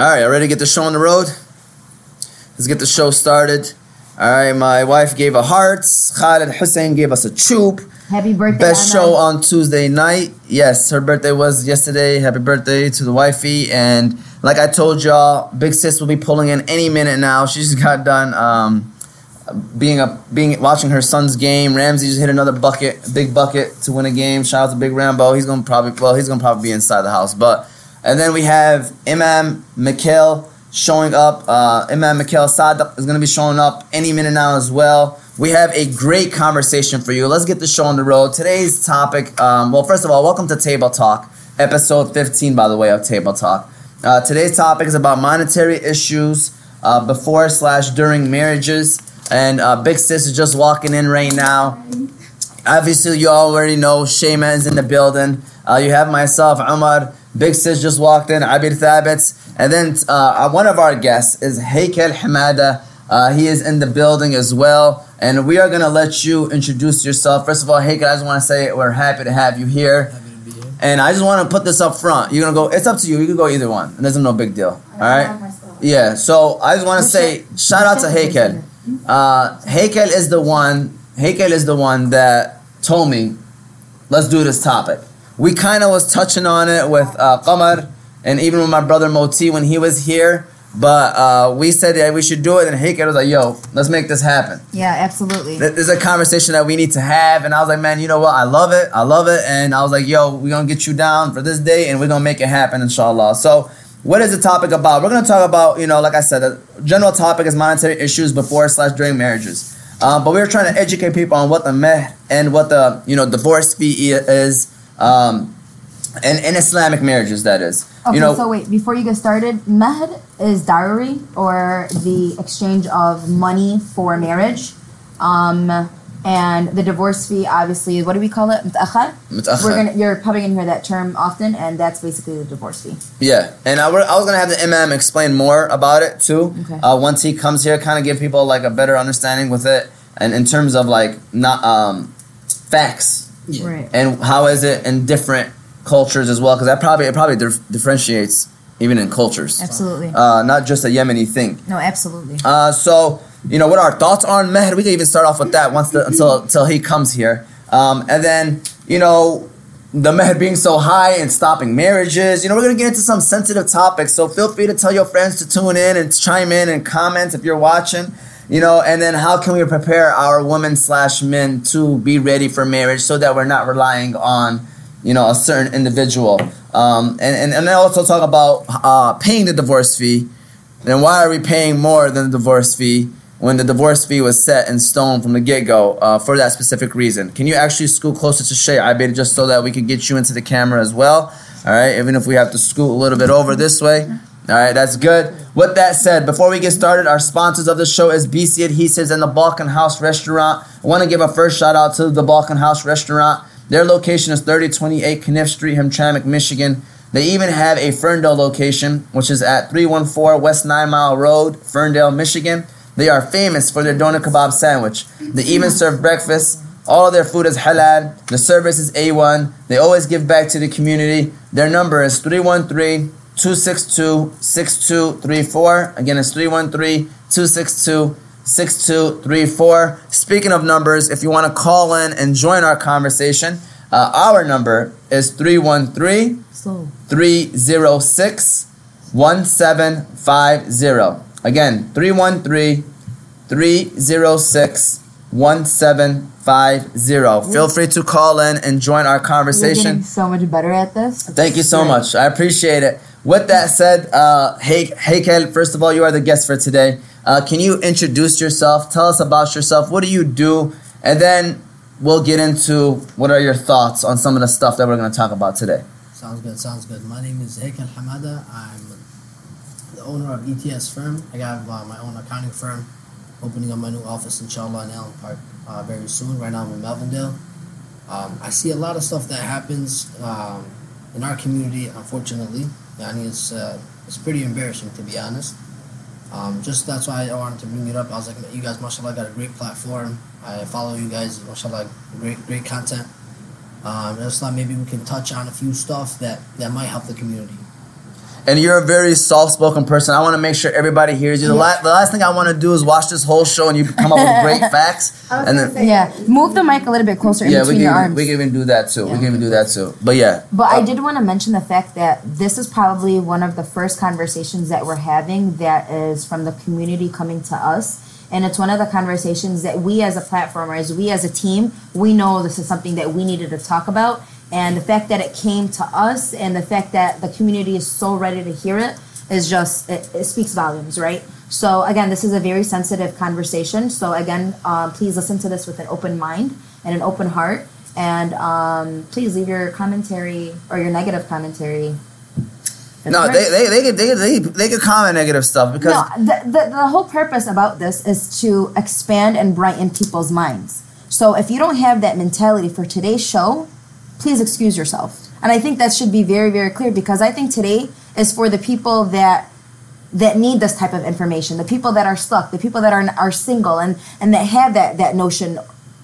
All right, I ready to get the show on the road? Let's get the show started. All right, my wife gave a hearts. Khalid Hussein gave us a choop. Happy birthday. Best Anna. show on Tuesday night. Yes, her birthday was yesterday. Happy birthday to the wifey. And like I told y'all, Big Sis will be pulling in any minute now. She just got done um, being a being watching her son's game. Ramsey just hit another bucket, big bucket to win a game. Shout out to Big Rambo. He's gonna probably well, he's gonna probably be inside the house. But and then we have Imam Mikhail showing up. Uh, Imam Mikhail Sadaq is gonna be showing up any minute now as well. We have a great conversation for you. Let's get the show on the road. Today's topic, um, well, first of all, welcome to Table Talk, episode 15, by the way, of Table Talk. Uh, today's topic is about monetary issues uh, before slash during marriages. And uh, Big Sis is just walking in right now. Obviously, you already know Shayma is in the building. Uh, you have myself, Umar. Big Sis just walked in, Abir Thabits. And then uh, one of our guests is Haykel Hamada. Uh, he is in the building as well. And we are going to let you introduce yourself. First of all, Haykel, I just want to say we're happy to have you here. Happy to be here. And I just want to put this up front. You're going to go, it's up to you. You can go either one. There's no big deal. All right? Yeah, so I just want to say shout out to Haykel. Uh, Haykel is the one. Haykel is the one that told me, let's do this topic. We kind of was touching on it with uh, Qamar and even with my brother Moti when he was here. But uh, we said that we should do it, and Haykel was like, "Yo, let's make this happen." Yeah, absolutely. Th- This is a conversation that we need to have, and I was like, "Man, you know what? I love it. I love it." And I was like, "Yo, we're gonna get you down for this day, and we're gonna make it happen, inshallah." So, what is the topic about? We're gonna talk about, you know, like I said, the general topic is monetary issues before slash during marriages. Um, but we were trying to educate people on what the mehr and what the you know divorce fee is, um, and in Islamic marriages, that is. Okay, you know, so wait, before you get started, mahr is dowry or the exchange of money for marriage. Um, and the divorce fee, obviously, what do we call it? Mut'akhar? We're gonna, you're probably going to hear that term often, and that's basically the divorce fee. Yeah, and I, were, I was going to have the imam explain more about it, too. Okay. Uh, once he comes here, kind of give people, like, a better understanding with it, and in terms of, like, not um, facts yeah. Right. and how is it in different cultures as well, because that probably it probably dif- differentiates even in cultures, Absolutely. uh, not just a Yemeni thing. no, absolutely. Uh, so you know what our thoughts are on Meher. We can even start off with that once the, until until he comes here, um, and then you know the Meher being so high and stopping marriages. You know we're gonna get into some sensitive topics. So feel free to tell your friends to tune in and chime in and comment if you're watching. You know, and then how can we prepare our women slash men to be ready for marriage so that we're not relying on you know a certain individual. Um, and, and and then also talk about uh, paying the divorce fee then why are we paying more than the divorce fee when the divorce fee was set in stone from the get go uh, for that specific reason? Can you actually scoot closer to Shay? I bet just so that we can get you into the camera as well. All right, even if we have to scoot a little bit over this way. All right, that's good. With that said, before we get started, our sponsors of the show is BC Adhesives and the Balkan House Restaurant. I want to give a first shout out to the Balkan House Restaurant. Their location is 3028 Caniff Street, Hamtramck, Michigan. They even have a Ferndale location, which is at 314 West Nine Mile Road, Ferndale, Michigan. They are famous for their doner kebab sandwich. They even serve breakfast. All of their food is halal. The service is A1. They always give back to the community. Their number is 313 262 6234. Again, it's 313 262 6234. Speaking of numbers, if you want to call in and join our conversation, uh, our number is 313 306 1750. Again, 313 306 1750. Feel free to call in and join our conversation. getting so much better at this. Thank you so Great. much. I appreciate it. With that said, uh, hey, hey, Kel, first of all, you are the guest for today. Uh, can you introduce yourself? Tell us about yourself. What do you do? And then we'll get into what are your thoughts on some of the stuff that we're going to talk about today. Sounds good. Sounds good. My name is Haykel Hamada. I'm the owner of ETS firm. I have uh, my own accounting firm. Opening up my new office, inshallah, in Allen Park uh, very soon. Right now, I'm in Melvindale. Um, I see a lot of stuff that happens um, in our community. Unfortunately, yani it's uh, it's pretty embarrassing to be honest. Um, just that's why I wanted to bring it up. I was like, you guys, mashallah, got a great platform. I follow you guys, mashallah, great great content. Um, and maybe we can touch on a few stuff that, that might help the community. And you're a very soft-spoken person. I want to make sure everybody hears you. The, la- the last thing I want to do is watch this whole show and you come up with great facts, I and then say- Yeah, move the mic a little bit closer in yeah, we can your even, arms. we can even do that too. We can even do that too. But yeah, But I Uh, did want to mention the fact that this is probably one of the first conversations that we're having that is from the community coming to us. And it's one of the conversations that we as a platformers, we as a team, we know this is something that we needed to talk about. And the fact that it came to us and the fact that the community is so ready to hear it is just, it, it speaks volumes, right? So again, this is a very sensitive conversation. So again, um, please listen to this with an open mind and an open heart. And um, please leave your commentary or your negative commentary. no, they they they could they they, they could comment negative stuff because No, the, the, the whole purpose about this is to expand and brighten people's minds. So if you don't have that mentality for today's show, please excuse yourself. And I think that should be very, very clear because I think today is for the people that that need this type of information, the people that are stuck, the people that are are single and and that have that that notion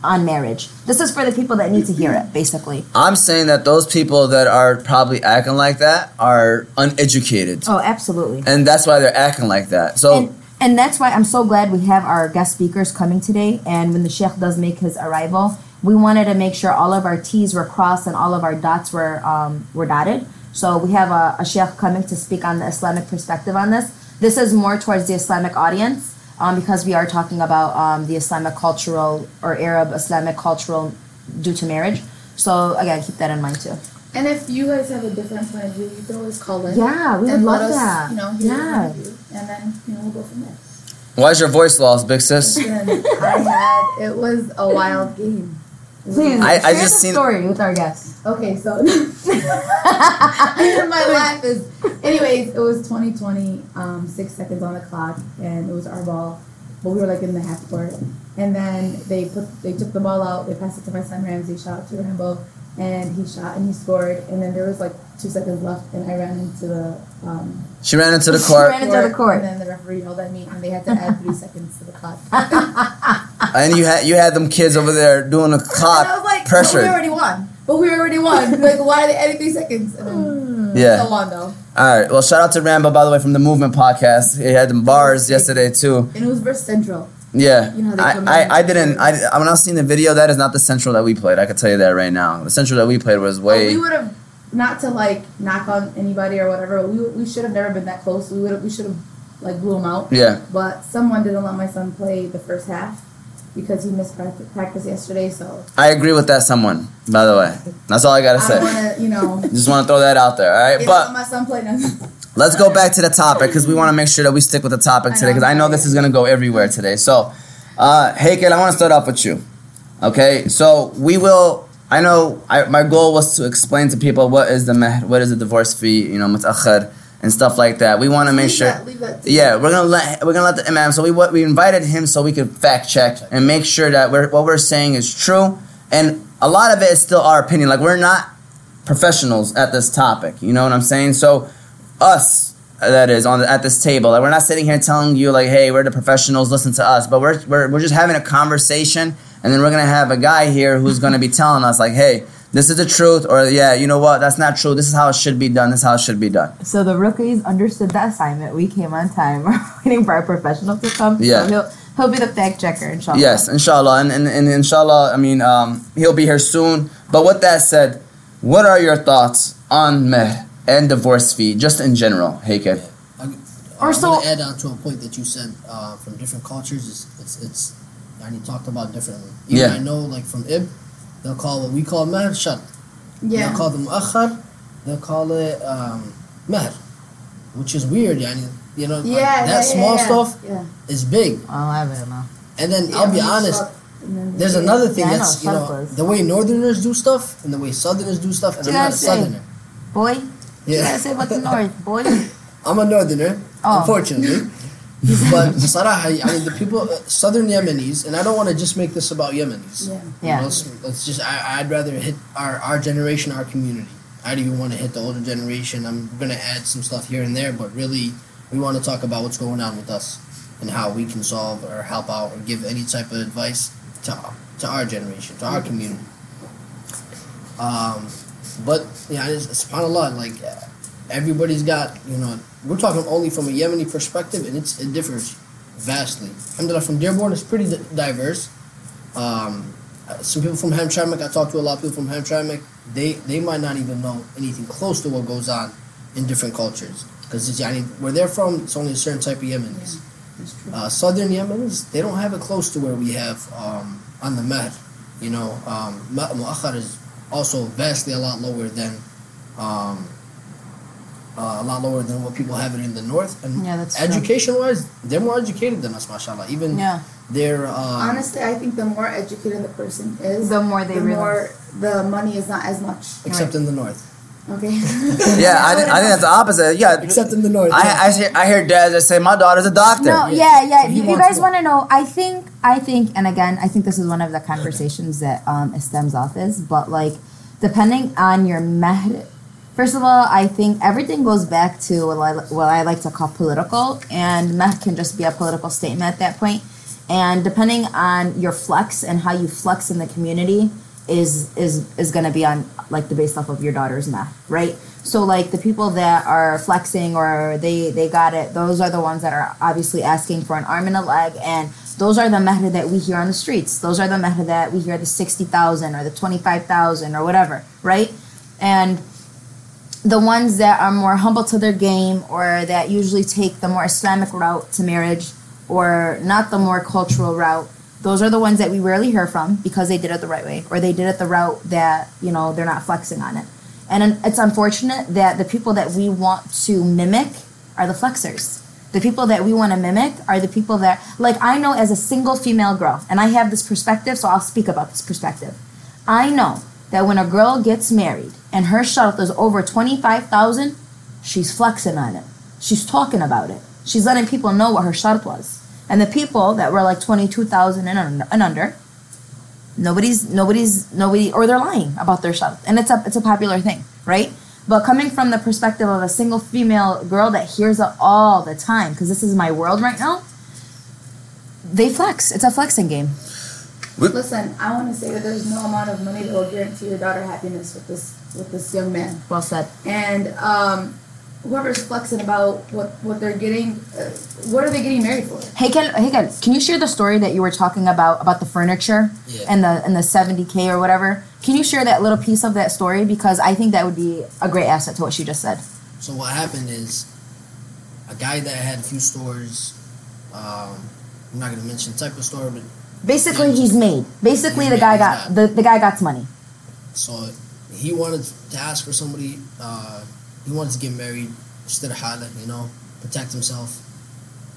on marriage. This is for the people that need to hear it, basically. I'm saying that those people that are probably acting like that are uneducated, Oh, absolutely. and that's why they're acting like that. So. and, and that's why I'm so glad we have our guest speakers coming today. And when the Sheikh does make his arrival, we wanted to make sure all of our T's were crossed and all of our dots were um, were dotted. So we have a, a Sheikh coming to speak on the Islamic perspective on this. This is more towards the Islamic audience um, because we are talking about um, the Islamic cultural or Arab Islamic cultural due to marriage. So again, keep that in mind too. And if you guys have a different point of view, you can always call in. Yeah, we would love us, that. You know, hear your Yeah. point of view, and then you know we'll go from there. Why's your voice lost, big sis? I had it was a wild game. It was Please, I- I just the seen- story with our guests. Okay, so my laugh is. Anyways, it was 2020, um, six seconds on the clock, and it was our ball, but we were like in the half court, and then they put they took the ball out, they passed it to my son Ramsey, shot out to Rambo, and he shot and he scored, and then there was like two seconds left, and I ran into the um, She ran into the court. She court, ran into the court. and then the referee yelled at me, and they had to add three seconds to the clock. and you had you had them kids over there doing the And I was clock like, but pressure. we already won. But we already won. Like, why are they adding three seconds? And then Yeah. so on though. All right. Well, shout out to Rambo, by the way, from the Movement Podcast. He had them bars yesterday too. And it was versus Central. Yeah. You know I. I, I didn't. I when I was seeing the video, that is not the central that we played. I can tell you that right now. The central that we played was way. we would have not to like knock on anybody or whatever. We we should have never been that close. We would we should have like blew them out. Yeah. But someone didn't let my son play the first half because he missed practice, yesterday. So I agree with that. Someone, by the way. That's all I gotta say. want to you know. Just want to throw that out there. All right. But my son play nothing. Let's go back to the topic because we want to make sure that we stick with the topic today because I know this is going to go everywhere today. So, uh, Haykel, I want to start off with you. Okay, so we will. I know I, my goal was to explain to people what is the mehr, what is the divorce fee, you know, mutakhir and stuff like that. We want to make sure. That, that to Yeah, we're gonna let we're gonna let the imam. So we what we invited him so we could fact check and make sure that we're, what we're saying is true. And a lot of it is still our opinion. Like we're not professionals at this topic. You know what I'm saying? So us uh, that is on the, at this table. Like we're not sitting here telling you like, hey, we're the professionals. Listen to us. But we're we're, we're just having a conversation, and then we're gonna have a guy here who's gonna be telling us like, hey. This is the truth, or yeah, you know what? That's not true. This is how it should be done. This is how it should be done. So the rookies understood the assignment. We came on time. We're waiting for our professional to come. Yeah. So he'll he'll be the fact checker, inshallah. Yes, inshallah, and, and, and inshallah, I mean, um, he'll be here soon. But with that said, what are your thoughts on mehr and divorce fee, just in general, Heike? Or Or so- so, add on to a point that you said uh, from different cultures. It's it's, it's and you talked about differently. Even Yeah. I know, like from Ibb, they'll call what we call mahr shart. Yeah. They'll call the muakhar. They'll call it um, mahr, which is weird. Yani, you know, like, Yeah, yeah, that yeah, small yeah. stuff Yeah. is big. I don't know. And then Yeah, I'll be honest. shot and There's another thing Yeah, that's know, you know was- the way Northerners do stuff and the way Southerners do stuff. And What I'm not a say? Southerner. Boy, you Yeah, gotta say about the north, boy. I'm a Northerner. Oh. Unfortunately. But Sarah, I mean, the people, uh, Southern Yemenis, and I don't want to just make this about Yemenis. Yeah. Yeah. know, let's, let's just, I, I'd rather hit our, our generation, our community. I don't even want to hit the older generation. I'm going to add some stuff here and there, but really, we want to talk about what's going on with us and how we can solve or help out or give any type of advice to, to our generation, to our community. Um, but, yeah, it's, subhanAllah, like, uh, everybody's got you know we're talking only from a Yemeni perspective, and it's it differs vastly. Alhamdulillah, from Dearborn, it's pretty di- diverse. Um, some people from Hamtramck, I talked to a lot of people from Hamtramck. They they might not even know anything close to what goes on in different cultures because where they're from, it's only a certain type of Yemenis. True. Uh, Southern Yemenis, they don't have it close to where we have um, on the Med. You know, um, Mu'akhar is also vastly a lot lower than um, uh, a lot lower than what people have it in the north. And Yeah, that's true. education wise, they're more educated than us, mashallah. Even Yeah. they're um, Honestly, I think the more educated the person is, The more they the realize. more the money is not as much. except in the north. Okay. Yeah, I, think- I think that's the opposite. Yeah, Except in the north. yeah. I, I, hear, I hear dads that say, my daughter's a doctor. No, Yeah. yeah, yeah. So you, you guys want to know? I think, I think, and again, I think this is one of the conversations that um, it stems off is, but like, depending on your method. First of all, I think everything goes back to what I, what I like to call political, and mahr can just be a political statement at that point. And depending on your flex and how you flex in the community is is is going to be on like the based off of your daughter's mahr, right? So like the people that are flexing or they they got it, those are the ones that are obviously asking for an arm and a leg, and those are the method that we hear on the streets. Those are the method that we hear the sixty thousand or the twenty five thousand or whatever, right? And the ones that are more humble to their game or that usually take the more Islamic route to marriage or not the more cultural route, those are the ones that we rarely hear from because they did it the right way or they did it the route that, you know, they're not flexing on it. And it's unfortunate that the people that we want to mimic are the flexers. The people that we want to mimic are the people that, like, I know as a single female girl, and I have this perspective, so I'll speak about this perspective. I know that when a girl gets married and her shuttle is over 25,000, she's flexing on it. She's talking about it. She's letting people know what her shuttle was. And the people that were like 22,000 and under, nobody's, nobody's, nobody, or they're lying about their shuttle. And it's a, it's a popular thing, right? But coming from the perspective of a single female girl that hears it all the time, because this is my world right now, they flex. It's a flexing game. Listen, I want to say that there's no amount of money that will guarantee your daughter happiness with this with this young man. Well said. And um, whoever's flexing about what what they're getting, uh, what are they getting married for? Hey, Kel, hey, Kel, can you share the story that you were talking about about the furniture Yeah. and the and the seventy k or whatever? Can you share that little piece of that story because I think that would be a great asset to what she just said. So what happened is a guy that had a few stores. Um, I'm not gonna mention the type of store, but Basically, he's made. Basically, the guy got the, the guy got money. So he wanted to ask for somebody. Uh, he wanted to get married, istirhala, you know, protect himself.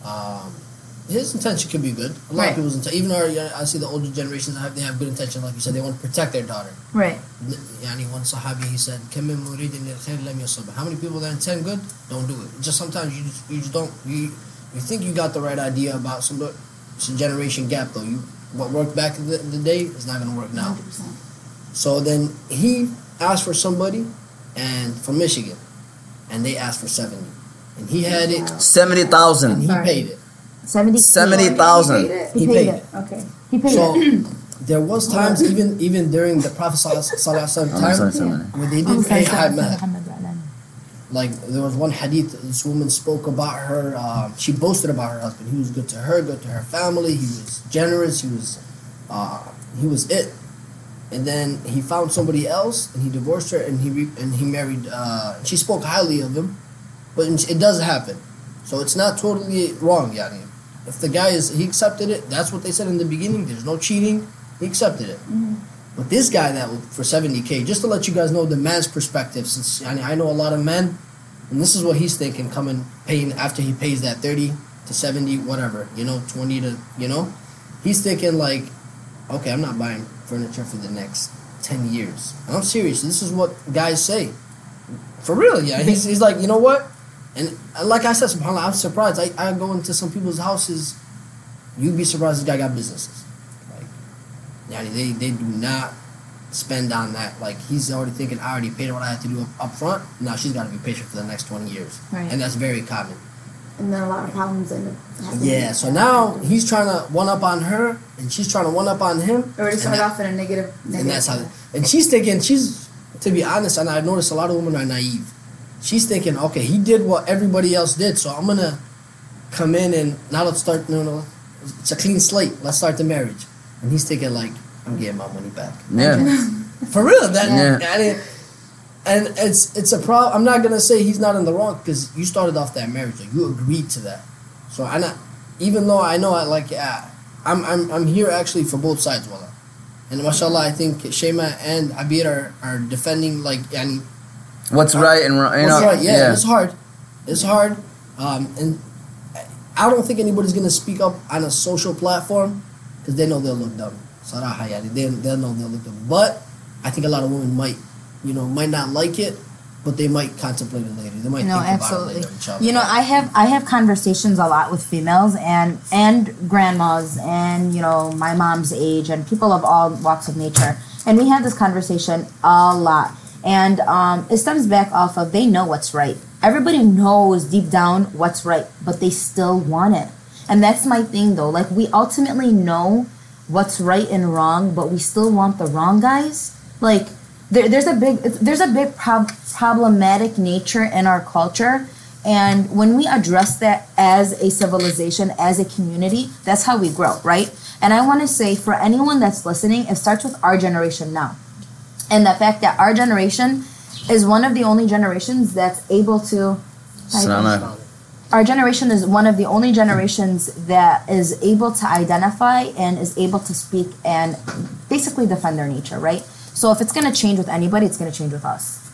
Um, his intention could be good. A lot right. of people's intention, even our, I see the older generations have they have good intention. Like you said, they want to protect their daughter. Right. Yani one Sahabi he said, How many people that intend good don't do it. Just sometimes you just, you just don't you you think you got the right idea about some. It's a generation gap though. You what worked back in the, the day is not gonna work now. 100%. So then he asked for somebody, and from Michigan, and they asked for seventy, and he had it, Seventy and he Sorry. paid it. Seventy. Seventy thousand. He paid it? He, He paid, paid it. it. Okay. He paid So it. there was times even even during the Prophet Sallallahu Alaihi Wasallam time where they didn't pay high mahr. Like there was one hadith. This woman spoke about her. Um, she boasted about her husband. He was good to her, good to her family. He was generous. He was, uh, he was it. And then he found somebody else, and he divorced her, and he re- and he married. Uh, she spoke highly of him, but it does happen. So it's not totally wrong, yani. If the guy is he accepted it, that's what they said in the beginning. There's no cheating. He accepted it. But this guy that for 70k, just to let you guys know the man's perspective, since I, know a lot of men, and this is what he's thinking coming paying after he pays that 30 to 70, whatever, you know, 20 to, you know, he's thinking like, okay, I'm not buying furniture for the next 10 years. And I'm serious. This is what guys say. For real, yeah. He's, he's like, you know what? And uh, like I said, subhanAllah, I'm surprised. I, I go into some people's houses, you'd be surprised this guy got businesses. Like, yeah, they, they do not spend on that. Like, he's already thinking, I already paid what I had to do up, up front. Now she's got to be patient for the next 20 years. Right. And that's very common. And then a lot of problems end up happening. Yeah, so now he's trying to one up on her, and she's trying to one up on him. It already and started off in a negative. negative and that's how. And she's thinking she's, to be honest, and I've noticed a lot of women are naive. she's thinking, okay, he did what everybody else did, so I'm gonna come in and now let's start. No, no, it's a clean slate. Let's start the marriage. And he's thinking like, I'm getting my money back. Yeah. For real, that Yeah. I didn't, and it's it's a problem. I'm not gonna say he's not in the wrong because you started off that marriage, like you agreed to that. So I not, even though I know I like, yeah, I'm I'm I'm here actually for both sides, wallah. And mashallah, I think Shayma and Abir are, are defending like yani, What's right and wrong? You what's know, right. Yeah, it's hard. It's hard. Um, and I don't think anybody's gonna speak up on a social platform because they know they'll look dumb. Saraha, yani, they they'll know they'll look dumb. But I think a lot of women might, you know, might not like it, but they might contemplate it later. They might No, think about absolutely. it later. You know, I have I have conversations a lot with females and and grandmas and you know my mom's age and people of all walks of nature, and we have this conversation a lot. And um, it stems back off of they know what's right. Everybody knows deep down what's right, but they still want it. And that's my thing though. Like we ultimately know what's right and wrong, but we still want the wrong guys. Like there, there's a big there's a big prob- problematic nature in our culture and when we address that as a civilization as a community that's how we grow right and i want to say for anyone that's listening it starts with our generation now and the fact that our generation is one of the only generations that's able to alaikum. Our generation is one of the only generations that is able to identify and is able to speak and basically defend their nature, right? So if it's going to change with anybody, it's going to change with us.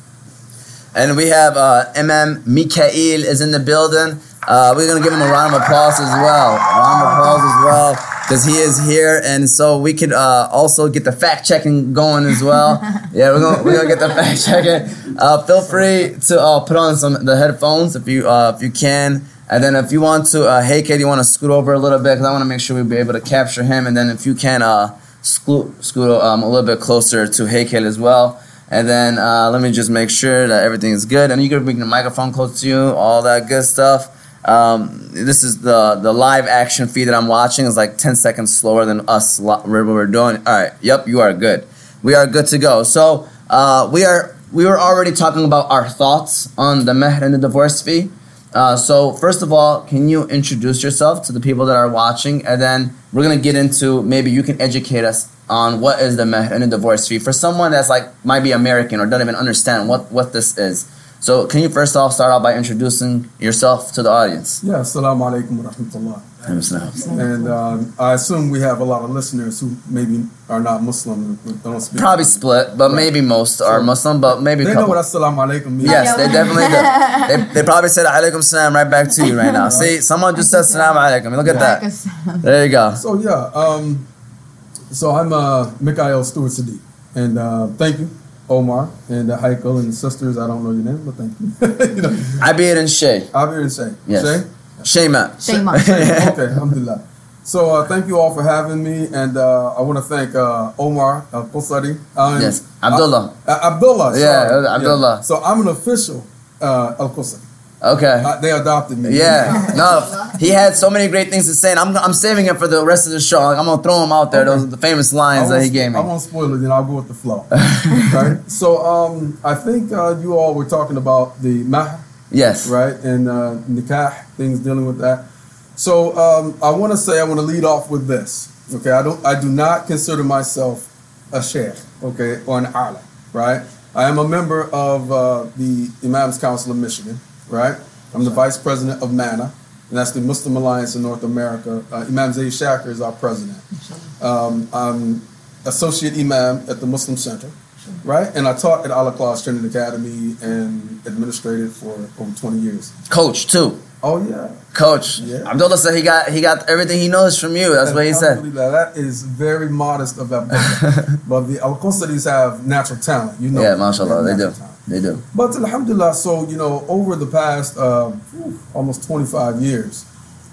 And we have uh, Imam Mikael is in the building. Uh, we're gonna give him a round of applause as well. A round of applause as well because he is here, and so we could uh, also get the fact checking going as well. yeah, we're gonna we're gonna get the fact checking. Uh, feel free to uh, put on some the headphones if you uh, if you can, and then if you want to, uh, hey kid, you want to scoot over a little bit because I want to make sure we be able to capture him, and then if you can, uh, scoot scoot um, a little bit closer to Haykel as well. And then uh, let me just make sure that everything is good. And you can bring the microphone close to you, all that good stuff. Um, this is the the live action feed that I'm watching is like 10 seconds slower than us what we're doing. All right, yep, you are good. We are good to go. So uh, we are we were already talking about our thoughts on the mehr and the divorce fee. Uh, so first of all, can you introduce yourself to the people that are watching, and then we're gonna get into maybe you can educate us on what is the mehr and the divorce fee for someone that's like might be American or doesn't even understand what what this is. So can you first off start out by introducing yourself to the audience? Yeah, assalamu alaikum wa rahmatullah. Probably And um, I assume we have a lot of listeners who maybe are not Muslim, who don't speak. split, but maybe most are Muslim, but maybe a They know couple. what assalamu alaikum means. Yes, they definitely do. They, they probably said alaikum salam right back to you right now. See, someone just said salam alaikum. Look at that. There you go. So yeah, um, so I'm uh, Mikhail Stewart Sadiq, and uh, thank you, Omar and the Haykel and the sisters. I don't know your name, but thank you. you know, Abir and Shay. Abir and Shay. Yes. Shay? Shayma. Shame on. okay, alhamdulillah. So uh, thank you all for having me, and uh, I want to thank uh, Omar Al Qusari. Um, Yes, Abdullah. Uh, Abdullah. Yeah, sorry. Abdullah. So I'm an official uh, Al Qusari. Okay. Uh, they adopted me. Yeah, no, he had so many great things to say, and I'm, I'm saving it for the rest of the show. Like, I'm gonna throw them out there. Those are the famous lines that he gave me. I won't spoil it, then I'll go with the flow. right? So um, I think uh, you all were talking about the mah, Yes. right, and uh, nikah, things dealing with that. So um, I want to say I want to lead off with this. Okay, I don't, I do not consider myself a sheikh, okay, or an ala, right? I am a member of uh, the Imams Council of Michigan, right? I'm the vice president of MANA, and that's the Muslim Alliance in North America. Uh, Imam Zaid Shakir is our president. Um, I'm associate imam at the Muslim Center, right? And I taught at Al-Ikhlas Training Academy and administrated for over 20 years. Coach too. Oh yeah, Coach. Yeah. Abdullah said he got he got everything he knows from you. That's what he said. Alhamdulillah, That is very modest of Abdullah. but the Al Qusadi's have natural talent, you know. Yeah, mashallah, they do. Talent. They do. But Alhamdulillah, so you know, over the past uh, almost 25 years,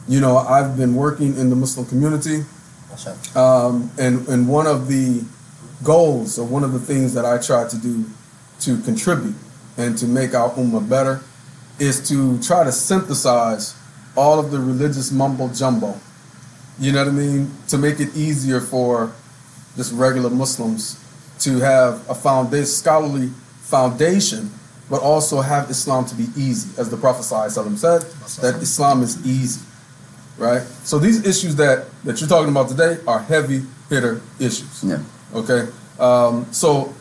you know, I've been working in the Muslim community. Um, and, and one of the goals or one of the things that I try to do to contribute and to make our ummah better is to try to synthesize all of the religious mumbo jumbo. You know what I mean? To make it easier for just regular Muslims to have a foundation, scholarly foundation but also have Islam to be easy, as the Prophet ﷺ said, that Islam is easy, right? So these issues that that you're talking about today are heavy hitter issues. Yeah. Okay. Um, so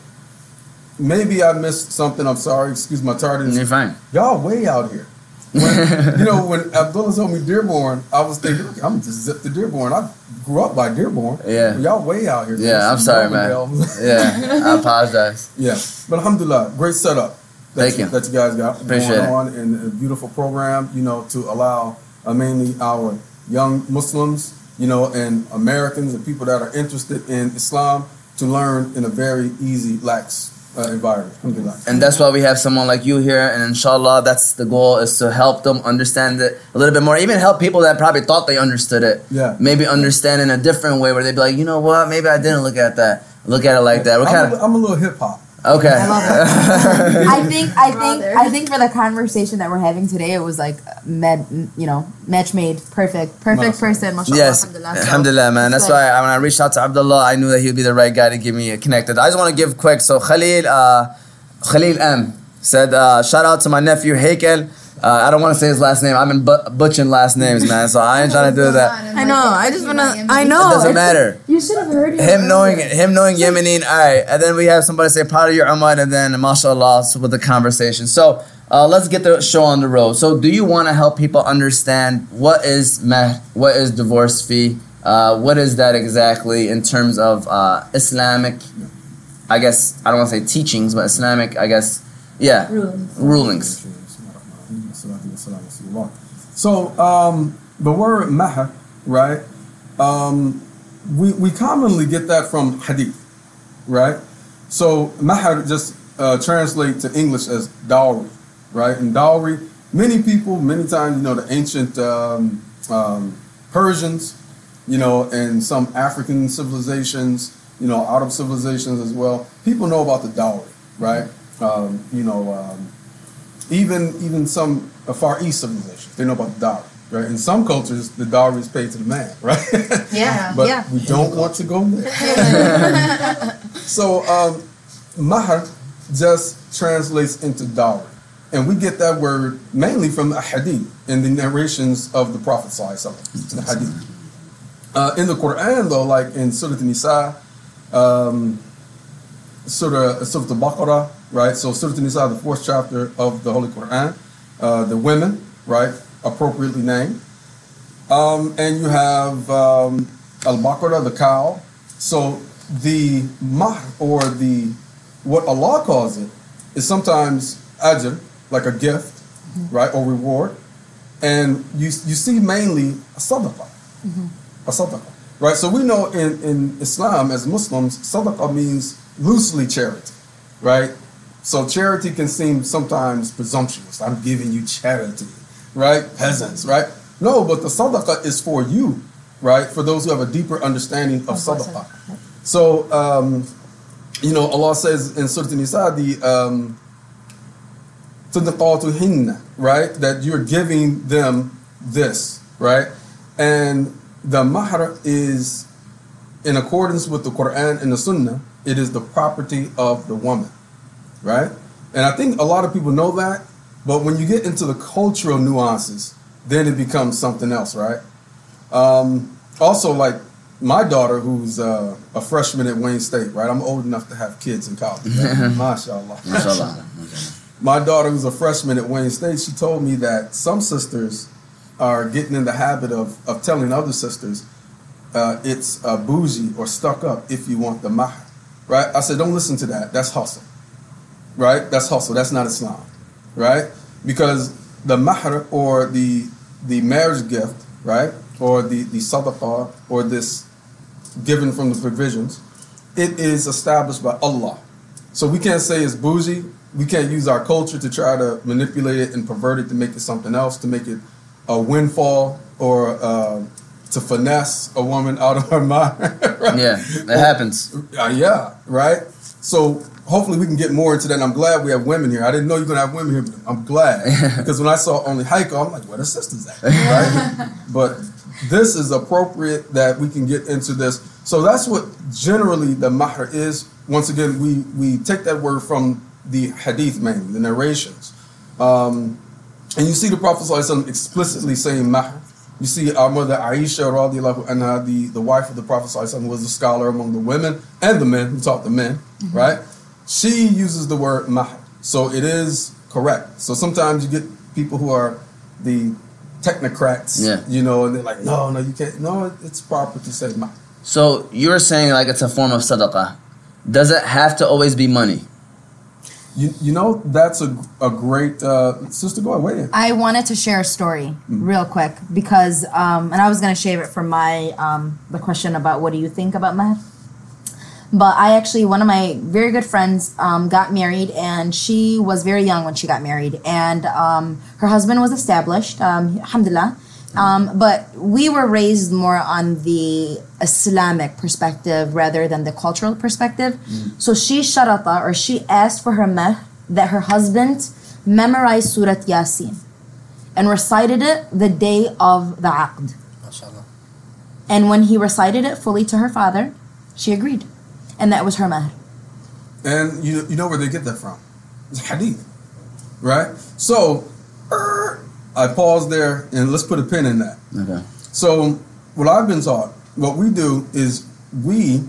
maybe I missed something. I'm sorry. Excuse my tardiness. You're fine. Y'all way out here. When, you know, when Abdullah told me Dearborn, I was thinking, okay, I'm just zip to Dearborn. I grew up by Dearborn. Yeah. Y'all way out here. Yeah, I'm sorry, man. Yeah, I apologize. yeah. But alhamdulillah, great setup. That Thank you. That you guys got Appreciate going it. on and a beautiful program, you know, to allow uh, mainly our young Muslims, you know, and Americans and people that are interested in Islam to learn in a very easy, lax uh, environment. And that's why we have someone like you here. And inshallah, that's the goal is to help them understand it a little bit more. Even help people that probably thought they understood it. Yeah. Maybe understand in a different way where they'd be like, you know what? Maybe I didn't look at that. Look at it like that. What I'm, kinda, I'm a little hip hop. Okay. I love it. I think I think I think for the conversation that we're having today, it was like med, you know, match made, perfect, perfect Mashallah. person. mashallah, Yes, alhamdulillah. So, alhamdulillah, man. That's why I, when I reached out to Abdullah, I knew that he'd be the right guy to get me connected. I just want to give quick. So Khalil, uh, Khalil M said, uh, shout out to my nephew Haykel. Uh, I don't want to say his last name. I've been bu- butchering last names, man. So I ain't trying to do that. I know. I just wanna. I know. It doesn't matter. You should have heard Him knowing him knowing Yemeni, all right. And then we have somebody say proud of your Umar, and then mashallah with the conversation. So uh, let's get the show on the road. So do you want to help people understand what is mehr, what is divorce fee, uh, what is that exactly in terms of uh, Islamic? I guess I don't want to say teachings, but Islamic, I guess, yeah, Rulings. rulings. So um, the word maha, right? Um, we we commonly get that from hadith, right? So maha just uh, translate to English as dowry, right? And dowry, many people, many times, you know, the ancient um, um, Persians, you know, and some African civilizations, you know, Arab civilizations as well. People know about the dowry, right? Um, you know, um, even even some uh, Far East civilizations, they know about the dowry, right? In some cultures, the dowry is paid to the man, right? Yeah. but yeah. we don't want to go there. so um, mahar just translates into dowry, and we get that word mainly from the hadith in the narrations of the Prophet Sallallahu Alaihi Wasallam, the hadith. Uh, in the Quran, though, like in Surah An-Nisa, um, Surah, Surah Al-Baqarah, right? So Surah An-Nisa, the fourth chapter of the Holy Quran, uh, the women, right, appropriately named. Um, and you have um, Al-Baqarah, the cow. So the mah, or the, what Allah calls it, is sometimes ajr, like a gift, right, or reward. And you, you see mainly a sadaqah a sadaqah, right? So we know in, in Islam as Muslims, sadaqah means loosely charity, right? So charity can seem sometimes presumptuous. I'm giving you charity, right? Peasants, right? No, but the sadaqah is for you, right? For those who have a deeper understanding of sadaqah. So, um, you know, Allah says in Surah An-Nisa, the um, hinna, right? That you're giving them this, right? And the mahr is in accordance with the Quran and the Sunnah, it is the property of the woman, right? And I think a lot of people know that, but when you get into the cultural nuances, then it becomes something else, right? Um, also, like my daughter, who's uh, a freshman at Wayne State, right? I'm old enough to have kids in college. Right? Mashallah. Mashallah. My daughter, who's a freshman at Wayne State, she told me that some sisters are getting in the habit of, of telling other sisters uh, it's uh, bougie or stuck up if you want the mahr, right? I said, don't listen to that. That's hustle, right? That's hustle. That's not Islam, right? Because the mahr or the the marriage gift, right, or the the sadaqah or this given from the provisions, it is established by Allah. So we can't say it's bougie. We can't use our culture to try to manipulate it and pervert it to make it something else, to make it a windfall or uh, to finesse a woman out of her mind. right? Yeah, that happens. Uh, yeah, right. So hopefully we can get more into that. And I'm glad we have women here. I didn't know you're gonna have women here, but I'm glad because when I saw only Heiko, I'm like, where the sisters at? Right. but this is appropriate that we can get into this. So that's what generally the mahr is. Once again, we we take that word from the hadith mainly, the narrations. Um, and you see the Prophet ﷺ explicitly saying mahr. You see our mother Aisha radiallahu anha, the, the wife of the Prophet ﷺ, was a scholar among the women and the men who taught the men, right? She uses the word mahr. So it is correct. So sometimes you get people who are the technocrats, Yeah. you know, and they're like, no, no, you can't. No, it's proper to say mahr. So you're saying like it's a form of sadaqah. Does it have to always be money? You, you know, that's a, a great, uh, sister, go ahead, weigh in. I wanted to share a story real quick because, um, and I was gonna shave it for my um, the question about what do you think about mahr. But I actually, one of my very good friends um, got married, and she was very young when she got married, and um, her husband was established, um, alhamdulillah. Um, but we were raised more on the Islamic perspective rather than the cultural perspective. So she sharata, or she asked for her mehr that her husband memorized Surat Yasin and recited it the day of the aqd. And when he recited it fully to her father, she agreed. And that was her mahr. And you, you know where they get that from? It's hadith, right? So, er, I pause there and let's put a pin in that. Okay. So, what I've been taught, what we do is we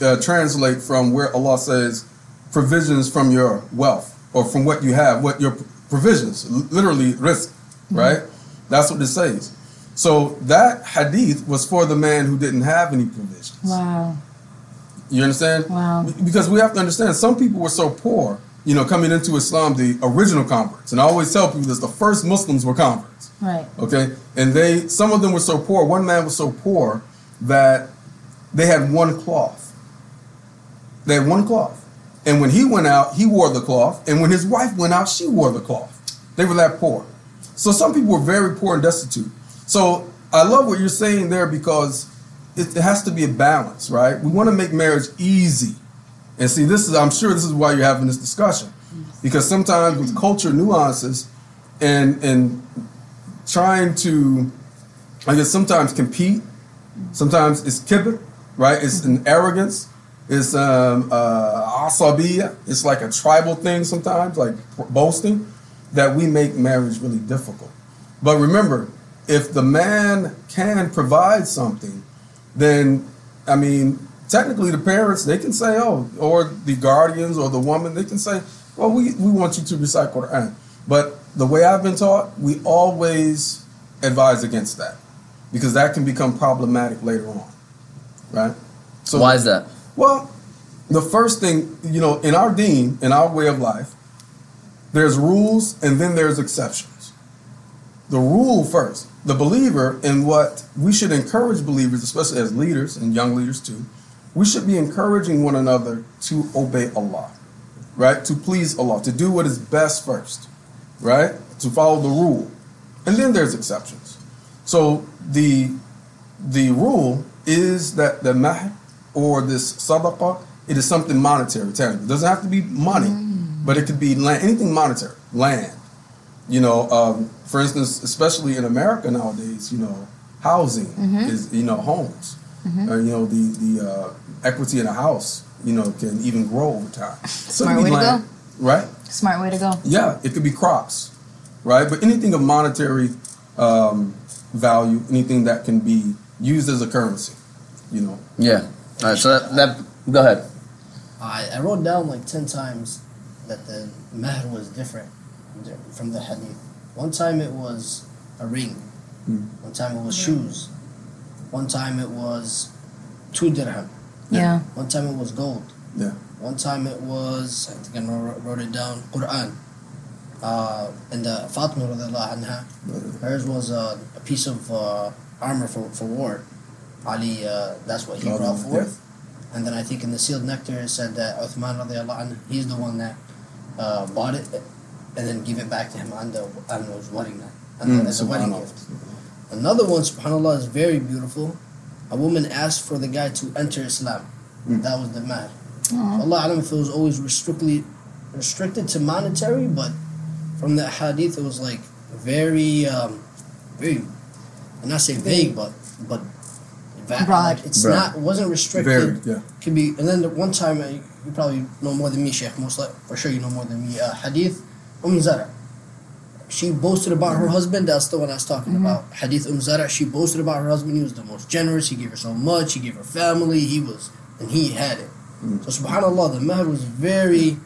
uh, translate from where Allah says provisions from your wealth or from what you have, what your provisions, literally rizq, right? That's what it says. So that hadith was for the man who didn't have any provisions. Wow. You understand? Wow. Because we have to understand, some people were so poor, you know, coming into Islam, the original converts. And I always tell people this: the first Muslims were converts. Right. Okay, and they, some of them were so poor. One man was so poor that they had one cloth. They had one cloth, and when he went out, he wore the cloth, and when his wife went out, she wore the cloth. They were that poor. So some people were very poor and destitute. So I love what you're saying there because it, it has to be a balance, right? We want to make marriage easy. And see, this is, I'm sure this is why you're having this discussion. Because sometimes with culture nuances and, and trying to, I guess, sometimes compete, sometimes it's kibr, right? It's an arrogance. It's um, uh, asabiya. It's like a tribal thing sometimes, like boasting, that we make marriage really difficult. But remember, if the man can provide something, then I mean, technically the parents they can say, oh, or the guardians or the woman they can say, well, we, we want you to recite Quran. But the way I've been taught, we always advise against that because that can become problematic later on, right? So Why is that? well, the first thing, you know, in our dean in our way of life, there's rules and then there's exceptions. The rule first, the believer, and what we should encourage believers, especially as leaders and young leaders too, we should be encouraging one another to obey Allah, right? To please Allah, to do what is best first, right? To follow the rule. And then there's exceptions. So the the rule is that the mahr or this sadaqah, it is something monetary, tangible. It doesn't have to be money, but it could be land, anything monetary, land. You know, um, for instance, especially in America nowadays, you know, housing is, you know, homes. Uh, you know, the the uh, equity in a house, you know, can even grow over time. Smart could be way to land, Right? Smart way to go. Yeah, it could be crops, right? But anything of monetary um, value, anything that can be used as a currency, you know. Yeah. All right. So that, that go ahead. I, I wrote down like 10 times that the mahr was different from the hadith. One time it was a ring. Hmm. One time it was shoes. One time it was two dirham. Yeah. One time it was gold. Yeah. One time it was, I think I wrote wrote it down, Quran. Uh, and the Fatima radiallahu anha, hers was uh, a piece of uh, armor for, for war. Ali, uh, that's what he brought yeah. forth. And then I think in the sealed nectar it said that Uthman radiallahu anhu, he's the one that uh, bought it and then give it back to him on the on his wedding night, on the, Mm, as a wedding gift. Another one, subhanAllah, is very beautiful. A woman asked for the guy to enter Islam. Mm. That was the mahr. Allah alam if it was always restrictly restricted to monetary, but from the hadith it was like very um, very and not say vague but but va- Broad. like it's Broad. not it wasn't restricted Very, yeah. could be and then the one time I you probably know more than me, Sheikh. Most like, for sure, you know more than me. Uh, Hadith Umm Zara. She boasted about her husband. That's the one I was talking about. Hadith Umm Zara. She boasted about her husband. He was the most generous. He gave her so much. He gave her family. He was, and he had it. So Subhanallah, the mahr was very.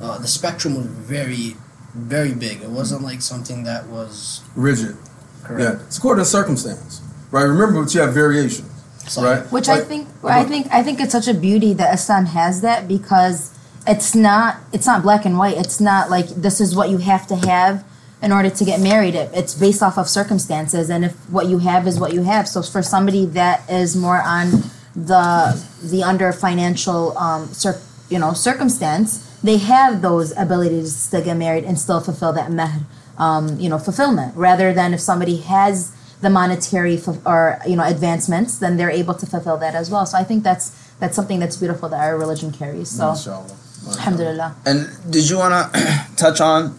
Uh, the spectrum was very, very big. It wasn't like something that was Rigid. correct. Yeah. It's according to circumstance, right? Remember, but you have variations, So, right? Which I Like- think I think I think it's such a beauty that Islam has that because it's not it's not black and white. It's not like this is what you have to have in order to get married. It, it's based off of circumstances and if what you have is what you have. So for somebody that is more on the the under financial um cir- you know circumstance, they have those abilities to get married and still fulfill that mahr um, you know fulfillment rather than if somebody has the monetary fu- or you know advancements then they're able to fulfill that as well so i think that's that's something that's beautiful that our religion carries so Mashallah. Alhamdulillah. And did you want to touch on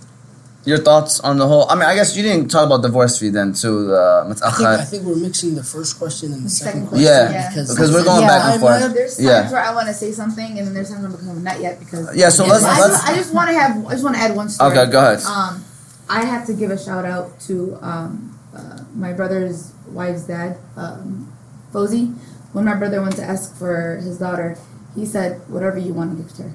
your thoughts on the whole? I mean, I guess you didn't talk about divorce fee then too. Uh, the I think, I think we're mixing the first question and the second, second question. Yeah, yeah. Because, because we're going yeah, back and forth. There's times yeah. where I want to say something, and then there's times where I'm not yet because. Yeah, so yeah. let's. I, let's, just, just want to have. I just want to add one story. Okay, go ahead. Um, I have to give a shout out to um, uh, my brother's wife's dad, um, Fozy. When my brother went to ask for his daughter, he said, "Whatever you want to give to her."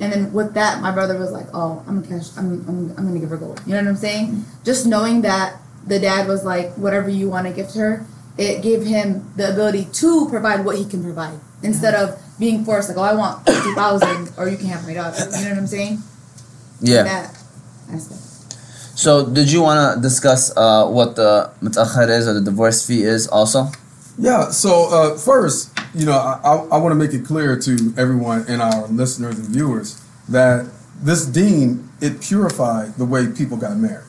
And then with that, my brother was like, "Oh, I'm gonna cash. I'm, I'm, I'm gonna give her gold." You know what I'm saying? Mm-hmm. Just knowing that the dad was like, "Whatever you want to gift her," it gave him the ability to provide what he can provide instead yeah. of being forced like, "Oh, I want two thousand, or you can have my daughter." You know what I'm saying? Yeah. That aspect. So, did you want to discuss uh, what the mutakhir is or the divorce fee is also? Yeah. So uh, first, you know, I, I, want to make it clear to everyone and our listeners and viewers that this dean it purified the way people got married,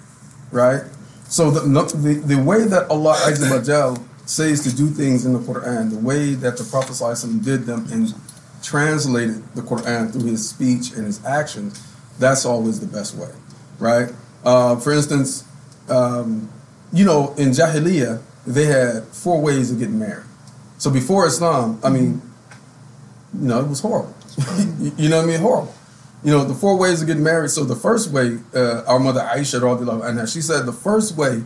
right? So the the, the way that Allah Azza says to do things in the Quran, the way that the Prophet did them and translated the Quran through his speech and his actions, that's always the best way, right? Uh, for instance, um, you know, in Jahiliyyah, they had four ways of getting married. So before Islam, I mean, you know, it was horrible. you know what I mean? Horrible. You know, the four ways of getting married. So the first way, uh, our mother Aisha, anha, she said the first way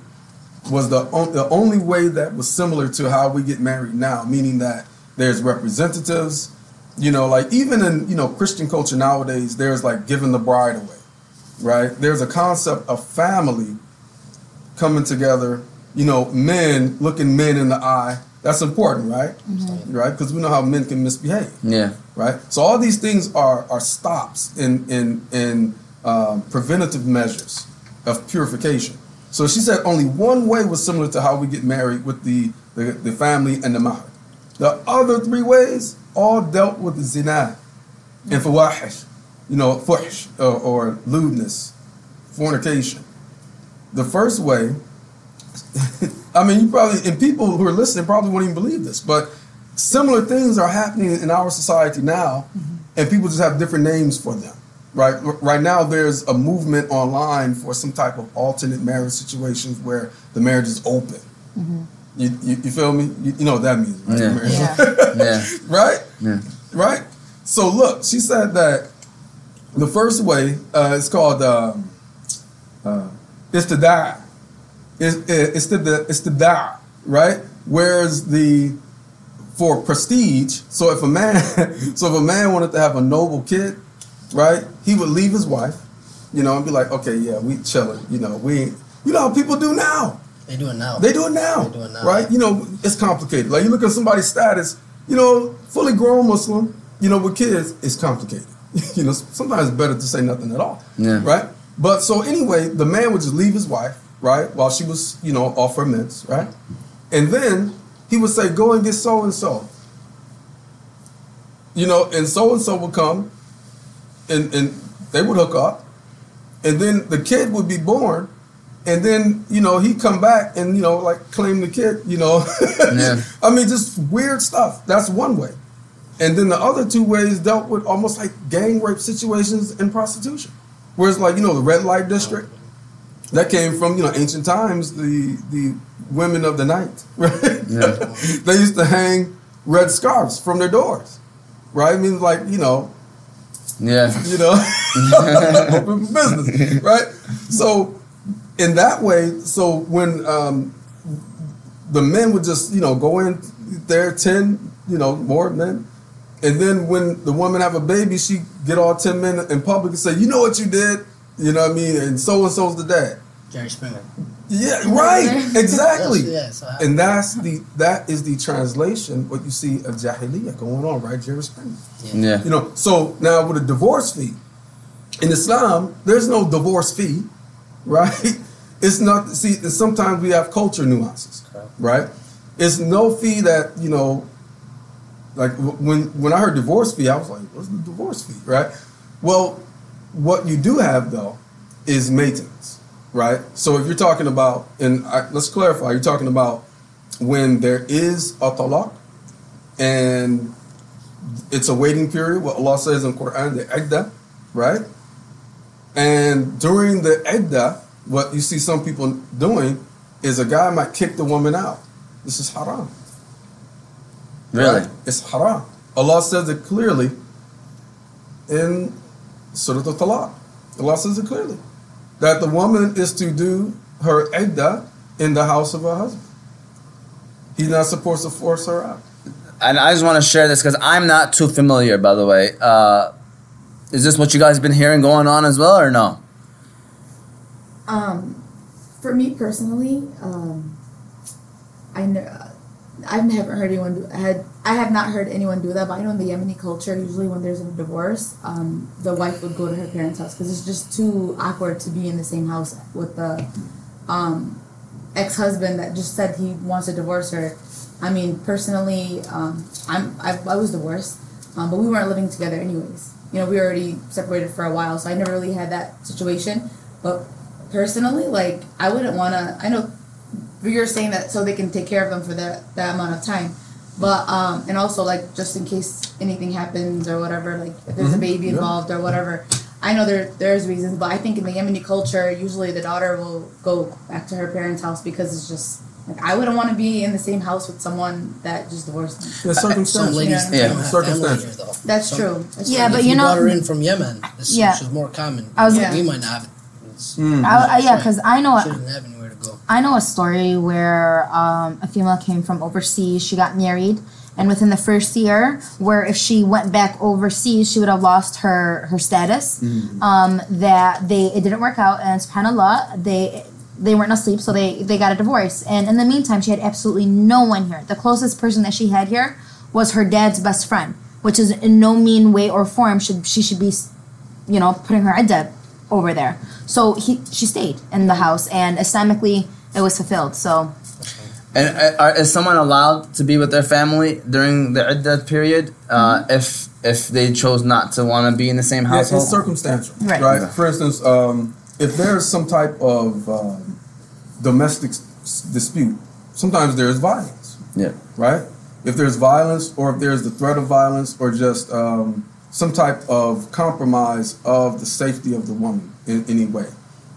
was the, on, the only way that was similar to how we get married now, meaning that there's representatives, you know, like even in, you know, Christian culture nowadays, there's like giving the bride away, right? There's a concept of family coming together, you know, men looking men in the eye. That's important, right? Right? Because we know how men can misbehave Yeah. right? So all these things are are stops in in in um, preventative measures of purification. So she said only one way was similar to how we get married with the the, the family and the mahar. The other three ways all dealt with zina and fawahish, you know, fuhsh or, or lewdness, fornication. The first way, I mean, you probably and people who are listening probably won't even believe this, but similar things are happening in our society now, and people just have different names for them. Right, right now there's a movement online for some type of alternate marriage situations where the marriage is open. You, you, you feel me? You, you know what that means, right? Yeah. Yeah. Yeah. right? Yeah. Right? So look, she said that the first way uh, is called um, uh, istibda. It's, eh, it's the istibda, right? Whereas the for prestige, so if a man so if a man wanted to have a noble kid, right, he would leave his wife, you know, and be like, okay, yeah, we chilling, you know, we you know how people do now. They do it now. They do it now, They do it now. right? You know, it's complicated. Like you look at somebody's status, you know, fully grown Muslim, you know, with kids, it's complicated. you know, sometimes it's better to say nothing at all, Yeah. right? But so anyway, the man would just leave his wife, right, while she was, you know, off her meds, right, and then he would say, "Go and get so and so," you know, and so and so would come, and and they would hook up, and then the kid would be born, and then you know he'd come back and you know like claim the kid, you know. Yeah. I mean, just weird stuff. That's one way, and then the other two ways dealt with almost like gang rape situations and prostitution. Whereas, like you know, the red light district that came from you know ancient times. The the women of the night, right? Yeah. they used to hang red scarves from their doors, right? I mean, like you know, Yeah. you know, open business, right? So, in that way, so when um, the men would just, you know, go in there, 10, you know, more men, and then when the woman have a baby, she get all 10 men in public and say, you know what you did? You know what I mean? And so and so's the dad. Jerry Springer. Yeah, right, exactly. Yes, yes, I- And that's the that is the translation what you see of jahiliyyah going on, right? Jerry Springer. Yeah. You know, so now with a divorce fee, in Islam, there's no divorce fee, right? It's not. See, sometimes we have culture nuances, Correct. right? It's no fee that you know, like when when I heard divorce fee, I was like, what's the divorce fee, right? Well, what you do have though is maintenance, right? So if you're talking about, and I, let's clarify, you're talking about when there is a talaq and it's a waiting period, what Allah says in Quran, the iddah, right? And during the iddah, what you see some people doing is a guy might kick the woman out. This is haram. Really? Right? It's haram. Allah says it clearly in Surah Al-Talaq. Allah says it clearly. That the woman is to do her iddah in the house of her husband. He's not supposed to force her out. And I just want to share this because I'm not too familiar, by the way. Uh, is this what you guys have been hearing going on as well, or no? Um, for me personally, um, I know I haven't heard anyone do, had I have not heard anyone do that, but I know in the Yemeni culture, usually when there's a divorce, um, the wife would go to her parents' house because it's just too awkward to be in the same house with the um, ex-husband that just said he wants to divorce her. I mean, personally, um, I'm I, I was divorced, um, but we weren't living together anyways. You know, we were already separated for a while, so I never really had that situation. But personally, like I wouldn't want to. I know you're saying that so they can take care of them for that that amount of time, but um, and also like just in case anything happens or whatever, like if there's a Mhm, baby yeah. involved or whatever. I know there there's reasons, but I think in the Yemeni culture, usually the daughter will go back to her parents' house because it's just like I wouldn't want to be in the same house with someone that just divorced me. Yeah, Some circumstantial. ladies Yeah. don't Yeah. have family Circumstantial. here, though. That's Some- true. That's Yeah, If but you, you know- brought her in from Yemen, this Yeah. which is more common. I was- Yeah. We might not have it. Mm. I, I, yeah, because I know She didn't have anywhere to go. I know a story where um, a female came from overseas. She got married, and within the first year, where if she went back overseas, she would have lost her her status. Um, that they it didn't work out, and Subhanallah, they they weren't asleep, so they they got a divorce. And in the meantime, she had absolutely no one here. The closest person that she had here was her dad's best friend, which is in no mean way or form should she should be, you know, putting her iddah over there. So he she stayed in the house, and Islamically it was fulfilled. So And uh, is someone allowed to be with their family during the iddah period uh, if if they chose not to want to be in the same Yeah, household? it's circumstantial, Right. right? For instance, um, if there's some type of um, domestic s- dispute, sometimes there is violence, yeah. right? If there's violence, or if there's the threat of violence, or just um, some type of compromise of the safety of the woman in any way,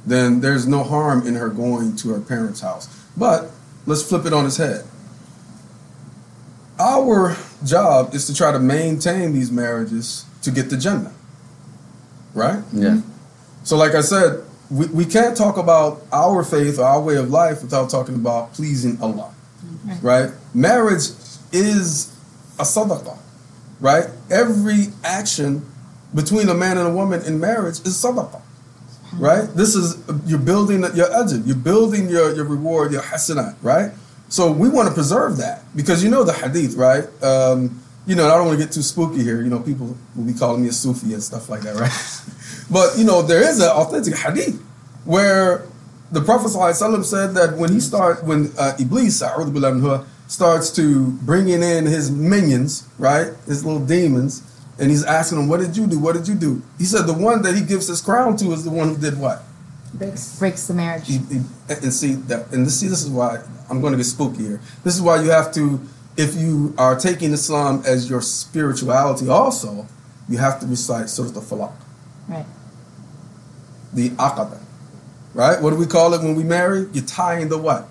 then there's no harm in her going to her parents' house. But let's flip it on its head. Our job is to try to maintain these marriages to get the Jannah, right? Yeah. So, like I said, we, we can't talk about our faith or our way of life without talking about pleasing Allah, right? Marriage is a sadaqah, right? Every action between a man and a woman in marriage is sadaqah, right? This is, you're building your ajr, you're building your, your reward, your hasanat, right? So we want to preserve that because you know the hadith, right? Um, you know, I don't want to get too spooky here. You know, people will be calling me a Sufi and stuff like that, right? but you know, there is an authentic hadith where the Prophet ﷺ said that when he start, when uh, Iblis, starts to bringing in his minions, right, his little demons, and he's asking them, "What did you do? What did you do?" He said, "The one that he gives his crown to is the one who did what." Breaks. breaks the marriage. He- he- and see that, and this, see, this is why I'm going to get spooky here. This is why you have to, if you are taking Islam as your spirituality, also, you have to recite Surah Al-Falaq, Right. the Aqaba, right? What do we call it when we marry? You're tying the what?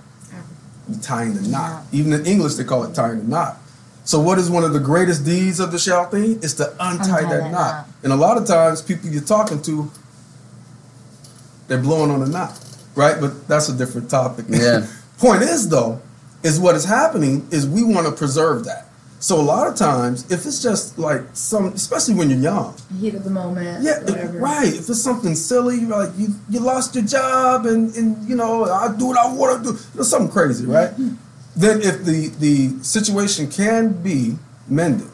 You're tying the knot. Even in English, they call it tying the knot. So what is one of the greatest deeds of the shayateen? Is to untie, Untie that, that knot. knot. And a lot of times, people you're talking to, they're blowing on the knot, right? But that's a different topic. Yeah. Point is, though, is what is happening is we want to preserve that. So a lot of times, if it's just like some, especially when you're young, Heat of the moment. yeah, right. If it's something silly, you're like you you lost your job and and you know I do what I want to do, you know, something crazy, right? Mm-hmm. then if the the situation can be mended,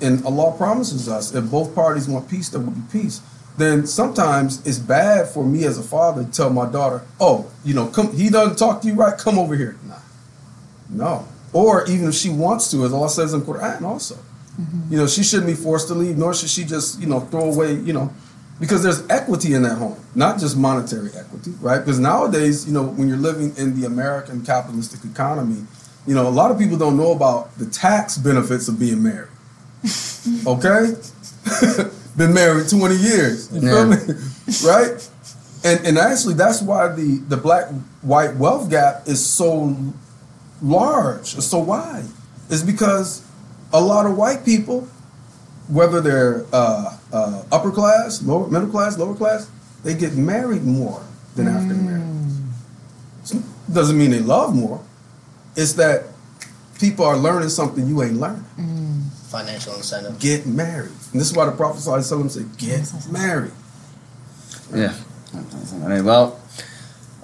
and Allah promises us if both parties want peace, there will be peace. Then sometimes it's bad for me as a father to tell my daughter, "Oh, you know, come. He doesn't talk to you right. Come over here." Nah, no. Or even if she wants to, as Allah says in Quran, also. Mm-hmm. You know, she shouldn't be forced to leave, nor should she just, you know, throw away, you know, because there's equity in that home, not just monetary equity, right? Because nowadays, you know, when you're living in the American capitalistic economy, you know, a lot of people don't know about the tax benefits of being married. Okay? Been married 20 years. You feel Yeah. me? right? And and actually that's why the, the black white wealth gap is so large, it's so wide. Is because a lot of white people, whether they're uh, uh, upper class, lower middle class, lower class, they get married more than African Americans. Doesn't mean they love more. It's that people are learning something you ain't learning. Financial incentive. Get married. And this is why the Prophet ﷺ said, get married. Yeah. All right. Well,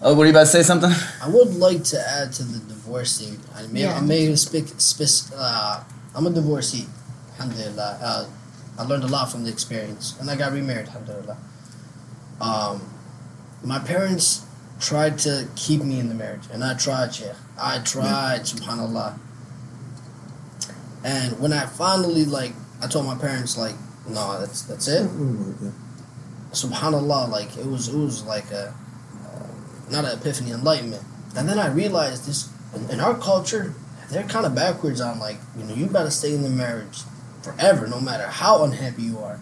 oh, were you about to say something? I would like to add to the divorcing. I may, Yeah. I may speak. Spec- uh, I'm a divorcee. Alhamdulillah. Uh, I learned a lot from the experience, and I got remarried. Alhamdulillah. Um, my parents tried to keep me in the marriage, and I tried, Sheikh. I tried, Subhanallah. And when I finally like, I told my parents like, no, that's that's it. Subhanallah, like it was it was like a uh, not an epiphany, enlightenment. And then I realized this in, in our culture, they're kind of backwards on like you know you got to stay in the marriage forever, no matter how unhappy you are.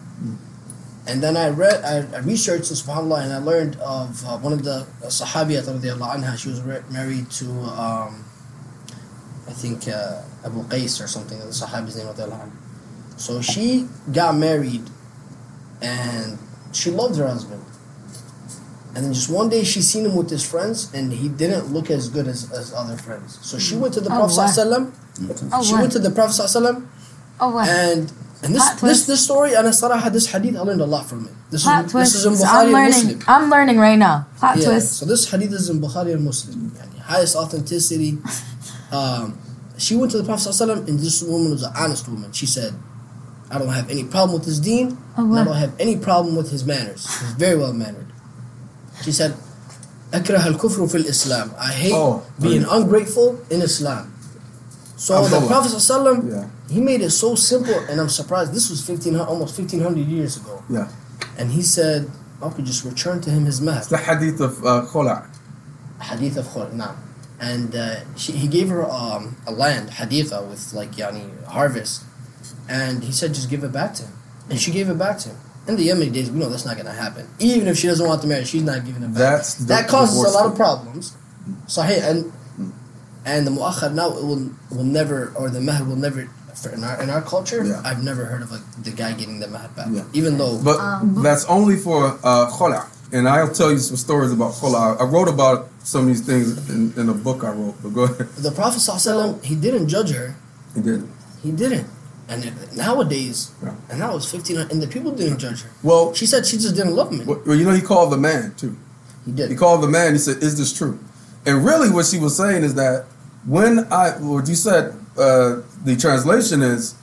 And then I read, I, I researched this subhanallah, and I learned of uh, one of the uh, sahabiyat anha. She was re- married to, um, I think uh, Abu Qais or something. The sahabi's name anhu. So she got married, and she loved her husband. And then just one day she seen him with his friends, and he didn't look as good as, as other friends. So she went to the Prophet wow. sallallahu Oh, She wow. went to the Prophet sallallahu Oh, wow. and and this this this story and Saraha, this hadith I learned a lot from it. This Plot is twist. this is in Bukhari I'm learning. Muslim. I'm learning right now. Plot Yeah, twist. So this hadith is in Bukhari and Muslim. Yani, highest authenticity. Um, she went to the Prophet ﷺ and this woman was an honest woman. She said, I don't have any problem with his deen, Oh, and I don't have any problem with his manners. He's very well mannered. He said, "Akrah al kufru fil Islam." I hate oh, being ungrateful in Islam. So Abdullah. the Prophet yeah. he made it so simple, and I'm surprised. This was 1500, almost 1500 years ago. Yeah, and he said, "I could just return to him his mahab." The hadith of uh, Hadith of Khula. And uh, she, he gave her um, a land, haditha, with like yani harvest. And he said, just give it back to him. And she gave it back to him. In the Yemeni days, we know that's not going to happen. Even if she doesn't want to marry, she's not giving it back. That's that causes a divorce lot of thing. problems. Sahih. And, and the mu'akhar now will, will never, or the mahr will never, for in, our, in our culture, Yeah. I've never heard of like, the guy getting the mahr back. Yeah. Even though. But Um, that's only for uh, Khula. And I'll tell you some stories about Khula. I wrote about some of these things in, in a book I wrote, but go ahead. the Prophet ﷺ, he didn't judge her. He didn't. He didn't. And it, nowadays, Yeah. and that was 15, and the people didn't judge her. Well, She said she just didn't love me. well, you know, he called the man too. He did. He called the man. He said, "Is this true?" And really, what she was saying is that when I, what you said, uh, the translation is,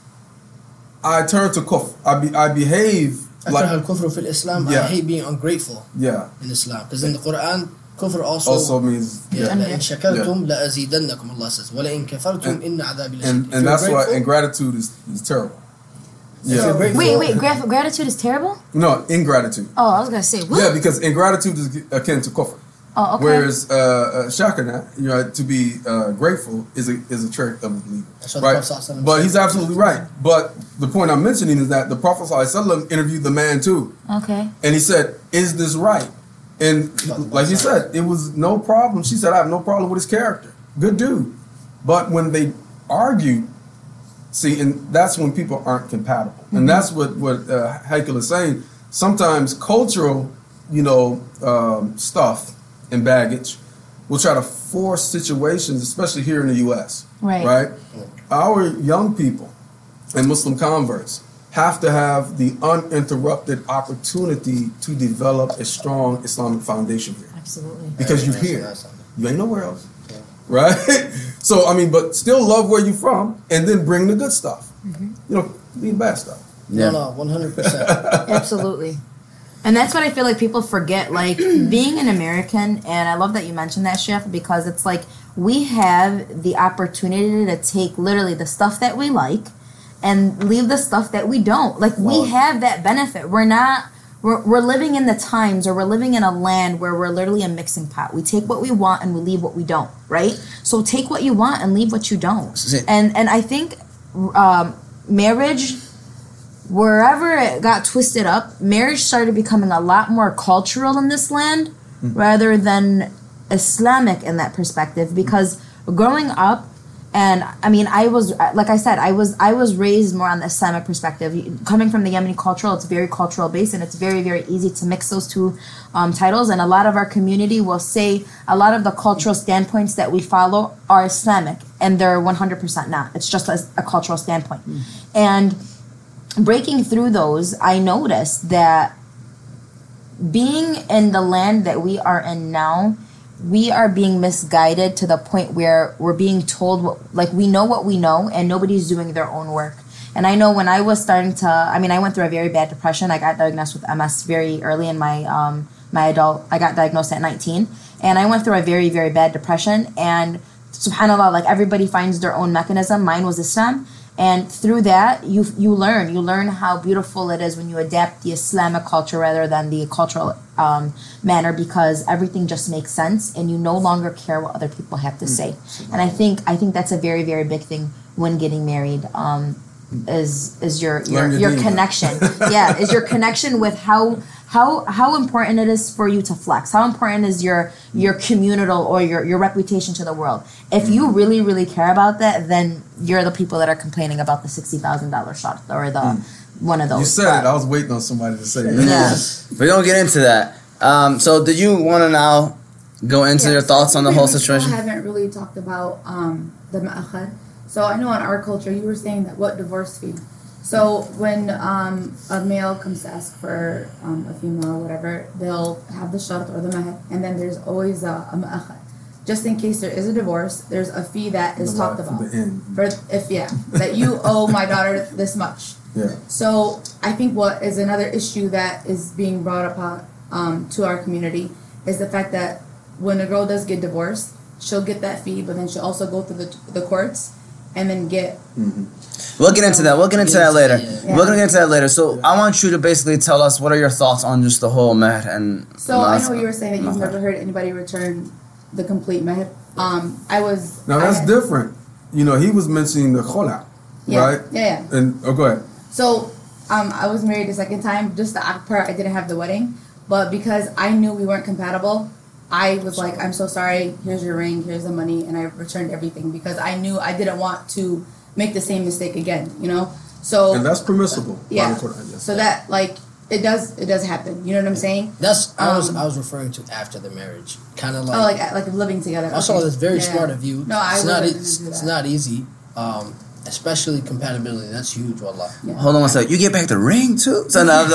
I turn to kufr. I be, I behave أكره like, الكفر في الإسلام. I Yeah. hate being ungrateful yeah. in Islam. Because in the Quran, kufr also, Also means, yeah, yeah. لَإِن شَكَرْتُمْ لَأَزِيدَنَّكُمْ Allah says. وَلَإِن كَفَرْتُمْ إِنَّ عَذَابِ لَشَدِيدٌ. And If and you're that's why grateful- ingratitude is, is terrible. If you're Yeah. grateful- Wait, wait. Gra- gratitude is terrible. No, ingratitude. Oh, I was gonna say what? Yeah, because ingratitude is akin to kufr. oh, okay. Whereas uh, uh, shakana, you know, to be uh, grateful is a is a trait of a believer, That's what the right? Prophet ﷺ But said. he's absolutely right. But the point I'm mentioning is that the Prophet ﷺ interviewed the man too, okay. and he said, "Is this right?" And like he said, it was no problem. She said, "I have no problem with his character, good dude." But when they argued, See, and that's when people aren't compatible, and that's what what uh, Haykel is saying. Sometimes cultural, you know, um, stuff and baggage will try to force situations, especially here in the U.S. Right. Right. Our young people and Muslim converts have to have the uninterrupted opportunity to develop a strong Islamic foundation here Absolutely. because you're here. You ain't nowhere else. Yeah. Right? So I mean, but still love where you're from and then bring the good stuff. Mm-hmm. You know, leave bad stuff. Yeah. No, no, one hundred percent. Absolutely. And that's what I feel like people forget. Like being an American, and I love that you mentioned that, Chef, because it's like we have the opportunity to take literally the stuff that we like and leave the stuff that we don't. Like Well- we have that benefit. We're not. We're, we're living in the times or we're living in a land where we're literally a mixing pot. We take what we want and we leave what we don't, right? So take what you want and leave what you don't. And and I think um, marriage wherever it got twisted up, marriage started becoming a lot more cultural in this land rather than Islamic in that perspective. Because growing up, and I mean, I was like I said, I was I was raised more on the Islamic perspective. Coming from the Yemeni cultural, it's very cultural based, and it's very very easy to mix those two um, titles. And a lot of our community will say a lot of the cultural standpoints that we follow are Islamic, and they're one hundred percent not. It's just a, a cultural standpoint, and breaking through those, I noticed that being in the land that we are in now, we are being misguided to the point where we're being told what, like we know what we know and nobody's doing their own work. And I know when I was starting to, I mean, I went through a very bad depression. I got diagnosed with MS very early in my um, my adult. I got diagnosed at 19, and I went through a very very bad depression. And subhanallah, like everybody finds their own mechanism. Mine was Islam, and through that you you learn you learn how beautiful it is when you adapt the Islamic culture rather than the cultural um, manner because everything just makes sense and you no longer care what other people have to say. And I think I think that's a very very big thing when getting married. Um, is is your your, your your connection yeah is your connection with how how how important it is for you to flex how important is your your communal or your your reputation to the world if you really really care about that then you're the people that are complaining about the $60000 shot or the one of those You said But- it. I was waiting on somebody to say it. yeah We don't get into that. Um, so, did you want to now go into Yeah, your so thoughts on the we- whole we still situation? haven't really talked about um, the ma'akhad. So I know in our culture, you were saying that what divorce fee. So when um, a male comes to ask for um, a female or whatever, they'll have the shart or the mahar, and then there's always a, a. Just in case there is a divorce, there's a fee that is talked about. For if yeah, that you owe my daughter this much. Yeah. So I think what is another issue that is being brought upon um, to our community is the fact that when a girl does get divorced, she'll get that fee, but then she'll also go through the, the courts and then get We'll get into that. We'll get into that later. Yeah. We're gonna get into that later. So, I want you to basically tell us what are your thoughts on just the whole meher and. So I know you were saying that you've never heard anybody return the complete mahar. Um, I was Now that's had- different. You know, he was mentioning the khola, Yeah, right? yeah, yeah. And oh, go ahead. So, um, I was married the second time. Just the act part, I didn't have the wedding, but because I knew we weren't compatible, I was like, "I'm so sorry. Here's your ring. Here's the money," and I returned everything because I knew I didn't want to make the same mistake again. You know, so And that's permissible. by yeah. Quran. So that like it does it does happen. You know what I'm saying? That's I was Um, I was referring to after the marriage, kind of like. oh, like like living together. Also, Okay. that's very Yeah. smart of you. No, I it's not. wasn't It's, gonna do it's that. not easy, um, especially compatibility. That's huge, wallah. Yeah. Hold on one second. You get back the ring too? So no,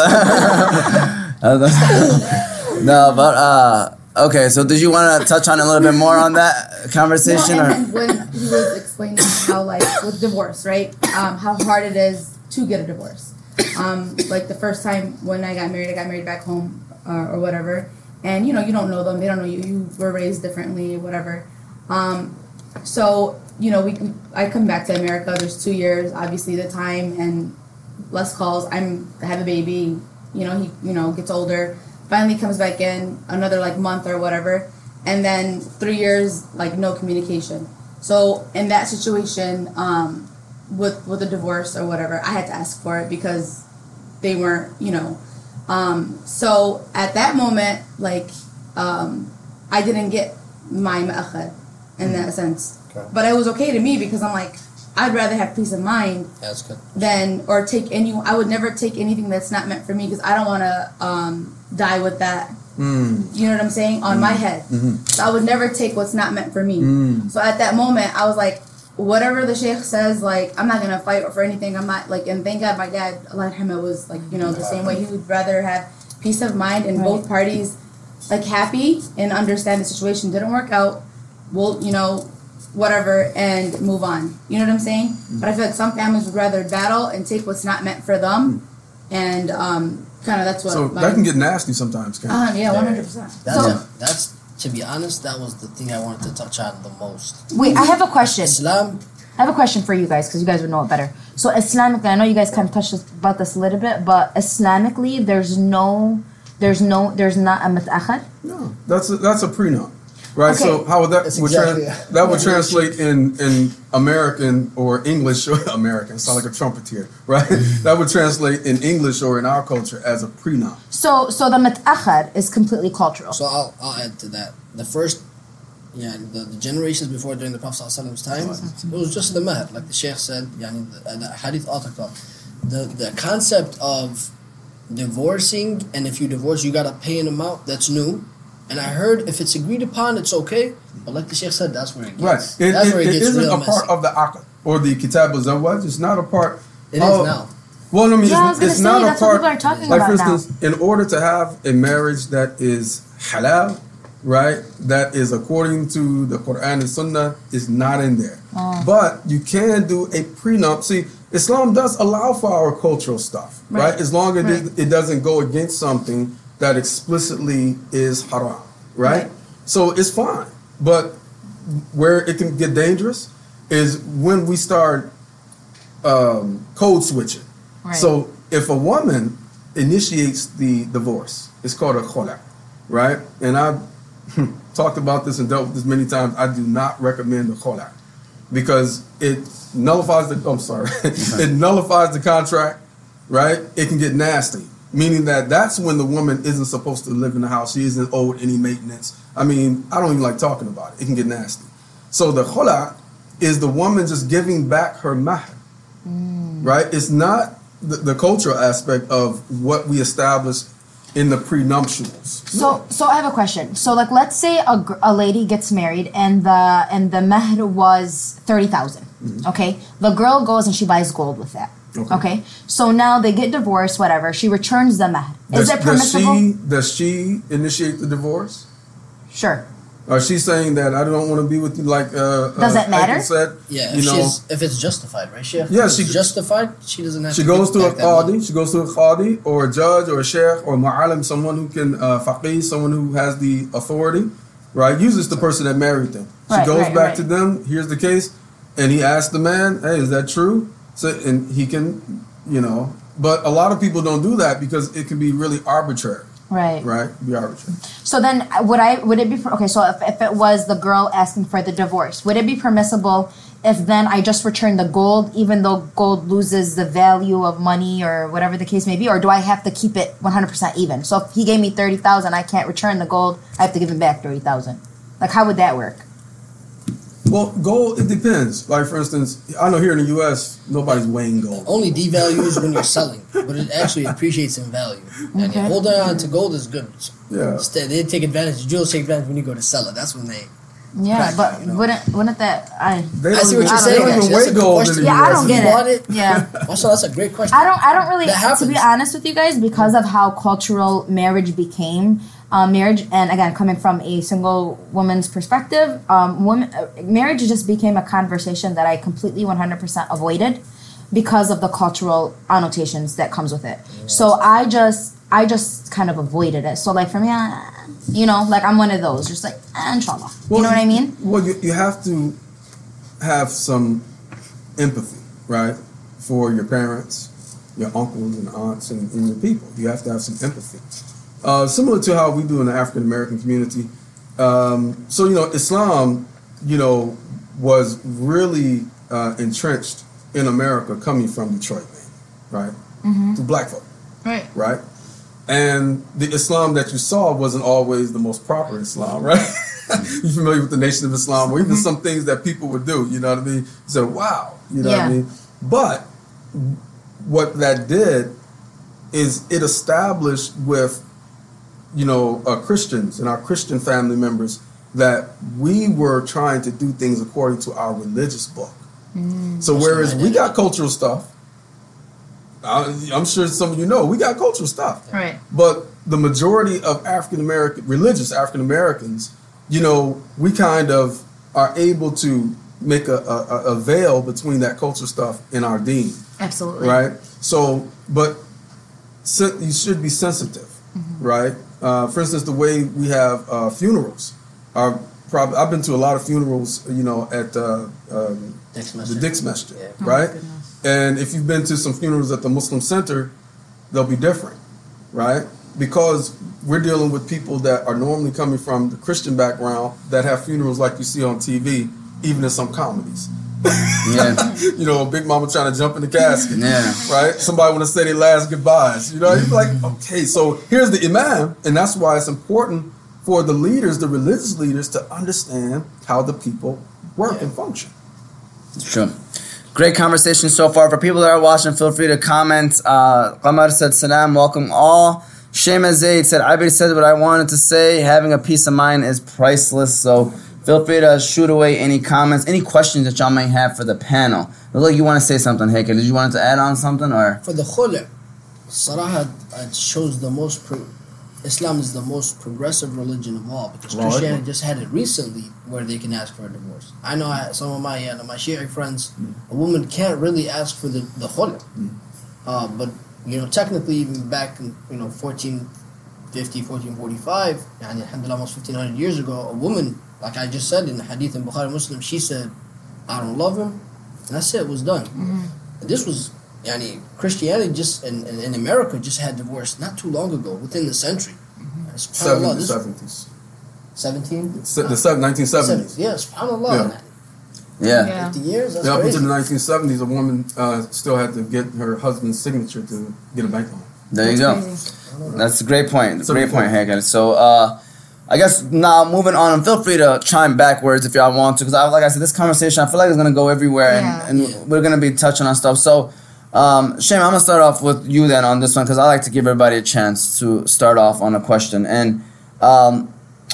I'm sorry. no, but uh, okay. So did you want to touch on a little bit more on that conversation? No, or? and then when he was explaining how like with divorce, right? Um, how hard it is to get a divorce. Um, like the first time when I got married, I got married back home uh, or whatever, and you know you don't know them, they don't know you. You were raised differently, whatever. Um, so you know we, we I come back to America. There's two years, obviously the time and less calls. I'm I have a baby. You know he you know gets older. Finally comes back in another like month or whatever, and then three years like no communication. So in that situation, um, with with a divorce or whatever, I had to ask for it because they weren't you know. Um, so at that moment, like um, I didn't get my ma'akhad in that sense, Okay. but it was okay to me because I'm like I'd rather have peace of mind That's good. than or take any. I would never take anything that's not meant for me because I don't want to um, die with that. Mm. You know what I'm saying on my head. Mhm. So I would never take what's not meant for me. Mm. So at that moment, I was like, whatever the sheikh says, like I'm not gonna fight for anything. I'm not like, and thank God my dad, Allah It was like, you know, the same way. He would rather have peace of mind and both parties like happy and understand the situation didn't work out. We'll, you know, whatever, and move on. You know what I'm saying? But I feel like some families would rather battle and take what's not meant for them, and um, kind of that's what. So my- that can get nasty sometimes, can it? Uh, yeah, one hundred percent. That's So- that's to be honest, that was the thing I wanted to touch on the most. Wait, I have a question. Islam, I have a question for you guys because you guys would know it better. So Islamically, I know you guys kind of touched about this a little bit, but Islamically, there's no, there's no, there's not a mut'akhad. No, that's a, that's a prenup, right? So how would that That's would exactly- tran- that would translate in in American or English or American? Sound like a trumpeter, right? that would translate in English or in our culture as a prenup. So, so the mut'akhad is completely cultural. so I'll, I'll add to that. The first, yeah, the, the generations before during the Prophet ﷺ's time, it was just the mahr, like the Sheikh said, yani the, the hadith author The, the concept of divorcing, and if you divorce, you gotta pay an amount that's new. And I heard if it's agreed upon, it's okay. But like the Sheikh said, that's where it Right. gets. It, that's it, where it it gets isn't real a messy. part of the akad or the kitab al Zawaj. It's not a part. It is of- now. Well, I mean, Yeah, it's, gonna it's say, not a that's what part. people are talking like, about for now. instance, in order to have a marriage that is halal, right, that is according to the Quran and Sunnah, is not in there. Oh. But you can do a prenup. See, Islam does allow for our cultural stuff, right? Right. As long as Right. it, it doesn't go against something that explicitly is haram, right? Right. So it's fine. But where it can get dangerous is when we start um, code switching. Right. So if a woman initiates the divorce, it's called a khola, right? And I've talked about this and dealt with this many times. I do not recommend the khola because it nullifies the. I'm sorry, it nullifies the contract, right? It can get nasty, meaning that that's when the woman isn't supposed to live in the house. She isn't owed any maintenance. I mean, I don't even like talking about it. It can get nasty. So the khola is the woman just giving back her mahr mm. right? It's not the, the cultural aspect of what we established in the prenuptials. So, so I have a question. So, like, let's say a, a lady gets married and the and the mahr was thirty mm-hmm. Okay, the girl goes and she buys gold with that. Okay. Okay. So now they get divorced. Whatever. She returns the mahr. Is Does, it permissible? Does she, does she initiate the divorce? Sure. Or is she saying that I don't want to be with you like uh, Does uh, it matter? Said? Yeah, you if know, she's if it's justified, right, Sheikh? Yeah, If she- justified. She doesn't have. she to goes give to a back that money. qadi, she goes to a qadi or a judge or a sheikh or mu'alim, someone who can uh, faqih, someone who has the authority, right? Usually it's the person that married them. She Right, goes right, back right. to them. Here's the case, and he asks the man, "Hey, is that true?" So and he can, you know. But a lot of people don't do that because it can be really arbitrary, Right. right? Be arbitrary. So then, uh, would I? Would it be okay? So if, if it was the girl asking for the divorce, would it be permissible if then I just return the gold, even though gold loses the value of money or whatever the case may be, or do I have to keep it one hundred percent even? So if he gave me thirty thousand, I can't return the gold. I have to give him back thirty thousand. Like how would that work? Well, gold it depends. Like for instance, I know here in the U.S. nobody's weighing gold. Only devalues when you're selling, but it actually appreciates in value. And Okay. holding on to gold is good. Yeah. Instead, they take advantage. Jewels take advantage when you go to sell it. That's when they. Yeah, but you know. wouldn't wouldn't that I? I see what you're they saying, don't even actually. Weigh gold in question. the Yeah, U.S. I don't get You it. want it? Yeah. Also, that's a great question. I don't. I don't really. That To be honest with you guys, because of how cultural marriage became, um, marriage, and again, coming from a single woman's perspective, um, woman, uh, marriage just became a conversation that I completely one hundred percent avoided because of the cultural annotations that comes with it. So I just, I just kind of avoided it. So like for me, uh, you know, like I'm one of those, just like eh, inshallah. you know what I mean? Well, you, you have to have some empathy, right, for your parents, your uncles and aunts, and, and your people. You have to have some empathy. Uh, similar to how we do in the African American community. Um, so, you know, Islam, you know, was really uh, entrenched in America coming from Detroit, man, right? To black folk Right. right? And the Islam that you saw wasn't always the most proper Islam, right? you familiar with the Nation of Islam, or even some things that people would do. You know what I mean? So wow, you know what I mean. But what that did is it established with you know uh, Christians and our Christian family members that we were trying to do things according to our religious book. So whereas we got cultural stuff, I, I'm sure some of you know we got cultural stuff. Right. But the majority of African American, religious African Americans, you know, we kind of are able to make a, a, a- veil between that culture stuff and our deen, Absolutely. right? So, but sen- you should be sensitive, right? Uh, for instance, the way we have uh, funerals are probably. I've been to a lot of funerals, you know, at uh, um, Next the message. Dick's Masjid, Yeah. Oh, right? goodness. And if you've been to some funerals at the Muslim Center, they'll be different, right? Because we're dealing with people that are normally coming from the Christian background that have funerals like you see on TV, even in some comedies. Yeah. you know, Big Mama trying to jump in the casket, Yeah. right? Somebody want to say their last goodbyes. You know, you're like, okay, so here's the imam, and that's why it's important for the leaders, the religious leaders, to understand how the people work and function. It's true. Great conversation so far. For people that are watching, feel free to comment. Uh, Qamar said, Salam, welcome all. Shayma Zaid said, I already said what I wanted to say. Having a peace of mind is priceless. So feel free to shoot away any comments, any questions that y'all may have for the panel. Look like you want to say something, Haykel. Did you want to add on something or? For the khul', Sarah it shows the most. Pro- Islam is the most progressive religion of all because Allahu Christianity just had it recently where they can ask for a divorce. I know I, some of my uh, my Shiite friends, a woman can't really ask for the the khul', uh, but you know technically even back in you know 1450, 1445, and alhamdulillah almost 1500 years ago, a woman like I just said in the hadith in Bukhari Muslim, she said, "I don't love him," and that's it. It was done. This was Yani Christianity just in, in, in America just had divorce not too long ago, within the century. And SubhanAllah, this 70s. 17? Se- The seven- 1970s. Yeah, SubhanAllah. Yeah. Yeah. Yeah. 50 years, that's Yeah, up crazy. until the 1970s, a woman uh, still had to get her husband's signature to get a bank loan. There you go. Crazy. That's a great point. It's a great good point, point. Haykel. So, uh, I guess now moving on, and feel free to chime backwards if y'all want to, because I, like I said, this conversation I feel like it's gonna go everywhere, Yeah. and, and we're gonna be touching on stuff. So, um, Shane, I'm gonna start off with you then on this one, because I like to give everybody a chance to start off on a question. And um,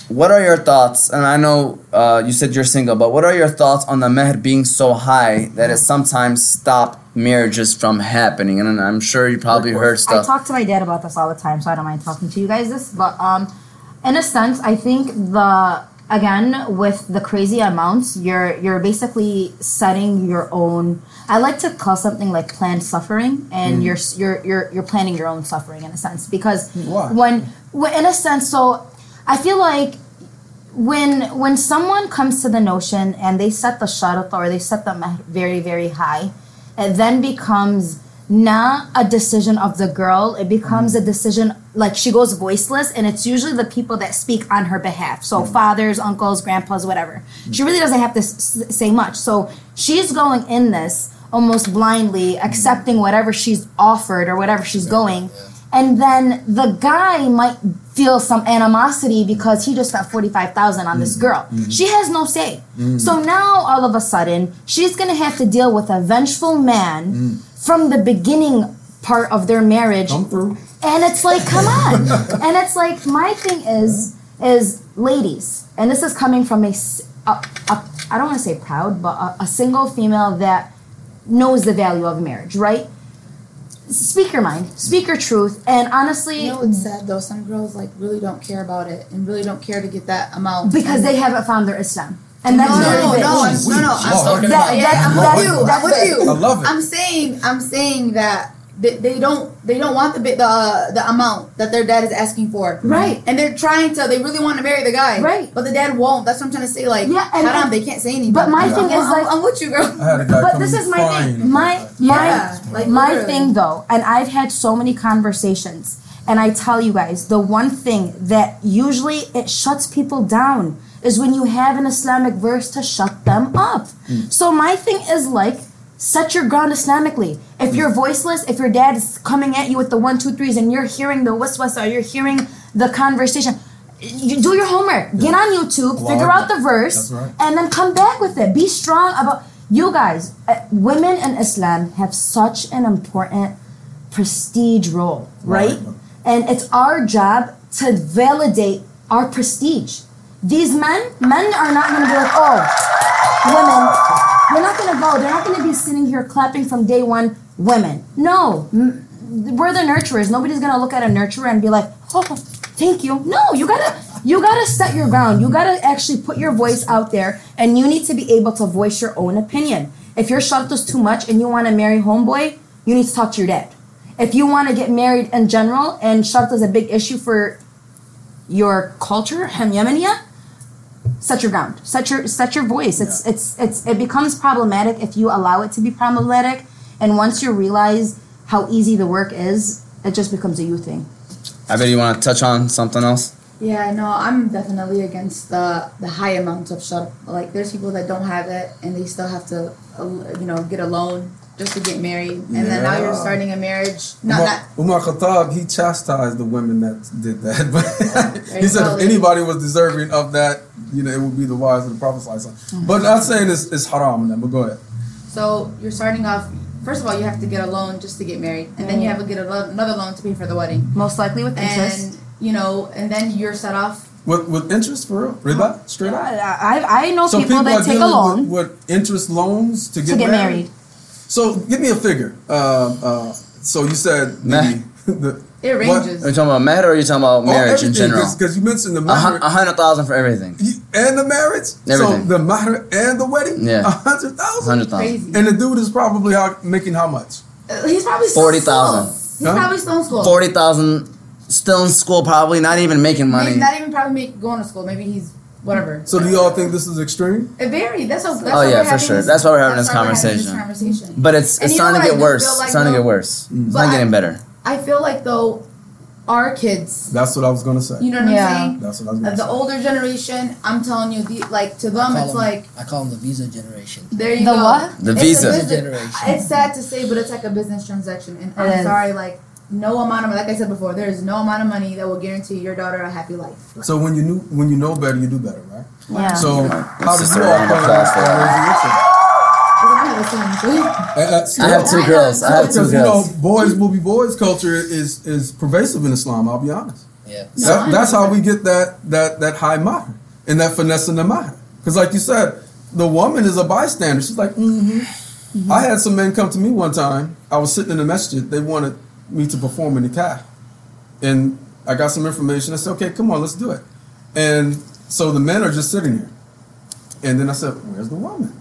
what are your thoughts? And I know uh, you said you're single, but what are your thoughts on the mehr being so high that it sometimes stopped marriages from happening? And I'm sure you probably heard stuff. I stuff. talk to my dad about this all the time, so I don't mind talking to you guys this. But um, in a sense, I think the again with the crazy amounts, you're you're basically setting your own. I like to call something like planned suffering, and mm. you're you're you're you're planning your own suffering in a sense because when when in a sense, so I feel like when when someone comes to the notion and they set the sharat or they set them very very high, it then becomes not a decision of the girl. It becomes a decision like she goes voiceless, and it's usually the people that speak on her behalf. So mm-hmm. fathers, uncles, grandpas, whatever. She really doesn't have to s- say much. So she's going in this almost blindly, mm-hmm. accepting whatever she's offered or whatever she's going. And then the guy might feel some animosity because he just spent 45,000 on this mm-hmm. girl. She has no say. So now all of a sudden, she's going to have to deal with a vengeful man from the beginning part of their marriage. Come through. And it's like, come on. and it's like, my thing is, is ladies, and this is coming from a, s- a- a- I don't want to say proud, but a, a single female that knows the value of marriage, right? Speak your mind, speak your truth, and honestly, You know what's sad though? Some girls like really don't care about it and really don't care to get that amount. because they haven't found their Islam. And that's no, no, very no, no, no, no. I'm, Lord. That- yeah, I'm with you. I'm with you. I love it. I'm saying, I'm saying that they, they don't, they don't want the bit, the uh, the amount that their dad is asking for. Right. And they're trying to. They really want to marry the guy. Right. But the dad won't. That's what I'm trying to say. Like, Yeah, and- haram, and- they can't say anything. but my I'm- thing I'm, is, I'm- like- I'm with you, girl. I had a guy But this is my thing. My my Yeah, like my literally. thing though, and I've had so many conversations, and I tell you guys, the one thing that usually it shuts people down is when you have an Islamic verse to shut them up. So my thing is like set your ground Islamically. If you're voiceless, if your dad is coming at you with the one, two, threes, and you're hearing the waswasa, you're hearing the conversation. you do your homework. Get on YouTube, figure out the verse, right. and then come back with it. Be strong about you guys. Uh, women in Islam have such an important prestige role, right? Right. And it's our job to validate our prestige. These men, men are not going to be like, oh, women, we're not going to go. They're not going to be sitting here clapping from day one. Women, no, we're the nurturers. Nobody's going to look at a nurturer and be like, oh, thank you. No, you gotta, you gotta set your ground. You gotta actually put your voice out there, and you need to be able to voice your own opinion. If your shart is too much and you want to marry homeboy, you need to talk to your dad. If you want to get married in general and shart is a big issue for your culture, Ham Yemeniya, set your ground. Set your set your voice. It's it's it's it becomes problematic if you allow it to be problematic. And once you realize how easy the work is, it just becomes a you thing. I bet you want to touch on something else. Yeah, no, I'm definitely against the the high amount of shart. Like, there's people that don't have it, and they still have to, uh, you know, get a loan just to get married, and then now you're starting a marriage. Not Umar, not. Umar Khattab, he chastised the women that did that. But oh, he said if anybody was deserving of that, you know, it would be the wives of the Prophet. sallallahu alaihi wasallam. But not saying it's, it's haram, and then, but go ahead. So you're starting off. First of all, you have to get a loan just to get married, and then you have to get a lo- another loan to pay for the wedding, Most likely with interest. and you know, and then you're set off. With, with interest for real? Riba? Straight up? I, I I know So people, people that are take a dealing loan with, with interest loans to get, to get married. So give me a figure. Uh, uh, so you said Meh. the, the It what- ranges. Are you talking about marriage or are you talking about marriage in general? Because you mentioned the A marriage a hundred thousand for everything. and the marriage. Everything. So the mahr and the wedding. Yeah. A hundred thousand. Hundred thousand. Crazy. And the dude is probably how, making how much? Uh, He's probably still 40,000. He's Huh? probably still in school. Forty thousand, still in school, probably not even making money. Maybe not even probably make, going to school. Maybe he's whatever. So do you all think this is extreme? It varied. That's how. That's Oh, yeah, for sure. This, That's why we're having this why we're having conversation. conversation. But it's And it's you starting to get worse. like, it's starting to get worse. It's But not I- getting better. I feel like though, our kids. That's what I was gonna say. You know what Yeah. I'm saying? That's what I was Uh, gonna the say. older generation, I'm telling you, the, like to them, it's them- like I call them the visa generation. there you The go. what? The It's a visa. business- Generation. It's sad to say, but it's like a business transaction, and It I'm sorry, like no amount of like I said before, there is no amount of money that will guarantee your daughter a happy life. So when you knew when you know better, you do better, right? Yeah. So how did Sister, you all round of come applause for and raise your issue? I have a son, so- And, uh, I have two girls. I have two Because you know, boys will be boys culture is is pervasive in Islam. I'll be honest. Yeah. No, That- I that's how we get that that that high mahr and that finesse in the mahr. Because like you said, the woman is a bystander. She's like, mm-hmm. I had some men come to me one time. I was sitting in the masjid. They wanted me to perform a nikah, and I got some information. I said, okay, come on, let's do it. And so the men are just sitting here, and then I said, where's the woman?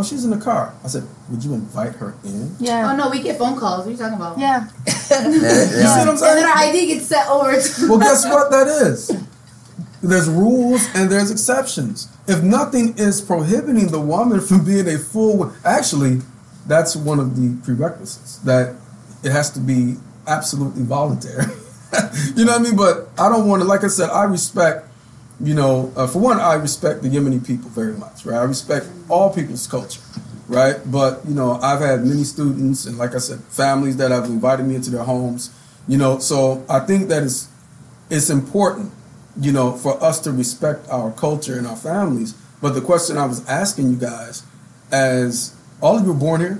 Oh, she's in the car. I said, would you invite her in? Yeah. Oh no, we get phone calls. What are you talking about? Yeah. You see what I'm And then our ID gets set over to. Well, guess what that is? There's rules and there's exceptions. If nothing is prohibiting the woman from being a full, actually, that's one of the prerequisites that it has to be absolutely voluntary. you know what I mean? But I don't want to. Like I said, I respect. You know, uh, for one, I respect the Yemeni people very much. Right, I respect all people's culture. Right, but you know, I've had many students and, like I said, families that have invited me into their homes. You know, so I think that is it's important, you know, for us to respect our culture and our families. But the question I was asking you guys, as all of you were born here,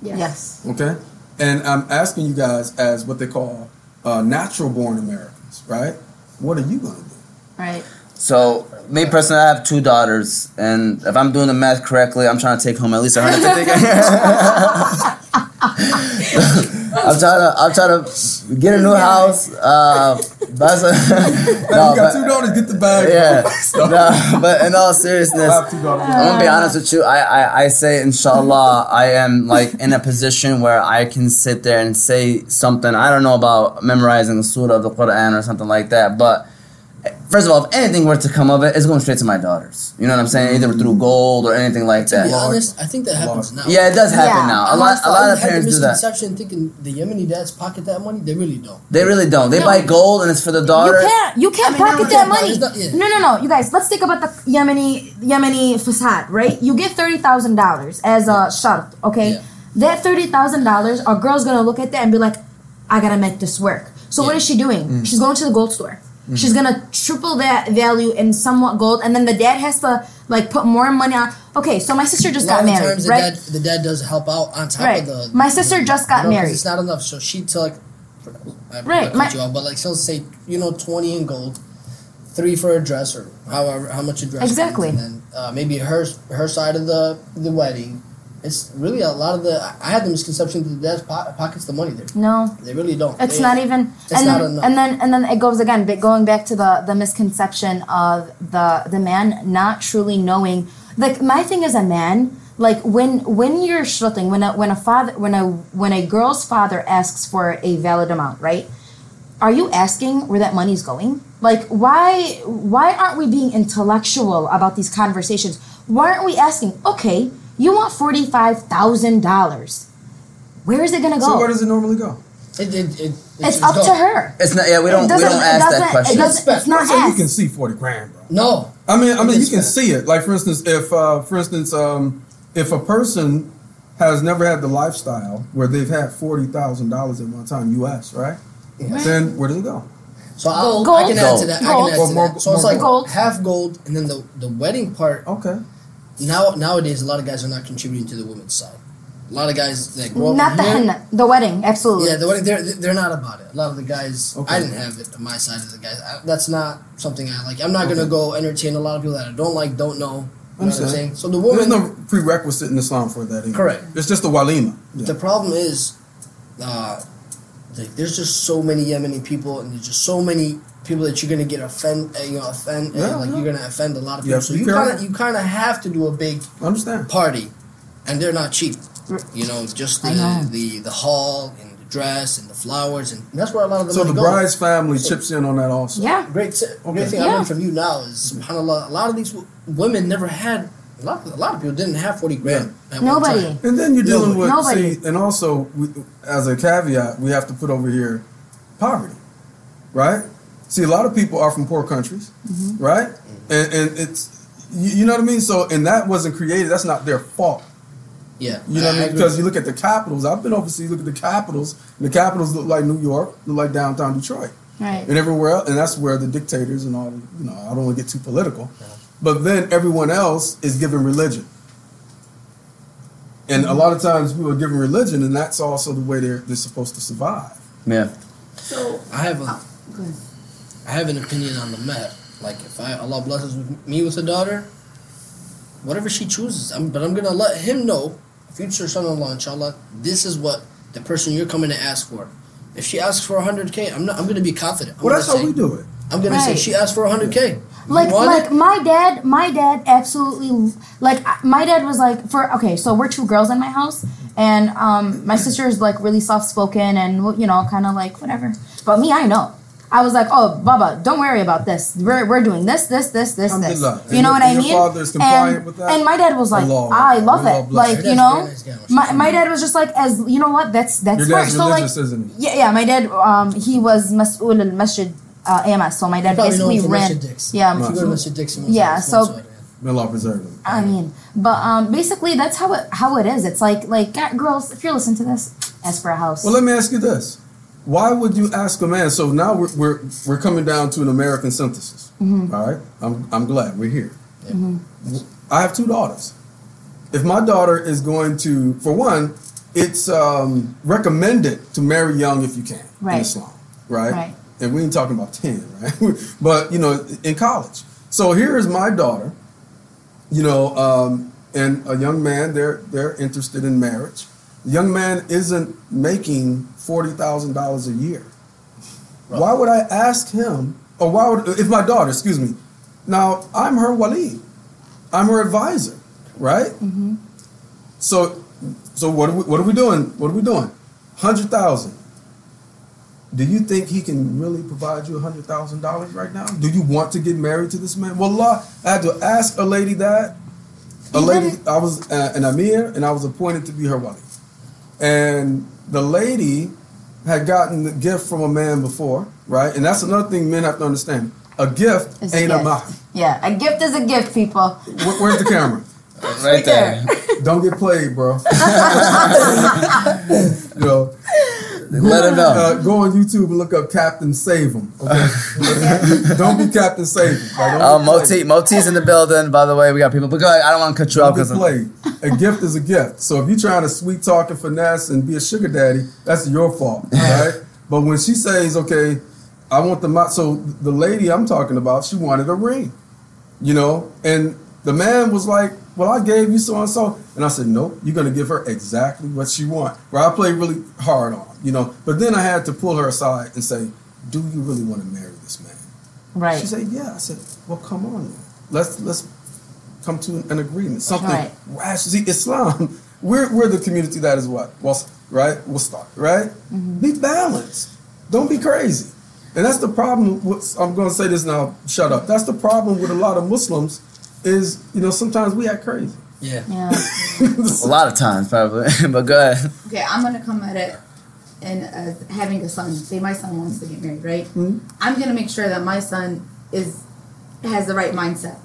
Yes. okay, and I'm asking you guys as what they call uh, natural born Americans, right? What are you going to do? Right. So me personally, I have two daughters, and if I'm doing the math correctly, I'm trying to take home at least 150. I'm trying to, I'm trying to get a new house. Uh, a, Hey, no, you got but- two daughters, get the bag. yeah, no, but in all seriousness, I have two daughters. I'm gonna be honest with you. I, I, I say, inshallah, I am like in a position where I can sit there and say something. I don't know about memorizing the surah of the Quran or something like that, but first of all, if anything were to come of it, it's going straight to my daughters. You know what I'm saying? Either through gold or anything like To be that. honest, I think that happens now. Yeah, it does happen Yeah. now. A lot, a lot of parents do that. misconception thinking the Yemeni dads pocket that money. They really don't. They really don't. They No. buy gold and it's for the daughter. You can't. You can't I mean, pocket no, that no, money. it's not- yeah. No, no, no. You guys, let's think about the Yemeni Yemeni fasad, right? You get thirty thousand dollars as a shart, okay? Yeah. That thirty thousand dollars, a girl's gonna look at that and be like, "I gotta make this work." So what Yeah. is she doing? Mm. She's going to the gold store. She's gonna triple that value in somewhat gold, and then the dad has to like put more money on. Okay, so my sister just got married, times the right? dad the dad does help out on top Right. of the. My sister just got you know, married. It's not enough, so she took. I Right, my- you off, but like she'll say, you know, twenty in gold, three for a dress or however how much a dress. Exactly. and then uh, maybe her her side of the the wedding. It's really a lot of the. I had the misconception that the dad po- pockets the money there. No, They really don't. It's They- not even. it's and not then, enough. and then and then it goes again, but going back to the the misconception of the the man not truly knowing. Like my thing as a man, like when when you're shluting, when a when a father when a when a girl's father asks for a valid amount, right? Are you asking where that money's going? Like why why aren't we being intellectual about these conversations? Why aren't we asking? Okay, you want forty five thousand dollars. Where is it gonna go? So where does it normally go? It, it, it, it's up to her. It's not. Yeah, we don't. We doesn't- don't ask that question. doesn't, it's not So you can see forty grand, bro. No, I mean, I mean, you can fair. see it. Like for instance, if uh, for instance, um, if a person has never had the lifestyle where they've had forty thousand dollars at one time, U.S. Right? Yeah. Then where does it go? So I, Gold. I can add to Gold. that. Gold. I can add to that. So it's like gold. half gold, and then the the wedding part. Okay. Now nowadays, a lot of guys are not contributing to the women's side. A lot of guys that grow Not in the here, henna, the wedding, absolutely. Yeah, the wedding. They're they're not about it. A lot of the guys. Okay. I didn't have it on my side of the guys. I, that's not something I like. I'm not gonna go entertain a lot of people that I don't like, don't know. You know what I'm saying? So the There's woman. no prerequisite in Islam for that. Either. Correct. It's just a walima. The problem is, uh, like, there's just so many Yemeni people, and there's just so many people that you're gonna get offend, uh, you know, offend, uh, Yeah, like yeah. you're gonna offend a lot of people. have So you kind of you kind of have to do a big Understand? party, and they're not cheap. You know, just I know. the the the hall and the dress and the flowers, and that's where a lot of the So money the goes. bride's family chips in on that also. Yeah. Great, t- Okay. great thing I Yeah. learned from you now is, subhanallah, a lot of these w- women never had. A lot, a lot of people didn't have forty grand. At one Nobody. time. And then you're dealing Nobody. with Nobody. see, and also we, as a caveat, we have to put over here poverty, right? See, a lot of people are from poor countries, Mm-hmm. right? And and it's you, you know what I mean. So and that wasn't created. That's not their fault. Yeah, You know what I mean? Because you look at the capitals. I've been overseas. Look at the capitals. And the capitals look like New York, look like downtown Detroit, Right. and everywhere else. And that's where the dictators and all. You know, I don't want to get too political, but then everyone else is given religion. And a lot of times people are given religion, and that's also the way they're they're supposed to survive. Yeah. So I have a, go ahead. I have an opinion on the matter. Like if I Allah blesses me with a daughter, whatever she chooses, I'm, but I'm gonna let him know, future son-in-law, inshallah. This is what the person you're coming to ask for. If she asks for 100k, I'm not. I'm gonna be confident. I'm Well, that's gonna how say, we do it. I'm gonna say she asked for 100k. Like like it? my dad, my dad absolutely like my dad was like for okay, so we're two girls in my house, and um my sister is like really soft spoken and you know kind of like whatever. But me, I know. I was like, oh, Baba, don't worry about this. We're, we're doing this, this, this, this, this. You And know your- what I your mean? father compliant and, with that? and my dad was like, Allah. I love Allah it. bless Like you know, very nice guy, my, my dad was just like, as you know what, that's that's Your dad's So like, religious, isn't he? yeah, yeah, my dad, um, he was mas'ul al masjid uh, AMS, so my dad You probably know basically ran. Yeah, If you go to Mr. Dixon, Yeah, so- May Allah preserve them. I mean, but um, basically that's how it how it is. It's like like girls, if you're listening to this, ask for a house. Well, let me ask you this: Why would you ask a man? So now we're we're, we're coming down to an American synthesis. Mm-hmm. all right, I'm I'm glad we're here. I have two daughters. If my daughter is going to, for one, it's um, recommended to marry young if you can in Right. Islam, right? Right. And we ain't talking about ten, right? but you know, in college. So here is my daughter, you know, um, and a young man. They're they're interested in marriage. The young man isn't making forty thousand dollars a year. Why would I ask him, or why would if my daughter, excuse me, now I'm her wali, I'm her advisor, right? Mm-hmm. So, so what are we, what are we doing? What are we doing? Hundred thousand. Do you think he can really provide you hundred thousand dollars right now? Do you want to get married to this man? Well, I had to ask a lady that. A lady, I was uh, an amir, and I was appointed to be her wali. And the lady had gotten the gift from a man before, right? And that's another thing men have to understand. A gift It's ain't a gift. mahar. yeah, a gift is a gift, people. Where, where's the camera? Right there. Don't get played, bro. you know, Let him know. Uh, go on YouTube and look up Captain Save 'em. Okay? don't be Captain Save Right? Don't Oh, Moti. Moti's in the building. By the way, we got people. But go ahead. I don't want to cut you off Don't be played. A gift is a gift. So if you're trying to sweet talk and finesse and be a sugar daddy, that's your fault, All right? But when she says, "Okay, I want the mo-, so the lady I'm talking about, she wanted a ring, you know, and the man was like, "Well, I gave you so and so," and I said, "Nope, you're gonna give her exactly what she want." Where I play really hard on, you know, but then I had to pull her aside and say, "Do you really want to marry this man?" Right. She said, "Yeah." I said, "Well, come on, then. let's let's come to an agreement, something Right. rational." See, Islam, we're we're the community that is what, well, right? We'll start right. Mm-hmm. Be balanced. Don't be crazy. And that's the problem. With, I'm going to say this now. Shut up. That's the problem with a lot of Muslims. Is you know sometimes we act crazy. Yeah. Yeah. a lot of times probably. but go ahead. Okay, I'm gonna come at it and uh, having a son. Say my son wants to get married, right? Mhm. I'm gonna make sure that my son is has the right mindset.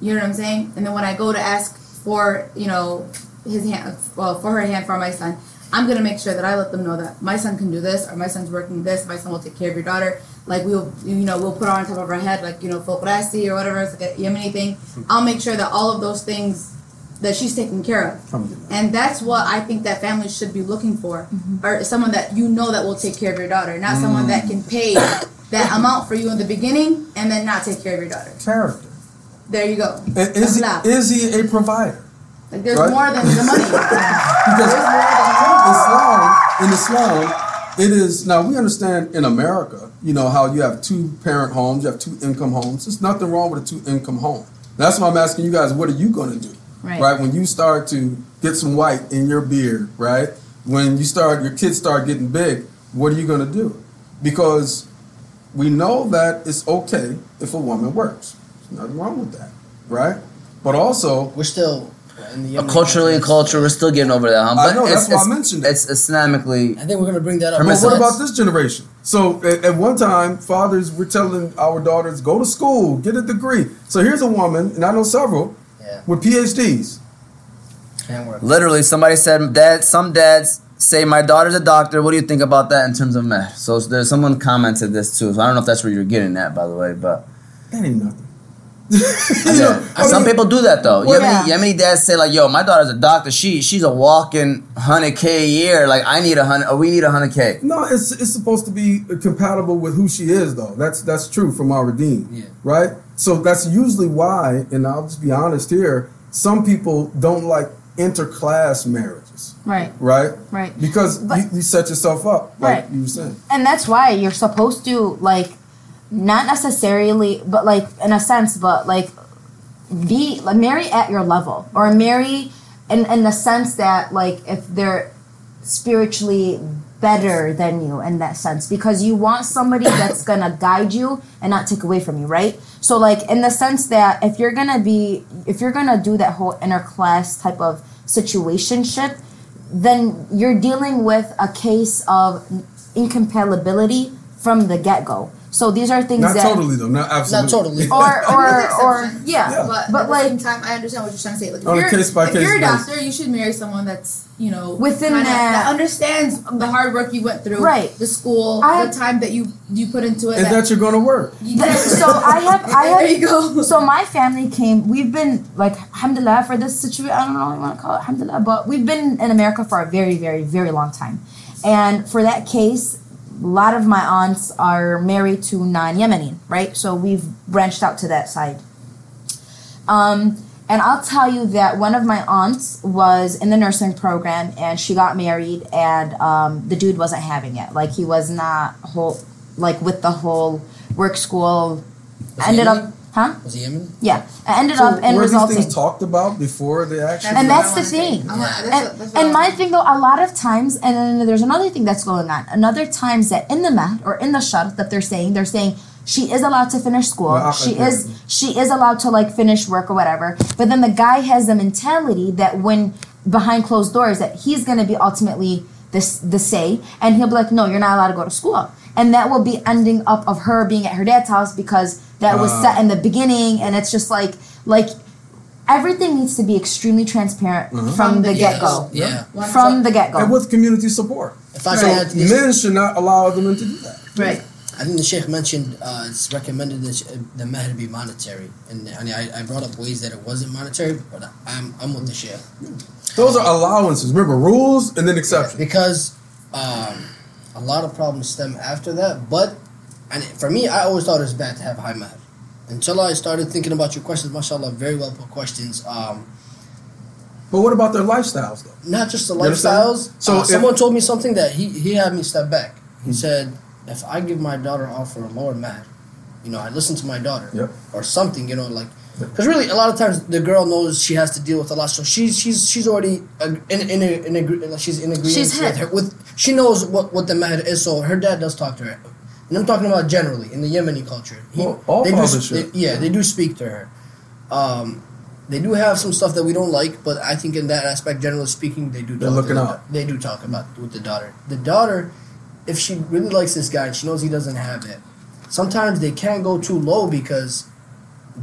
You know what I'm saying? And then when I go to ask for, you know, his hand, well, for her hand for my son, I'm gonna make sure that I let them know that my son can do this, or my son's working this. My son will take care of your daughter. Like we'll, you know, we'll put her on top of her head, like you know, Fokrasi or whatever, it's like a Yemeni thing. I'll make sure that all of those things that she's taken care of. Alhamdulillah. And that's what I think that families should be looking for, mm-hmm. or someone that you know that will take care of your daughter, not someone that can mm. pay that amount for you in the beginning and then not take care of your daughter. Character. There you go. And is he, is he a provider? Like there's Right. more than the money. Because There's more than the money. Islam, in Islam, it is now we understand in America, you know, how you have two parent homes, you have two income homes. There's nothing wrong with a two income home. That's why I'm asking you guys, what are you gonna do? Right. When you start to get some white in your beard, right? When you start your kids start getting big, what are you gonna do? Because we know that it's okay if a woman works. There's nothing wrong with that, right? But also We're still in the Culturally and culture, we're still getting over that. Huh? I But know, it's, that's why I mentioned it. It's Islamically. I think we're gonna bring that up. But what about this generation? So at, at one time, fathers were telling our daughters, go to school, get a degree. So here's a woman, and I know several, Yeah. with PhDs. Can't work. Literally, somebody said, "Dad." Some dads say, "My daughter's a doctor." What do you think about that in terms of math? So there's someone commented this too. So I don't know if that's where you're getting at, by the way, but That ain't nothing. yeah. some people do that though. Well, Yemeni, yeah. Yemeni dads say like, "Yo, my daughter's a doctor. She she's a walking hundred k a year. Like I need a hundred, or uh, we need a hundred k." No, it's it's supposed to be compatible with who she is, though. That's that's true from our Redeem, Yeah. right? So that's usually why, and I'll just be honest here. Some people don't like interclass marriages, Right. right? Right. Because But- you, you set yourself up, like Right. you were saying. and that's why you're supposed to like not necessarily but like in a sense but like be like marry at your level or marry in in the sense that like if they're spiritually better than you in that sense because you want somebody that's gonna guide you and not take away from you right so like in the sense that if you're gonna be if you're gonna do that whole interclass type of situationship then you're dealing with a case of incompatibility from the get-go so these are things Not that totally though, not absolutely. Not totally. or or or yeah, Yeah. But, but at like the same time, I understand what you're trying to say. Like, if On a you're, case-by-case if you're a basis. doctor, you should marry someone that's you know Within kinda- that- that understands the hard work you went through, Right. The school, I- the time that you you put into it. And that you're gonna work. you- so I have I there you have go. so my family came we've been like alhamdulillah for this situation I don't know what you want to call it alhamdulillah but we've been in America for a very very very long time and for that case a lot of my aunts are married to non-Yemeni right so we've branched out to that side um and I'll tell you that one of my aunts was in the nursing program and she got married and um, the dude wasn't having it. Like he was not whole like with the whole work school. Ended up? Huh? Was he Yemen? Yeah. It ended So up in were these resulting. things talked about before they actually? And that's the thing. I want- that's and what- and my thing though, a lot of times, and then there's another thing that's going on. Another times that in the mat or in the shart that they're saying, they're saying she is allowed to finish school. Well, she I- is she is allowed to like finish work or whatever. But then the guy has the mentality that when behind closed doors that he's gonna be ultimately this the say, and he'll be like, no, you're not allowed to go to school. And that will be ending up of her being at her dad's house because that was set in the beginning, and it's just like like everything needs to be extremely transparent Mhm. from the Yes, get go. Yeah. One- From the get go. And with community support. If I So can add to men should not allow other men to do that. Right. I think the Sheikh mentioned uh, it's recommended that the mahr be monetary, and I, I, I brought up ways that it wasn't monetary, but I'm I'm with the Sheikh Those are allowances. Remember, rules and then exceptions. because um, a lot of problems stem after that. But and for me, I always thought it was bad to have high mahr until I started thinking about your questions. Mashallah, very well put questions. Um, But what about their lifestyles, though? not just the You lifestyles. So So if- someone told me something that he he had me step back. He Hmm. said, if I give my daughter off for a lower mahr, you know, I listen to my daughter Yep. or something, you know, like because really a lot of times the girl knows she has to deal with a lot, so she's she's she's already ag- in in a, in a, she's in agreement She's with her with she knows what what the mahr is. So her dad does talk to her, and I'm talking about generally in the Yemeni culture. He, Well, all they do, fathers s- should. they- yeah, they do speak to her. Um, they do have some stuff that we don't like, but I think in that aspect, generally speaking, they do. They're talk looking to the- out. They do talk about with the daughter. The daughter, if she really likes this guy and she knows he doesn't have it, sometimes they can't go too low because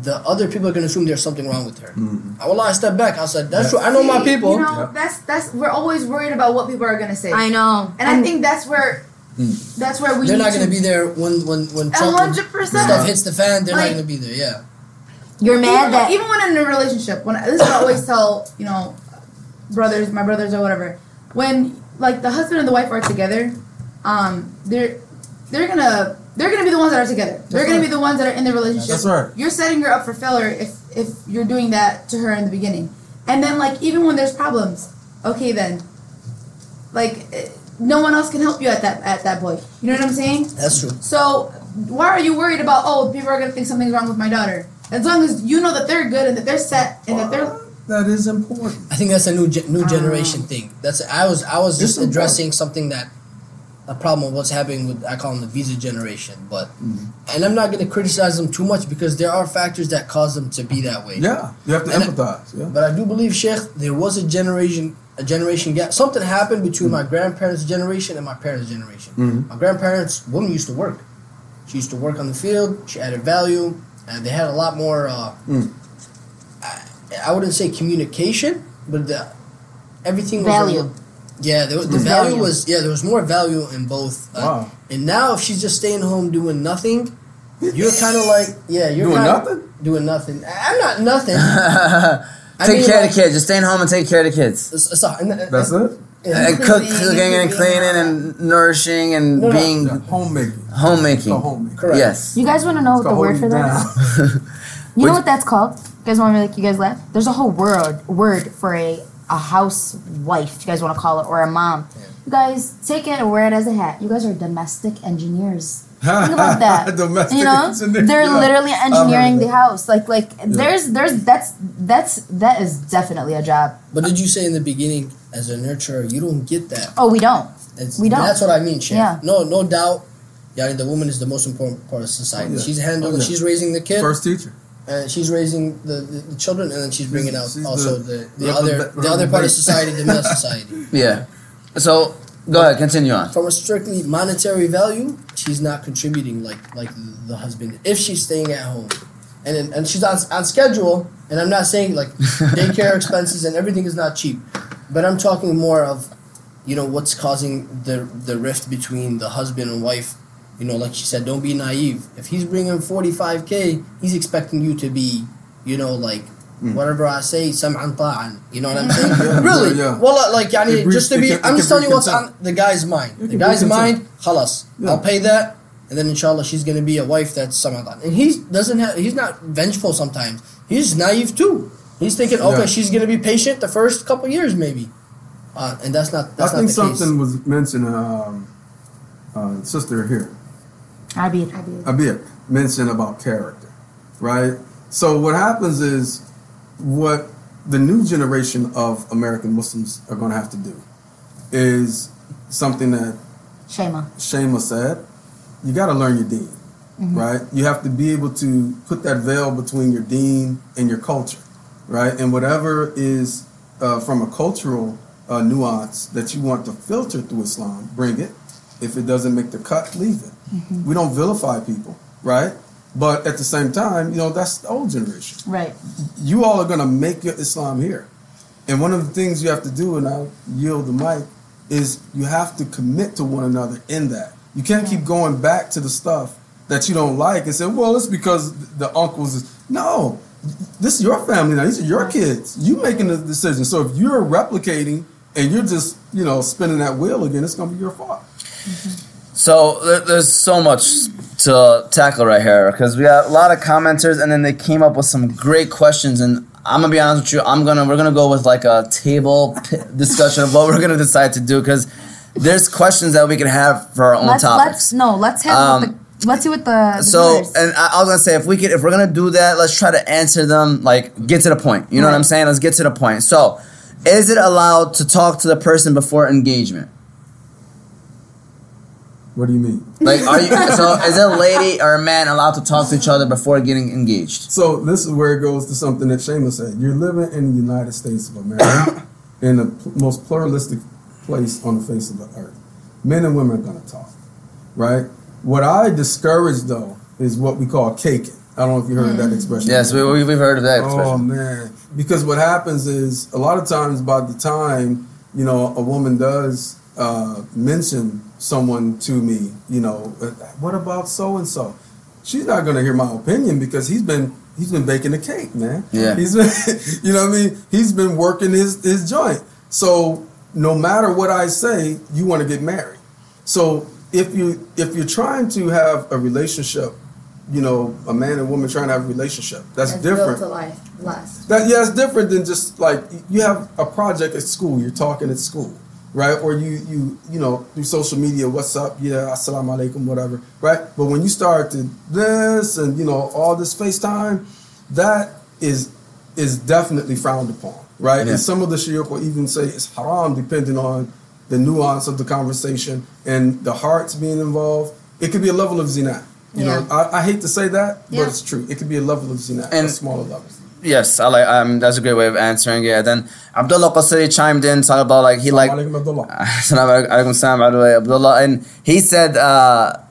the other people are gonna assume there's something wrong with her. Mhm. I will I step back. I said, that's Yeah. true. I know my people. You know, Yeah. that's that's we're always worried about what people are gonna say. I know. and I think that's where Mm. that's where we They're need not gonna be there when when when Trump- 100%. stuff hits the fan. They're Like- not gonna be there. Yeah. You're even, mad that even when in a relationship, when this is what I always tell you know brothers, my brothers or whatever, when like the husband and the wife are together, um, they're they're gonna they're gonna be the ones that are together. they're That's gonna right. be the ones that are in the relationship. That's right. You're setting her up for failure if if you're doing that to her in the beginning, and then like even when there's problems, okay then, like eh, no one else can help you at that at that point. You know what I'm saying? That's true. So why are you worried about oh people are gonna think something's wrong with my daughter? As long as you know that they're good and that they're set and that they're That is important. I think that's a new ge- new Ah. generation thing. That's I was I was just It's important. addressing something that a problem of what's happening with I call them the visa generation, but Mm-hmm. and I'm not going to criticize them too much because there are factors that cause them to be that way. Yeah, you have to And I- empathize. Yeah. But I do believe, Sheikh, there was a generation a generation gap. Something happened between my grandparents' generation and my parents' generation. Mhm. My grandparents, woman used to work. She used to work on the field. She added value, and they had a lot more. Uh, Mm. I, I wouldn't say communication, but the everything was value. little- yeah, there was, the Mm. value Value. was yeah. There was more value in both. Uh, Wow. And now, if she's just staying home doing nothing, you're kind of like yeah, you're Doing kinda nothing? Doing nothing. I'm not nothing. I take mean, care like- of the kids. Just staying home and take care of the kids. It's- it's and- and- That's it. yeah. And cook, cooking and cleaning and nourishing and No, no. being Yeah, homemaking. homemaking. Homemaking. Correct. Yes. You guys want to know It's what the word for holding that is? down. You know what that's called? You guys want to make you guys laugh? There's a whole word word for a a housewife. You guys want to call it or a mom? You guys take it and wear it as a hat. You guys are domestic engineers. Think about that. Domestic you know, engineer. they're Yeah. literally oh, engineering the house. Like like there's there's that's that's that is definitely a job. But did you say in the beginning, as a nurturer, you don't get that? Oh, we don't. It's, We don't. That's what I mean, Chef. Yeah. No, no doubt. Yeah, the woman is the most important part of society. Oh, yeah. She's handling. Oh. She's raising the kid, First teacher. and she's raising the, the, the children, and then she's bringing out She's also the- the, the, rep- other the other part of society, the male society. Yeah. So go ahead, continue on. From a strictly monetary value, she's not contributing like like the husband if she's staying at home, and then, and she's on on schedule. And I'm not saying like daycare expenses and everything is not cheap, but I'm talking more of, you know, what's causing the the rift between the husband and wife. You know, like she said, don't be naive. If he's bringing 45k, he's expecting you to be, you know, like. Mm. Whatever I say, sam'an ta'an. You know what I'm saying? Yeah, really? yeah, yeah. Well, like, yani, It just to be, can- I'm just telling you what's on the guy's mind. The guy's mind, contempt. khalas. Yeah. I'll pay that, and then inshallah she's gonna be a wife that's sam'an. And he doesn't have, he's not vengeful sometimes. He's naive too. He's thinking, okay, Yeah. she's gonna be patient the first couple years maybe, uh, and that's not I not think the something case. was mentioned. Um, uh, sister here, Abid. Abir, mentioned about character, right? So what happens is what the new generation of American Muslims are going to have to do is something that Shayma. Shayma said, you got to learn your deen, right? You have to be able to put that veil between your deen and your culture, right? And whatever is uh, from a cultural uh, nuance that you want to filter through Islam, bring it. If it doesn't make the cut, leave it. We don't vilify people, right? But at the same time, you know, that's the old generation. Right. You all are going to make your Islam here. And one of the things you have to do, and I'll yield the mic, is you have to commit to one another in that. You can't keep going back to the stuff that you don't like and say, well, it's because the uncles. Is. No, this is your family now. These are your kids. You making the decision. So if you're replicating and you're just, you know, spinning that wheel again, it's going to be your fault. So there's so much to tackle right here because we got a lot of commenters, and then they came up with some great questions. And I'm gonna be honest with you, I'm gonna we're gonna go with like a table p- discussion of what we're gonna decide to do because there's questions that we can have for our own Let's topics. let's no. Let's have Um, the, let's see what the, the So, viewers- and I, I was gonna say, if we could, if we're gonna do that, let's try to answer them like get to the point. You know what I'm saying? Let's get to the point. So, is it allowed to talk to the person before engagement? What do you mean? Like, are you? so, is a lady or a man allowed to talk to each other before getting engaged? So this is where it goes to something that Seamus said. You're living in the United States of America, in the pl- most pluralistic place on the face of the earth. Men and women are going to talk, right? What I discourage though is what we call caking. I don't know if you heard that expression. Yes, we, we, we've heard of that Oh expression. man, because what happens is a lot of times by the time you know a woman does uh, mention someone to me, you know, uh, what about so and so? She's not going to hear my opinion because he's been he's been baking the cake, man. Yeah. he's been you know what I mean. He's been working his his joint. So no matter what I say, you want to get married. So if you if you're trying to have a relationship, you know, a man and woman trying to have a relationship, that's That's different. built to life, last. That yeah, it's different than just like you have a project at school. You're talking at school, right? Or you you you know through social media. What's up? Yeah, assalamu alaikum, whatever, right? But when you start to this and you know all this FaceTime, that is is definitely frowned upon, right? Yeah. And some of the shiur will even say it's haram, depending on the nuance of the conversation and the hearts being involved. It could be a level of zina. You know, I, I hate to say that, Yeah. but it's true. It could be a level of zina, and, a smaller level. Yes, I like. Um, that's a great way of answering it. Then Abdullah Qasiri chimed in, talking about like he like Alaikum Abdullah. Assalamu by the way, Abdullah. And he said, uh,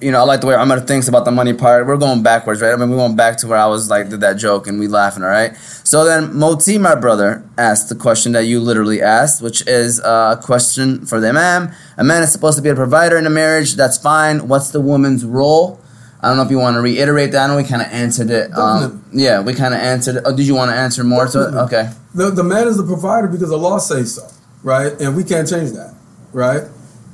you know, I like the way Umar thinks about the money part. We're going backwards, right? I mean, we went back to where I was like, did that joke and we laughing, all right? So then Moti, my brother, asked the question that you literally asked, which is uh, a question for the Imam. A man is supposed to be a provider in a marriage. That's fine. What's the woman's role? I don't know if you want to reiterate that. I know we kind of answered it. Um, yeah, we kind of answered it. Oh, did you want to answer more to it? Okay. The, the man is the provider because the law says so, right? And we can't change that, right?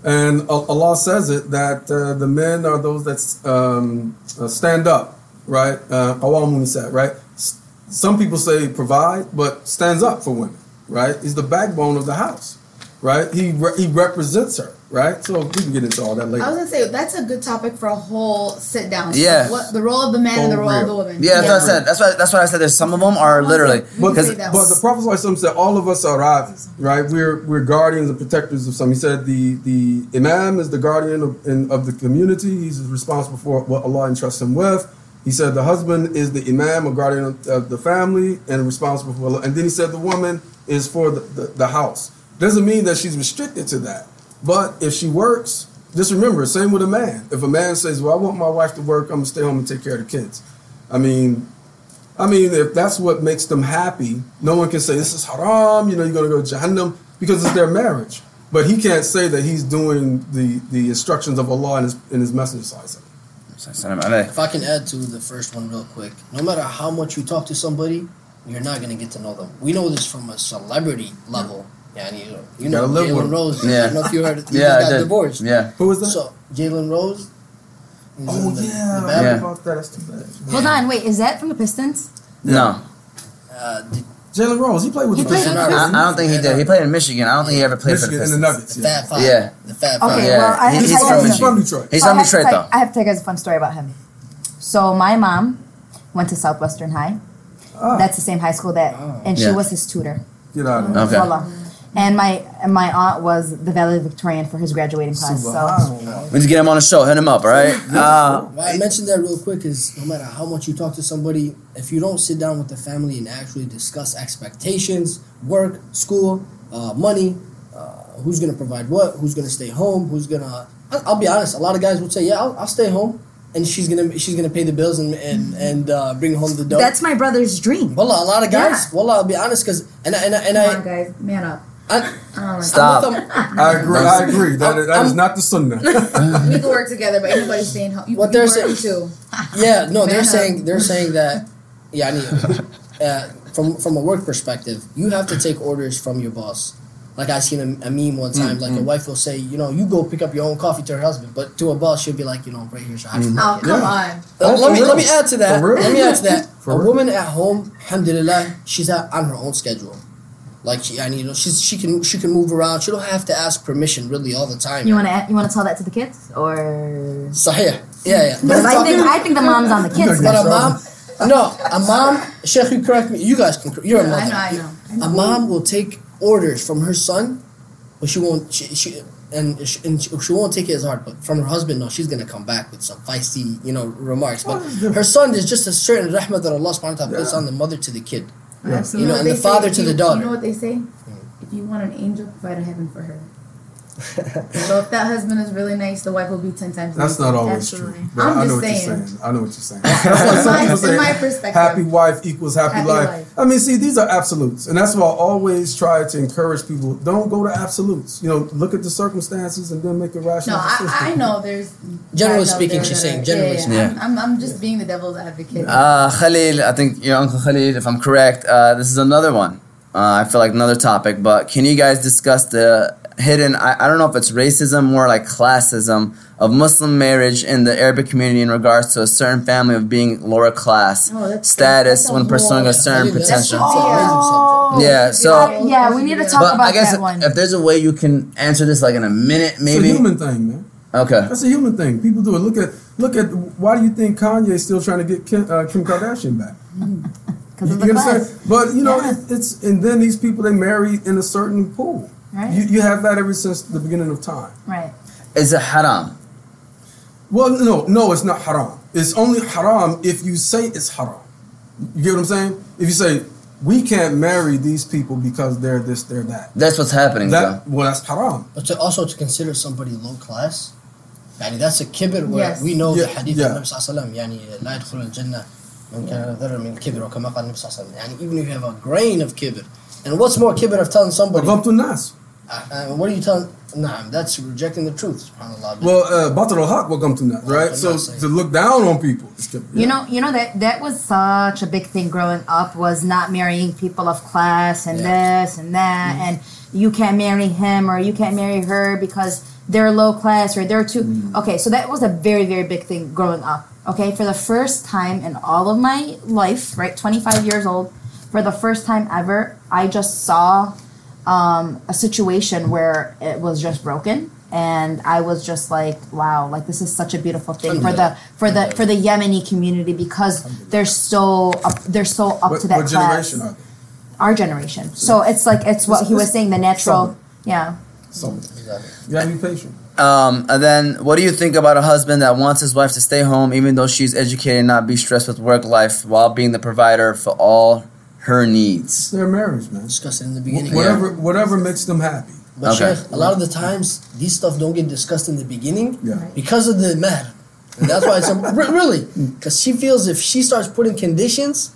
And Al- Allah says it that uh, the men are those that um, uh, stand up, right? Uh, Qawamun nisa, right? Some people say provide, but stands up for women, right? He's the backbone of the house, right? He re- he represents her, right? So we can get into all that later. I was gonna say that's a good topic for a whole sit down. Yeah. What the role of the man and the role of the woman. Yeah, that's what I said. That's why. That's why I said. There's some of them are literally But, because but the Prophet said all of us are ravis, right? We're we're guardians and protectors of some. He said the the imam is the guardian of, in, of the community. He's responsible for what Allah entrusts him with. He said the husband is the imam, a guardian of, of the family, and responsible for. Allah. And then he said the woman is for the, the, the house. Doesn't mean that she's restricted to that. But if she works, just remember, same with a man. If a man says, "Well, I want my wife to work, I'm gonna stay home and take care of the kids," I mean, I mean, if that's what makes them happy, no one can say this is haram. You know, you're gonna go to Jahannam because it's their marriage. But he can't say that he's doing the, the instructions of Allah and his, and his messenger. sallallahu If I can add to the first one real quick, no matter how much you talk to somebody, you're not gonna get to know them. We know this from a celebrity level. Yeah, and you, you know gotta live with Jalen. Rose. Yeah. I don't know if you heard. He Yeah, just I got did. divorced. Yeah. Who was that? So Jalen Rose. oh in the- yeah, the Yeah. about that. That's too bad. Hold on, wait, is that from the Pistons? No, Uh, Jalen Rose, he played with He the played Pistons. with- I, I don't think he did. He played in Michigan. I don't think he ever played Michigan for the and the Pistons. Nuggets. the Yeah. Fab Five. Yeah. The Fab Okay, Five. Yeah, well, I have he's to from tell you He's from Detroit. He's Oh, from I Detroit though. I have to tell you guys a fun story about him. So my mom went to Southwestern High. Ah, That's the same high school that, and she Yeah. was his tutor. get out of here. Okay. Voila. And my and my aunt was the valedictorian for his graduating class. So We need to get him on the show. Hit him up, all right? Uh, Why I mentioned that real quick is no matter how much you talk to somebody, if you don't sit down with the family and actually discuss expectations, work, school, uh, money, uh, who's gonna provide what, who's gonna stay home, who's gonna. I- I'll be honest. A lot of guys would say, "Yeah, I'll, I'll stay home," and she's gonna she's gonna pay the bills and and and uh, bring home the dough. That's my brother's dream. Well, a lot of guys. Yeah. Wallah, I'll be honest, cause and I- and I- and Come on, I, guys, man up. I Oh, Stop. I'm with them. I agree. I agree. That is, that is not the sunnah. we can work together, but anybody's staying home. You, What you they're saying- too. Yeah, no, they're Man saying they're saying that, yeah, uh, from from a work perspective, you have to take orders from your boss. Like I seen a, a meme one time, like a wife will say, you know, you go pick up your own coffee to her husband, but to a boss she'll be like, you know, right here's your iPhone. Oh, come Yeah. on. Uh, Oh, let me real? let me add to that. For real? Let me add to that. For a real? woman at home, alhamdulillah, she's at, on her own schedule. Like she, I you know, she's she can she can move around. She don't have to ask permission really all the time. You wanna you wanna tell that to the kids or? Sahih. Yeah, yeah. But Because I'm think I think the mom's on the kids. But a mom, no, a mom. Sheikh, you correct me. You guys can. You're a I mother. I know. I know. A mom will take orders from her son, but she won't. She, she and she, and she she won't take it as hard. But from her husband, no, she's gonna come back with some feisty, you know, remarks. But oh, her son is just a certain rahmah that Allah subhanahu wa taala puts Yeah. on the mother to the kid. Yeah. You know, what and they the father say? to If the you- daughter. You know what they say? If you want an angel, provide a heaven for her. so if that husband is really nice, the wife will be ten times. That's nicer. not always Absolutely. true. But I'm I know just what saying. you're saying. I know what you're saying. That's why some In my- people in my perspective. happy wife equals happy, Happy life. life. I mean, see, these are absolutes, and that's why I always try to encourage people: don't go to absolutes. You know, look at the circumstances and then make a rational No, I, I know there's. Generally guys out speaking, there she's saying are- generally yeah, speaking. yeah. I'm, I'm, I'm just being the devil's advocate. Uh, Khalil, I think your uncle Khalil, if I'm correct, uh, this is another one. Uh, I feel like another topic, but can you guys discuss the hidden? I, I don't know if it's racism, more like classism of Muslim marriage in the Arabic community in regards to a certain family of being lower class Oh, that's- status that's when pursuing a certain That's potential. a amazing. Yeah, so Uh, yeah, we need to talk but about I guess that if, one. if there's a way you can answer this like in a minute, maybe It's a human thing, man. Okay. That's a human thing. People do it. Look at look at. Why do you think Kanye's still trying to get Kim, uh, Kim Kardashian back? Because You, of the you class. understand? But you know, Yeah. it, it's and then these people they marry in a certain pool. Right. You, you have that ever since the beginning of time. Right. Is it haram? Well, no, no, it's not haram. It's only haram if you say it's haram. You get what I'm saying? If you say we can't marry these people because they're this, they're that. That's what's happening, That well, that's haram. But to also to consider somebody low class, يعني that's a kibr where Yes. we know Yeah, the hadith yeah. of Nabi صلى الله عليه وسلم يعني لا يدخل الجنة من كان ذر من كبر وكما قال النبي صلى الله عليه وسلم يعني even if you have a grain of kibr and what's more kibr of telling somebody But to uh, uh, what are you telling nah that's rejecting the truth subhanallah Well, uh, batar al-haq will come to that, right? So to look down on people. is to- You know, you know that that was such a big thing growing up was not marrying people of class and Yeah. this and that and you can't marry him or you can't marry her because they're low class or they're too okay so that was a very very big thing growing up okay for the first time in all of my life right 25 years old for the first time ever i just saw um, a situation where it was just broken and i was just like wow like this is such a beautiful thing for the for the for the yemeni community because they're so up, they're so up What, to that what class generation are they? our generation so it's like it's what he was saying the natural Southern. yeah So Exactly. you gotta be patient. Um, and then, what do you think about a husband that wants his wife to stay home, even though she's educated, and not be stressed with work life, while being the provider for all her needs? They're marriage, man. discussed it in the beginning Whatever, whatever makes them happy. but Okay. Sheikh, a lot of the times these stuff don't get discussed in the beginning Yeah. because of the mahr and that's why it's a, really because she feels if she starts putting conditions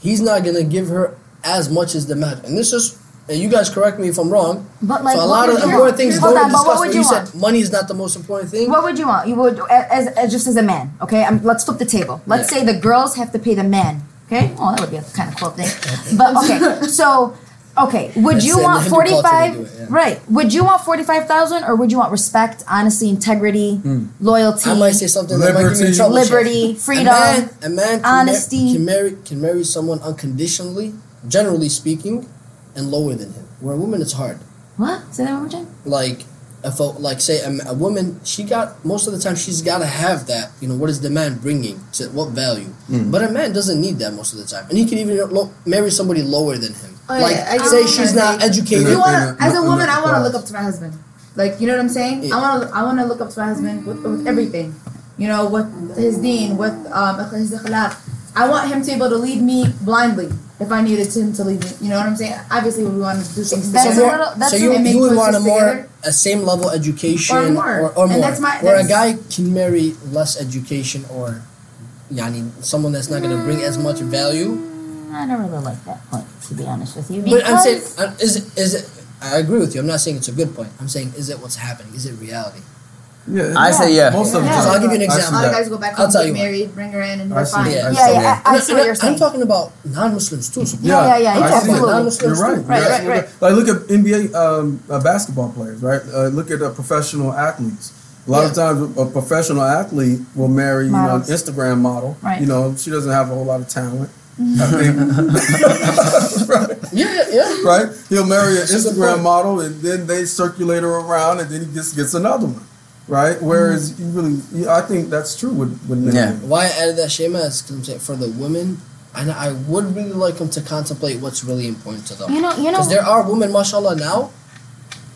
he's not gonna give her as much as the mahr and this is and you guys correct me if I'm wrong But like, so a what lot would of you important want? things Hold don't on, get but what discussed. would you you want? said money is not the most important thing. What would you want? You would as, as just as a man, okay? Um let's flip the table. Let's Yeah. say the girls have to pay the man, okay? Oh, that would be a kind of cool thing. But okay, so okay, would That's you in the want Hindu forty culture, they five? do it, yeah. Right? Would you want forty five thousand, or would you want respect, honesty, integrity, hmm. loyalty, I might say something that might give me Liberty. trouble. liberty, Sheikh. freedom? A man, a man can, honesty. Mar- can marry can marry someone unconditionally, generally speaking, and lower than him. Where a woman, it's hard. What? Say that one more time. Like if a, like say a, a woman, she got most of the time she's got to have that. You know what is the man bringing to what value? Mm. But a man doesn't need that most of the time, and he can even lo- marry somebody lower than him. Oh, like I get say what she's you're not saying. educated. You wanna, a- as a woman, I want to look up to my husband. Like, you know what I'm saying? Yeah. I want to, I want to look up to my husband with, with everything. You know, with his deen, with um, his akhlaq. I want him to be able to lead me blindly if I needed him to leave me. You know what I'm saying? Obviously, we want to do things That's so a little- that's so you, you would want a more together. a same level education Or more. or, or And more. that's my- where a guy can marry less education or yani, someone that's not going to bring as much value. I don't really like that point, to be honest with you. But I'm saying, because- uh, is it, is it? I agree with you. I'm not saying it's a good point. I'm saying, is it what's happening? Is it reality? Yeah, I say yeah. Most of the Yeah. So I'll give you an I see A example. lot of guys go back I'll home, tell get you what. bring her in, and I they're see. fine. I yeah, see. yeah, I, I And see what you're saying. I'm talking about non-Muslims too. So Yeah, yeah, yeah, I see. absolutely. Non-Muslims You're right. too. Right, You're right, right. Like look at NBA um, uh, basketball players, right? Uh, look at uh, professional athletes. A lot of times, a professional athlete will marry, you know, an Instagram model. Right. You know, she doesn't have a whole lot of talent. I think, right? Yeah, yeah, yeah. right? He'll marry an That's a good Instagram model, and then they circulate her around, and then he just gets another one, right? Whereas Mm-hmm. you really, you- I think that's true with with men. Yeah. Why I added that Shayma is because I'm saying for the women, and I would really like them to contemplate what's really important to them. You know, you know, Because there are women, mashallah, now.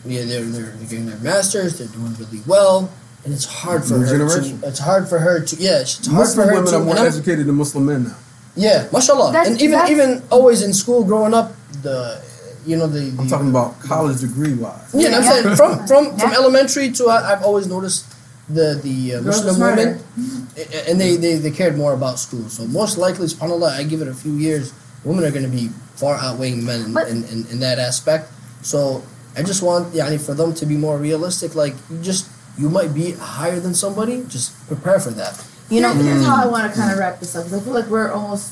Yeah, they're they're getting their masters. They're doing really well, and it's hard for New her generation. to. It's hard for her to. Yeah, it's hard Muslim for her women to. are more educated than Muslim men now. yeah, mashallah, That's- and even even always in school growing up, the you know the. the I'm talking about college degree wise. Yeah, and I'm saying from from from elementary to I, I've always noticed the the uh, Girls Muslim smarter. women, and they, they they cared more about school. So most likely, subhanallah, I give it a few years, women are going to be far outweighing men in, in, in, in that aspect. So I just want yani, for them to be more realistic. Like you just you might be higher than somebody, just prepare for that. you know, Here's how I want to kind of wrap this up. 'cause I feel like we're almost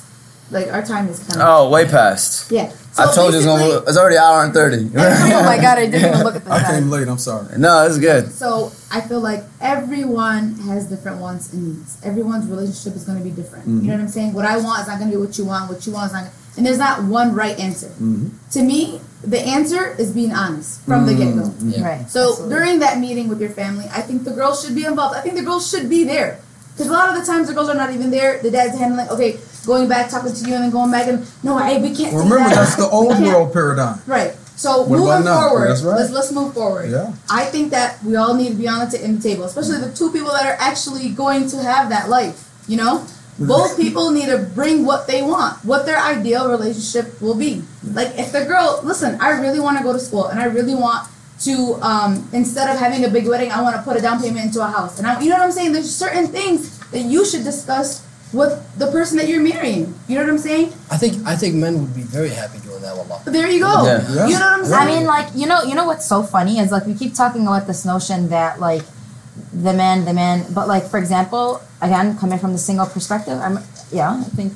like our time is kind of Oh, way past. yeah. I told you it's gonna. It's already hour and thirty. oh my god, I didn't even look at the time. I came time. late. I'm sorry. no, it's good. So I feel like everyone has different wants and needs. Everyone's relationship is going to be different. You mm-hmm. know what I'm saying? What I want is not going to be what you want. What you want is not. Gonna, and there's not one right answer. Mm-hmm. To me, the answer is being honest from the get go. Mm-hmm. Yeah. Right. So absolutely. during that meeting with your family, I think the girls should be involved. I think the girls should be there. Because a lot of the times the girls are not even there. The dad's handling, okay, going back, talking to you, and then going back and no, hey, we can't. Well, remember that. that's the old world paradigm. Right. So What moving forward, That's right. let's let's move forward. Yeah. I think that we all need to be on the, t- in the table, especially the two people that are actually going to have that life. You know, both people need to bring what they want, what their ideal relationship will be. Like if the girl, listen, I really want to go to school, and I really want to um, instead of having a big wedding, I want to put a down payment into a house, and I, you know what I'm saying. There's certain things that you should discuss with the person that you're marrying. You know what I'm saying? I think I think men would be very happy doing that. Wallah. There you go. Yeah. Yeah. You know what I'm saying? I mean, like you know, you know what's so funny is like we keep talking about this notion that like the man, the man, but like for example, again coming from the single perspective, I'm yeah, I think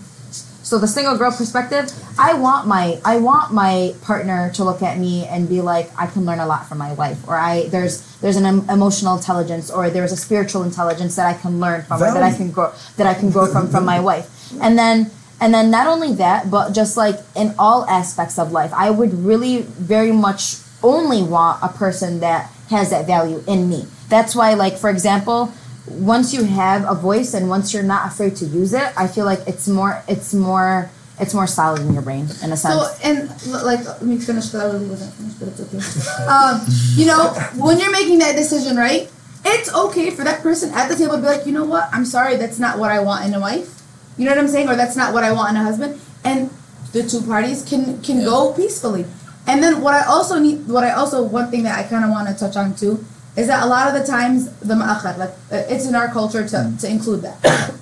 so. The single girl perspective, I want my I want my partner to look at me and be like, I can learn a lot from my wife, or I there's there's an em- emotional intelligence, or there's a spiritual intelligence that I can learn from, or that I can grow that I can grow from from my wife, and then and then not only that, but just like in all aspects of life, I would really very much only want a person that has that value in me. That's why, like for example, once you have a voice and once you're not afraid to use it, I feel like it's more it's more it's more solid in your brain in a sense. So and like let me finish because I really wasn't finished, but it's okay. Um, you know, when you're making that decision, right? It's okay for that person at the table to be like, you know what? I'm sorry, that's not what I want in a wife. You know what I'm saying? Or that's not what I want in a husband. And the two parties can can go peacefully. And then what I also need, what I also one thing that I kind of want to touch on too, is that a lot of the times the mu'akhar, like uh, it's in our culture to to include that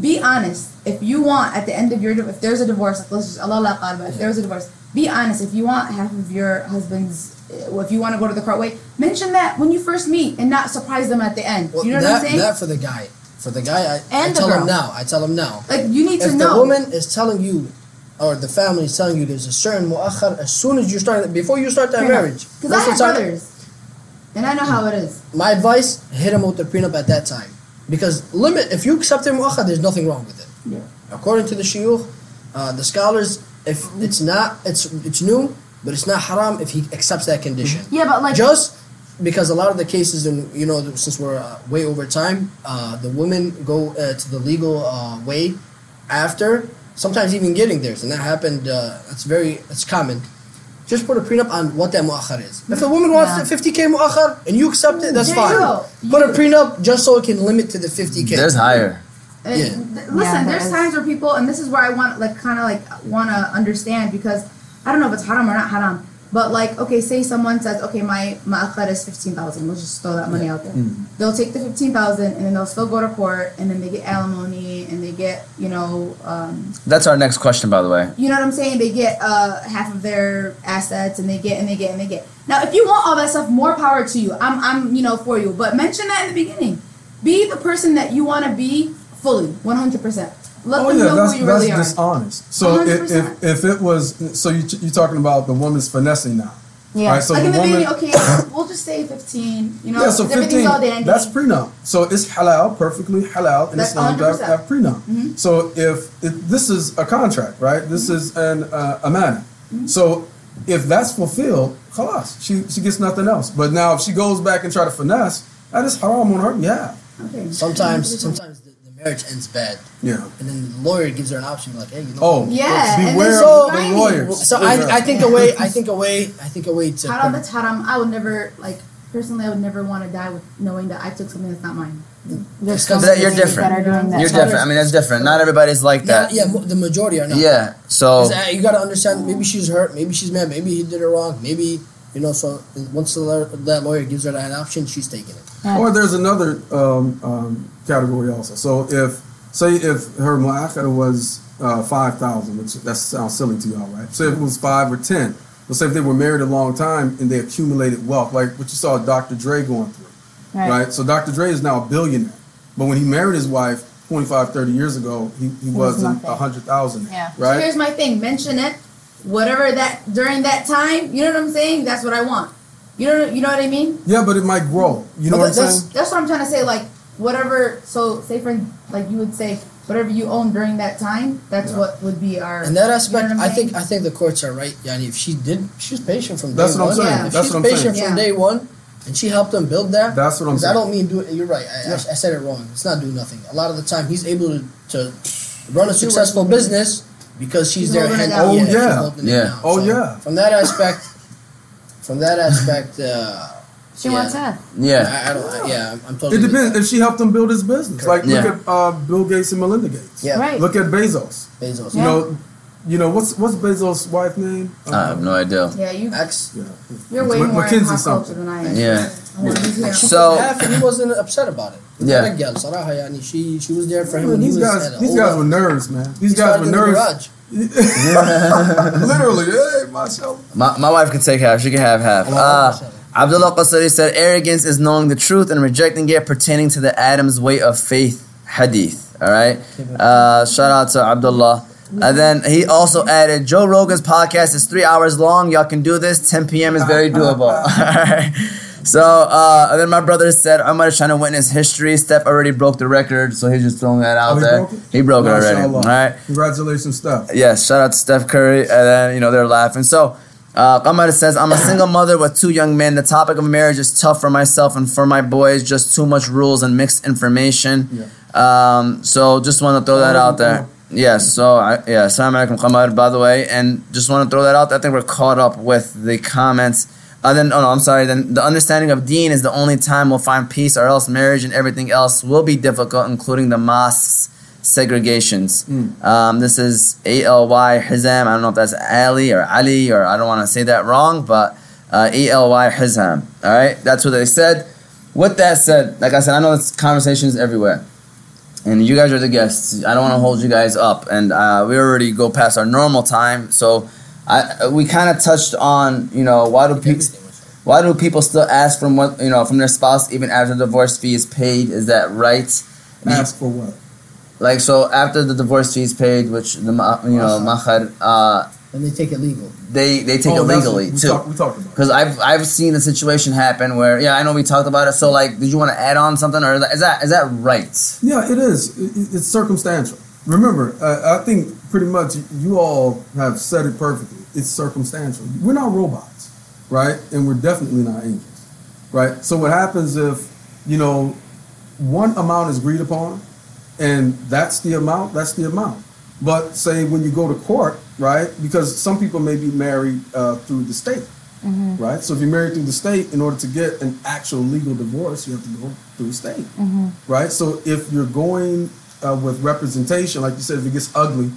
be honest. If you want at the end of your if there's a divorce, like let's just Allah la qalba, if there's a divorce, be honest. If you want half of your husband's, uh, if you want to go to the court way, mention that when you first meet and not surprise them at the end. Well, you know that, what I'm saying? That for the guy. For the guy, I, I And the tell him now. I tell him now. like you need to if the woman is telling you, or the family is telling you, there's a certain mu'akhar, as soon as you start, before you start that marriage, because I have brothers, and I know how it is. my advice, hit him with the prenup at that time. Because limit, if you accept him mu'akhar, there's nothing wrong with it. Yeah. According to the shuyukh, uh, the scholars, if it's not, it's it's new, but it's not haram if he accepts that condition. yeah, but like Just because a lot of the cases, and you know, since we're uh, way over time, uh, the women go uh, to the legal uh, way after, sometimes even getting theirs, and that happened. Uh, that's very, it's common. Just put a prenup on what that mu'akhar is. If a woman wants Yeah. the 50k mu'akhar and you accept it, that's There you fine. go. Put a prenup just so it can limit to the 50k. There's higher. And Yeah. th- listen, Yeah, there's there is. times where people, and this is where I want, like, kind of like want to understand because I don't know if it's haram or not haram, But like, okay, say someone says, okay, my mu'akhar is fifteen thousand. We'll just throw that money out there. They'll take the fifteen thousand and then they'll still go to court and then they get alimony and they get, you know, um, That's our next question, by the way. you know what I'm saying? They get uh, half of their assets, and they get and they get and they get. Now, if you want all that stuff, more power to you. I'm, I'm, you know, for you. But mention that in the beginning. Be the person that you want to be fully, 100. Percent Let oh them yeah, know that's who you that's really are. dishonest. So if, if if it was so you you're talking about the woman's finessing now, Yeah. right? So like the in the woman, beginning, okay, we'll just say 15. You know, yeah, so 'cause everything's 15, all dandy. that's prenup. So it's halal, perfectly halal in That's Islam to have, 100%. have prenup. Mhm. So if, if this is a contract, right? This is an uh, amana. So if that's fulfilled, khalas, she she gets nothing else. But now if she goes back and try to finesse, that is haram on her behalf. okay. Sometimes, sometimes the, the marriage ends bad, Yeah. and then the lawyer gives her an option, like, hey, you know. Oh, Yeah, beware then of the grinding. lawyers. So I, I think a way, I think a way, I think a way to. Haram, that's haram. I would never, like, personally, I would never want to die with knowing that I took something that's not mine. There's Because so that- you're different. that are doing that. You're different. I mean, that's different. Not everybody's like that. yeah, mo- the majority are not. Yeah. So uh, you gotta understand. Maybe she's hurt. Maybe she's mad. Maybe he did it wrong. Maybe you know. So once the lawyer, that lawyer gives her that option, she's taking it. Yeah. Or there's another um, um, category also. So if say if her mu'akhara was uh, five thousand, which that sounds silly to y'all, right? Say if it was five or ten. Let's say if they were married a long time and they accumulated wealth, like what you saw Dr. Dre going through, Right. right? So Dr. Dre is now a billionaire, but when he married his wife 25, 30 years ago, he, he was wasn't nothing. a hundred thousand, Yeah. right? So here's my thing. Mention it. Whatever that during that time, you know what I'm saying? That's what I want. You know, you know what I mean? Yeah, but it might grow. You know But what I'm that's- saying? That's what I'm trying to say. Like whatever. So say for like you would say whatever you own during that time. That's Yeah. what would be our. In that you know aspect, I'm I think? I think the courts are right. Yani, if she did, she's patient from day That's what I'm saying. Yeah. If That's she's what I'm patient saying. from Yeah. day one, and she helped him build that. That's what I'm saying. I don't mean do it. You're right. I, I, I said it wrong. It's not do nothing. A lot of the time, he's able to, to run a successful he business because she's She's there. holding it hand- down. Oh, she's yeah. holding Yeah. down. Oh, So, yeah. From that aspect, from that aspect, uh, She yeah, wants out. yeah. I, I don't. I, yeah, I'm, I'm totally. It depends if she helped him build his business. Like look Yeah. at uh, Bill Gates and Melinda Gates. Yeah. Right. Look at Bezos. Bezos. You know, you know what's what's Bezos' wife name? I have no idea. Yeah, you. X. Yeah. You're way Ma- more in Mackenzie something. than I am. Yeah. I'm like, he's here. So- half, and he wasn't upset about it. Yeah. رجال صراحة يعني she she was there for him Man, when he these was guys, at these old guys up. were nerds, man. These He guys started were in the nerds. garage. Literally, hey, myself. My, my wife can take half. She can have half. Uh, Abdullah Qasari said, arrogance is knowing the truth and rejecting it pertaining to the Adam's way of faith hadith. All right. Uh, shout out to Abdullah. And then he also added, Joe Rogan's podcast is three hours long. Y'all can do this. 10 p.m. is very doable. So, uh, and then my brother said, Umar is trying to witness history. Steph already broke the record, so he's just throwing that out Oh, he there. broke it? He broke it already. All right. Congratulations, Steph. Yes, shout out to Steph Curry. And then, you know, they're laughing. So, uh, Qamar says, I'm a single mother with two young men. The topic of marriage is tough for myself and for my boys. Just too much rules and mixed information. Um, so, just want to throw that out there. Yes, so, I, yeah, Assalamu alaikum, Qamar, by the way. And just want to throw that out. I think we're caught up with the comments. Uh, then, oh no, I'm sorry. Then the understanding of deen is the only time we'll find peace, or else marriage and everything else will be difficult, including the mosques segregations. Um, this is A L Y Hizam. I don't know if that's Ali or Ali or I don't want to say that wrong, but uh, A L Y Hizam. All right, that's what they said. With that said, like I said, I know this conversation is everywhere, and you guys are the guests. I don't want to hold you guys up, and uh, we already go past our normal time, so. I, we kind of touched on, you know, why do people why do people still ask from what you know from their spouse even after the divorce fee is paid? Is that right? Ask for what? Like so, after the divorce fee is paid, which the you know mahar, uh, And they take it legal. they they take Oh, it legally we too. Talk, we talked about. Because I've I've seen a situation happen where yeah I know we talked about it. So like, did you want to add on something or is that is that, is that right? Yeah, it is. It- it- It's circumstantial. Remember, uh, I think pretty much you all have said it perfectly. It's circumstantial. We're not robots, right? And we're definitely not angels, right? So what happens if, you know, one amount is agreed upon, and that's the amount, that's the amount. But say when you go to court, right? Because some people may be married uh, through the state, right? So if you're married through the state, in order to get an actual legal divorce, you have to go through the state, right? So if you're going uh, with representation, like you said, if it gets ugly,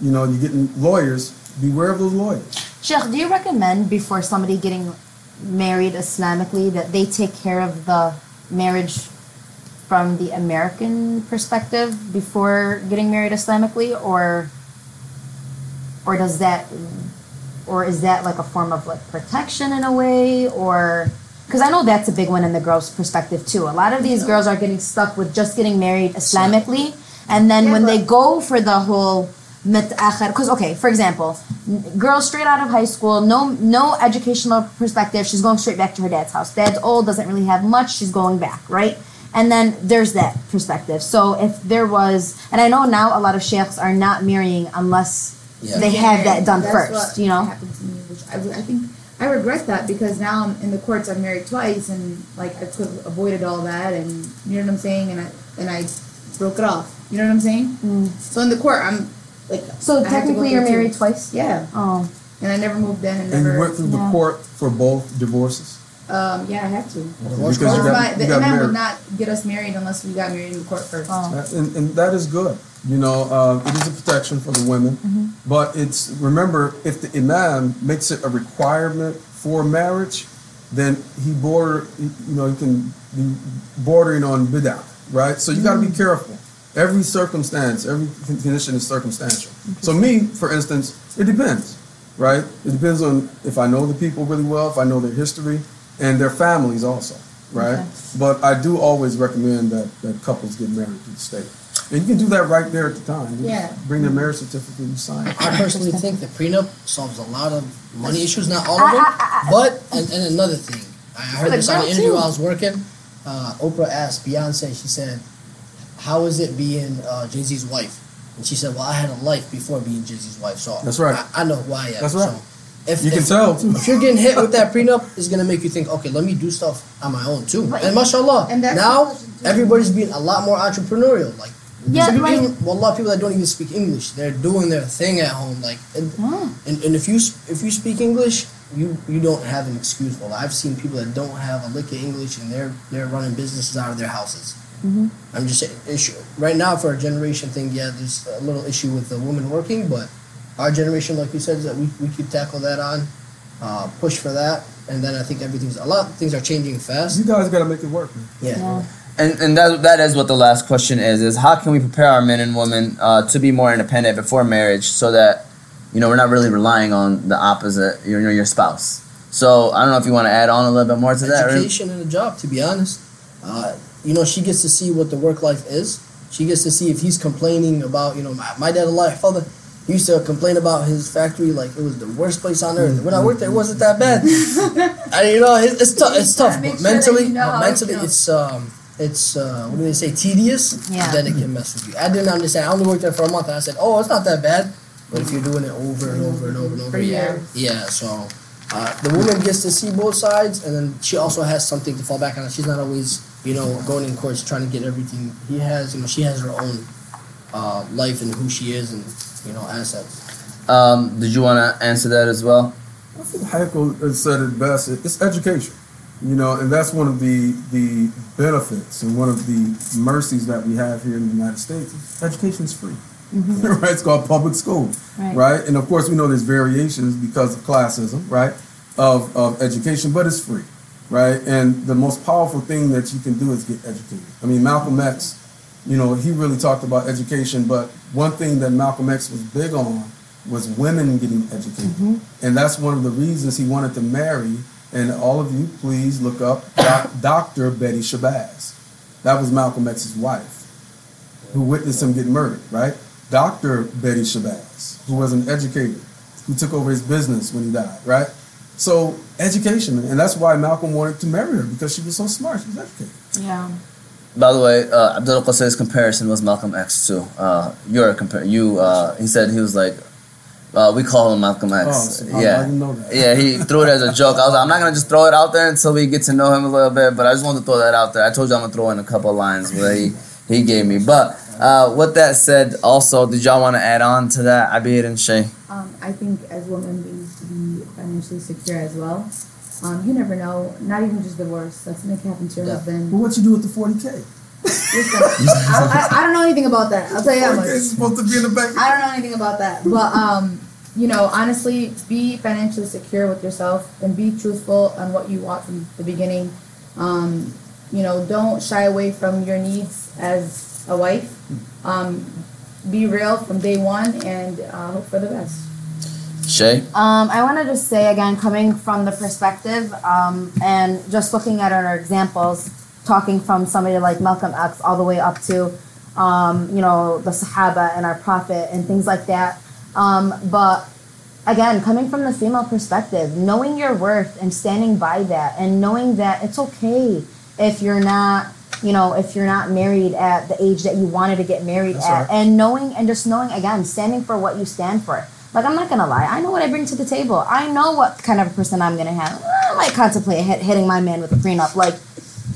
you know, you're getting lawyers, beware of those lawyers. Sheikh, do you recommend before somebody getting married Islamically that they take care of the marriage from the American perspective before getting married Islamically, or or does that, or is that like a form of like protection in a way, or because I know that's a big one in the girls' perspective too. A lot of these girls are getting stuck with just getting married Islamically, and then when they go for the whole because okay, for example, girl straight out of high school, no no educational perspective. She's going straight back to her dad's house. Dad's old, doesn't really have much. She's going back, right? And then there's that perspective. So if there was, and I know now a lot of sheikhs are not marrying unless yeah. they have that done first. you know, happened to me, which I, I think I regret that because now I'm in the courts. I'm married twice, and like I could have avoided all that, and you know what I'm saying. And I and I broke it off. You know what I'm saying? Mm. So in the court, I'm like. so I have to go technically you're through two. married twice Yeah, oh and I never moved in, and And you went through the court for both divorces. Um, yeah, I have to. Because you got- my, the you got imam married. would not get us married unless we got married in court first. Oh. And, and that is good. You know, uh, it is a protection for the women. Mm-hmm. But it's, remember, if the imam makes it a requirement for marriage, then he border, you know, he can be bordering on bid'ah, right? So you got to be Mm-hmm. careful. Every circumstance, every condition is circumstantial. So me, for instance, it depends, right? It depends on if I know the people really well, if I know their history, and their families also, right? Okay. But I do always recommend that, that couples get married to the state. And you can do that right there at the time. You Yeah. Bring their marriage certificate and sign. I personally think the prenup solves a lot of money issues, not all of them. But and, and another thing, I heard this on an interview while I was working. Uh, Oprah asked Beyonce. She said, "How is it being uh, Jay Z's wife?" And she said, "Well, I had a life before being Jay Z's wife, so That's right. I, I know who I am. That's right. So if, you can if, tell. If you're getting hit with that prenup, it's gonna make you think, okay, let me do stuff on my own too. But- and mashallah, And now what you should do. everybody's being a lot more entrepreneurial. Like Yeah, some people, like- even, well, a lot of people that don't even speak English, they're doing their thing at home. Like, and, Oh. and, and if you if you speak English, you you don't have an excuse. Well, I've seen people that don't have a lick of English and they're they're running businesses out of their houses. Mhm. I'm just saying, issue right now for a generation thing. Yeah, there's a little issue with the women working, but our generation, like you said, is that we we could tackle that on, uh, push for that, and then I think everything's a lot things are changing fast. You guys got to make it work, man. Yeah. Yeah. And, and that, that is what the last question is, is how can we prepare our men and women uh, to be more independent before marriage so that, you know, we're not really relying on the opposite, your, your, your spouse. So I don't know if you want to add on a little bit more to that. education and a job to be honest uh, you know she gets to see what the work life is she gets to see if he's complaining about you know my, my dad my father he used to complain about his factory like it was the worst place on earth. When i worked there it wasn't that bad. And you know it, it's tough it's tough. but sure mentally you know but how it mentally it's um it's uh, what do they say tedious Yeah. then it can mess with you. I didn't understand. I only worked there for a month and i said oh it's not that bad. But if you're doing it over and over and over and over For yeah yeah so uh, the woman gets to see both sides, and then she also has something to fall back on. She's not always, you know, going in courts trying to get everything. He has, you know, she has her own uh, life and who she is, and you know, assets. Um, did you want to answer that as well? I think Haykel has said it best. It's education, you know, and that's one of the the benefits and one of the mercies that we have here in the United States. Education is free, right? It's called public school, Right. right? And of course, we know there's variations because of classism, right? Of of education, but it's free, right? And the most powerful thing that you can do is get educated. I mean, Malcolm X, you know, he really talked about education, but one thing that Malcolm X was big on was women getting educated. Mm-hmm. And that's one of the reasons he wanted to marry. And all of you, please look up doc, Dr. Betty Shabazz. That was Malcolm X's wife, who witnessed him get murdered, right? Dr. Betty Shabazz, who was an educator, who took over his business when he died, right? So education, and that's why Malcolm wanted to marry her because she was so smart. She was educated. Yeah. By the way, uh, Abdul Qadir's comparison was Malcolm X too. Uh, your compare you. Uh, he said he was like, uh, we call him Malcolm X. Oh, so I- I yeah, didn't know that. yeah. He threw it as a joke. I was like, I'm not gonna just throw it out there until we get to know him a little bit. But I just wanted to throw that out there. I told you I'm gonna throw in a couple lines where he he gave me. But uh, with that said, also, did y'all want to add on to that, Abir and Shay? Um, I think as women we need to be financially secure as well. Um, you never know. Not even just divorce. That's gonna happen to your Yeah. husband. But what you do with the 40K? Listen, I, I, I don't know anything about that. I'll tell you that 40K much. is supposed to be in the bank. I don't know anything about that. But um, you know, honestly, be financially secure with yourself and be truthful on what you want from the beginning. Um, you know, don't shy away from your needs as a wife. Um, be real from day one and uh, hope for the best. Shay. Um, I wanted to just say again, coming from the perspective um, and just looking at our examples, talking from somebody like Malcolm X all the way up to, um, you know, the Sahaba and our Prophet and things like that. Um, but again, coming from the female perspective, knowing your worth and standing by that, and knowing that it's okay if you're not, you know, if you're not married at the age that you wanted to get married That's at, right. and knowing and just knowing again, standing for what you stand for. Like I'm not gonna lie, I know what I bring to the table. I know what kind of a person I'm gonna have. I might contemplate hit, hitting my man with a prenup, like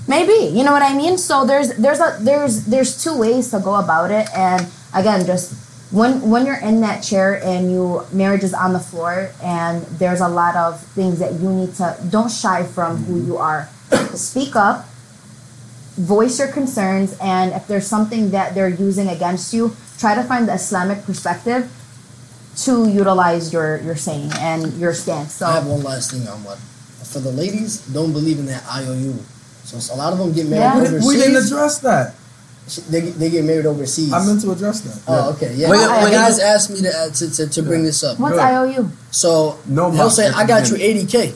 maybe, you know what I mean. So there's there's a there's there's two ways to go about it, and again, just when when you're in that chair and you marriage is on the floor, and there's a lot of things that you need to don't shy from who you are. Speak up, voice your concerns, and if there's something that they're using against you, try to find the Islamic perspective to utilize your your saying and your stance. So I have one last thing on what. For the ladies, don't believe in that IOU. So it's- a lot of them get married Yeah. We, overseas. we didn't address that. They, they get married overseas. I meant to address that. Oh, okay. Yeah. Wait, the wait, guys wait. asked me to, uh, to, to, to bring this up. what's Good. IOU? So No he'll mock say, "I got you 80k,"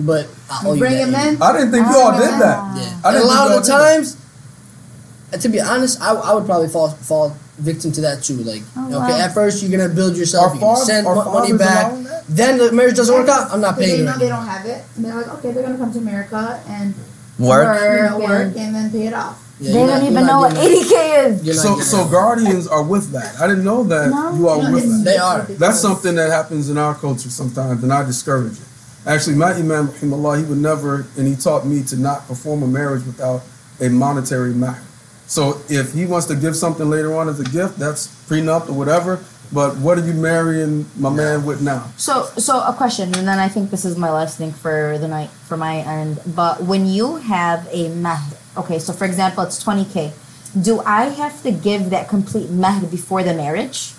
but I owe you Bring him 80. in. I didn't think you all did that. Ah. Yeah. I didn't a lot of the y'all that. times, and to be honest, I, I would probably fall fall victim to that too. Like, Oh, okay, wow. at first you're gonna build yourself, you're send money back. Then the marriage doesn't work out. I'm not paying They you. know they don't have it, and they're like, okay, they're gonna come to America and Work. you Work work and- and then pay it off. Yeah, they don't not- even know what 80k is. So, so that. guardians are with that. I didn't know that No. you all You know, with that. They are. That's something that happens in our culture sometimes, and I discourage it. Actually, my imam, rahimahullah, he would never, and he taught me to not perform a marriage without a monetary matter. So if he wants to give something later on as a gift, that's prenup or whatever. But what are you marrying my man with now? So, so a question, and then I think this is my last thing for the night, for my end. But when you have a mahr, okay, so for example, it's twenty k. Do I have to give that complete mahr before the marriage?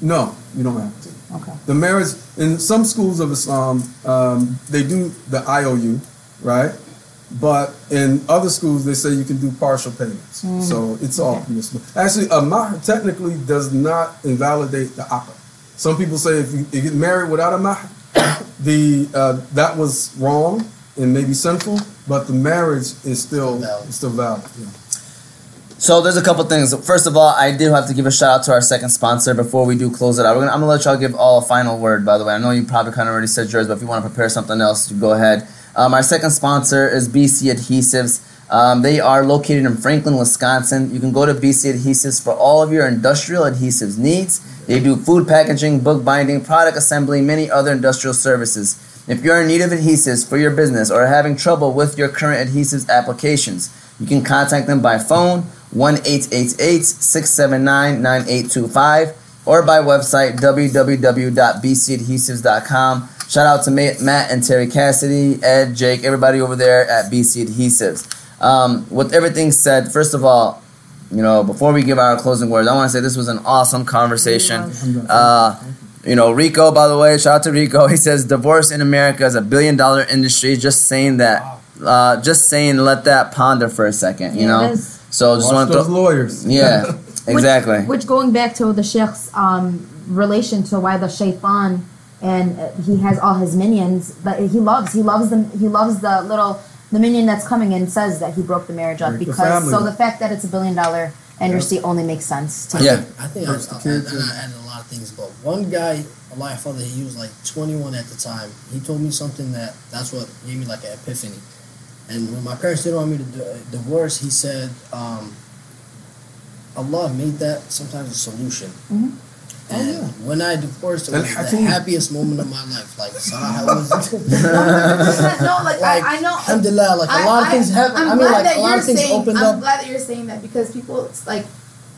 No, you don't have to. Okay. The marriage in some schools of Islam, um, they do the IOU, right? But in other schools, they say you can do partial payments. So it's all permissible. Actually, a mahr technically does not invalidate the akad. Some people say if you, you get married without a mahr, the uh, that was wrong and maybe sinful, but the marriage is still Valid. still valid. Yeah. So there's a couple things. First of all, I do have to give a shout out to our second sponsor before we do close it out. We're gonna, I'm gonna let y'all give all a final word. By the way, I know you probably kind of already said yours, but if you want to prepare something else, you go ahead. Um, our second sponsor is BC Adhesives. Um, they are located in Franklin, Wisconsin. You can go to BC Adhesives for all of your industrial adhesives needs. They do food packaging, book binding, product assembly, many other industrial services. If you're in need of adhesives for your business or having trouble with your current adhesives applications, you can contact them by phone 1 679 9825 or by website www.bcadhesives.com. Shout out to Matt and Terry Cassidy, Ed, Jake, everybody over there at BC Adhesives. Um, with everything said, first of all, you know, before we give our closing words, I want to say this was an awesome conversation. Uh, you know, Rico, by the way, shout out to Rico. He says divorce in America is a billion dollar industry. Just saying that, uh, just saying, let that ponder for a second, you Yeah, know? it is. So just want to those throw, lawyers. yeah, exactly. Which, which going back to the sheikh's um, relation to why the shaitan and uh, he has all his minions, but he loves he loves them he loves the little the minion that's coming and says that he broke the marriage up Break the because family so the fact that it's a billion dollar industry only makes sense to me. Yeah. I think I, Hurts the I, kids and and- I added a lot of things, but one guy, a life father, he was like 21 at the time. He told me something that that's what gave me like an epiphany. And when my parents didn't want me to uh, divorce, he said, um, Allah made that sometimes a solution. Mhm. And yeah. when I divorced, it was the happiest moment of my life. Like, Sarah, it was, No, like, like I, I know. alhamdulillah, like a lot of things happen. I'm I mean, glad like that a lot you're of things saying, opened I'm up. glad that you're saying that because people, it's like,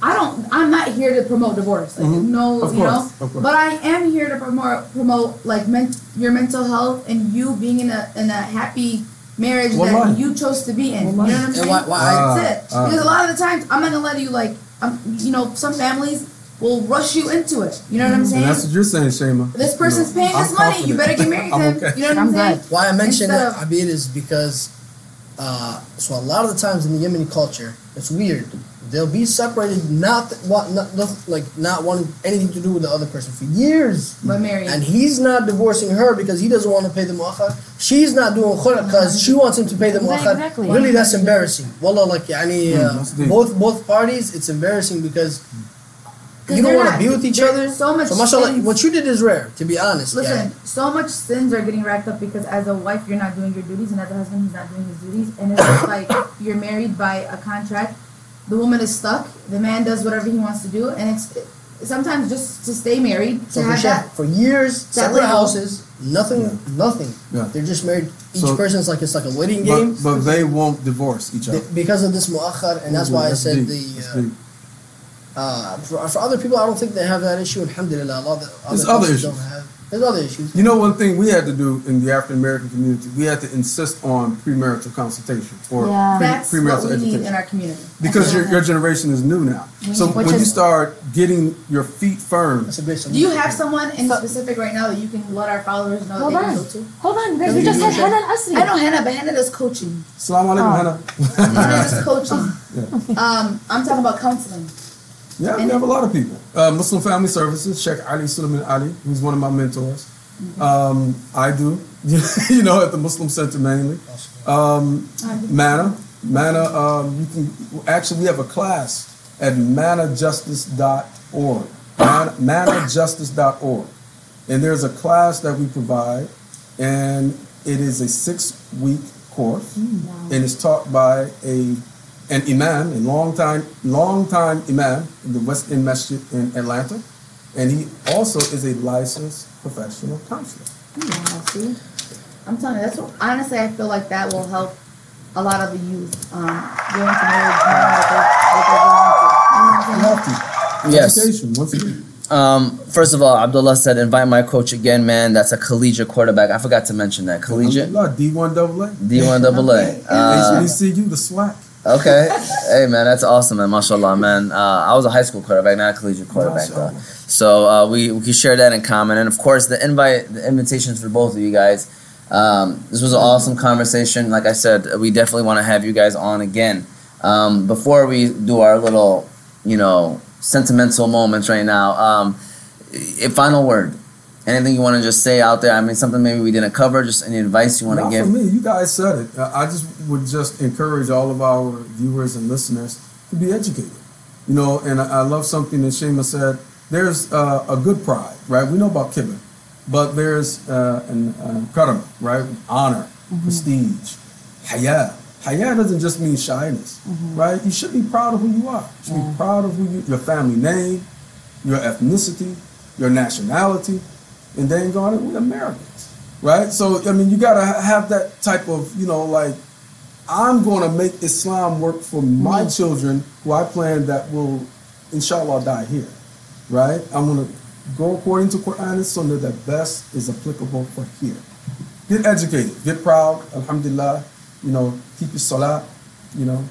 I don't. I'm not here to promote divorce. Like, Mhm. no, Of you know. of course. But I am here to promote promote like men, your mental health and you being in a in a happy marriage Wallahi. that you chose to be in. You know what I'm saying? why- why I- That's it. Ah. because a lot of the times I'm not gonna let you. Like, um, you know, some families will rush you into it. You know what I'm saying? And that's what you're saying, Shayma. this person's You paying I'm this money. You better get married to him. okay. You know what I'm, I'm saying? good. Why I mentioned Instead it, of- Abid, is because uh, so a lot of the times in the Yemeni culture, it's weird. They'll be separated, not what, not, not like not wanting anything to do with the other person for years. But married. And he's not divorcing her because he doesn't want to pay the mu'akhar. She's not doing khul'a because she wants him to pay the Yeah, mu'akhar. exactly. Really, that's embarrassing. Wallah, like, yani, Mm, uh, both both parties, it's embarrassing because 'Cause you don't want to be with each other. So much. So, mashallah, sins. what you did is rare, to be honest. Listen, yani. so much sins are getting racked up because as a wife you're not doing your duties, and as a husband he's not doing his duties, and it's just like you're married by a contract. The woman is stuck. The man does whatever he wants to do, and it's sometimes just to stay married to So for, have sure, that. for years, separate label. houses, nothing, nothing. Yeah. They're just married. Each So- person's like it's like a wedding game. But, but they won't divorce each other. Th- because of this mu'akhar, and that's why I said deep. the. Uh, deep. Uh, for, for other people, I don't think they have that issue. Alhamdulillah, a lot of the There's other other issues. don't have. There's other issues. You know, one thing we had to do in the African American community, we had to insist on premarital consultation or Yeah. pre- That's what premarital we need education. in our community. because your, your generation is new now. So Which when you start getting your feet firm, That's a great Do you have someone in specific right now that you can let our followers know Hold that they on. can go to? Hold on, guys. We just do had that? Hannah Asri. I know Hannah, but Hannah does coaching. Salam alaikum, Oh. Hannah. Hannah does coaching. Um, I'm talking about counseling. Yeah, we have a lot of people. Uh, Muslim Family Services, Sheikh Ali Suleiman Ali, who's one of my mentors. Um, I do, you know, at the Muslim Center mainly. Um, Mana, Mana, um, you can, actually we have a class at manajustice.org, Man- manajustice.org. And there's a class that we provide, and it is a six-week course, and it's taught by a an imam, a long time, long time imam in the West End Masjid in Atlanta, and he also is a licensed professional counselor. Yeah, see? I'm telling you, that's what, honestly, I feel like that will help a lot of the youth um, go into marriage knowing what they're, what they're going into. You know what I'm You saying? have to. Yes. Education, once again. Um, first of all, Abdullah said, invite my coach again, man. That's a collegiate quarterback. I forgot to mention that. Collegiate? D1 double A. D1 double A. Uh, HBCU, the SWAC. Okay. Hey, man, that's awesome, man. Mashallah, man. Uh, I was a high school quarterback, not a collegiate quarterback, though. So uh, we, we can share that in common. And of course, the invite, the invitations for both of you guys. Um, this was an awesome conversation. Like I said, we definitely want to have you guys on again. Um, before we do our little, you know, sentimental moments right now, um, a final word. Anything you want to just say out there? I mean, something maybe we didn't cover. Just any advice you want to Not give? for me. You guys said it. Uh, I just would just encourage all of our viewers and listeners to be educated. You know, and I, I love something that Shayma said. There's uh, a good pride, right? We know about kibbutz, but there's uh, an, an karam, right? Honor, prestige, haya. Haya doesn't just mean shyness, right? You should be proud of who you are. You should be proud of who you, your family name, your ethnicity, your nationality, and then go on, we're Americans, right? So, I mean, you got to have that type of, you know, like, I'm going to make Islam work for my mm-hmm. children who I plan that will, inshallah, die here, right? I'm going to go according to Quran and Sunnah that best is applicable for here. Get educated, get proud, alhamdulillah, you know, keep your salah, you know,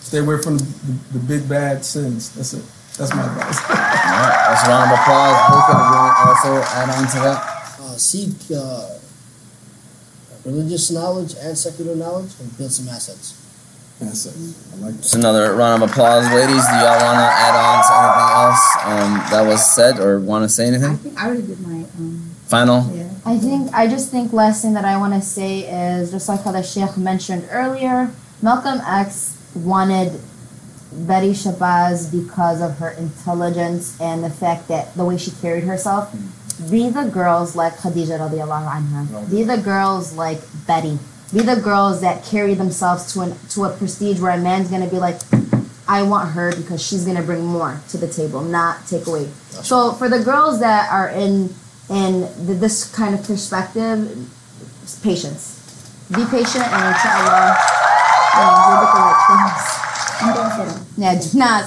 stay away from the, the, the big bad sins. That's it. That's my advice. All right, that's a round of applause. Hope if you want to also add on to that. Uh, seek uh, religious knowledge and secular knowledge and build some assets. That's it. I like that. Just another round of applause, ladies. Do y'all want to add on to anything else um, that was said or want to say anything? I think I already did my, um, Final? yeah. I think I just think last thing that I want to say is just like how the Sheikh mentioned earlier, Malcolm X wanted Betty Shabazz because of her intelligence and the fact that the way she carried herself. Hmm. Be the girls like Khadija radiallahu anha. Be the girls like Betty. Be the girls that carry themselves to an to a prestige where a man's gonna be like, I want her because she's gonna bring more to the table, not take away. So for the girls that are in in the, this kind of perspective, patience. Be patient and inshallah, you know, you'll get the right things. Yeah, nah.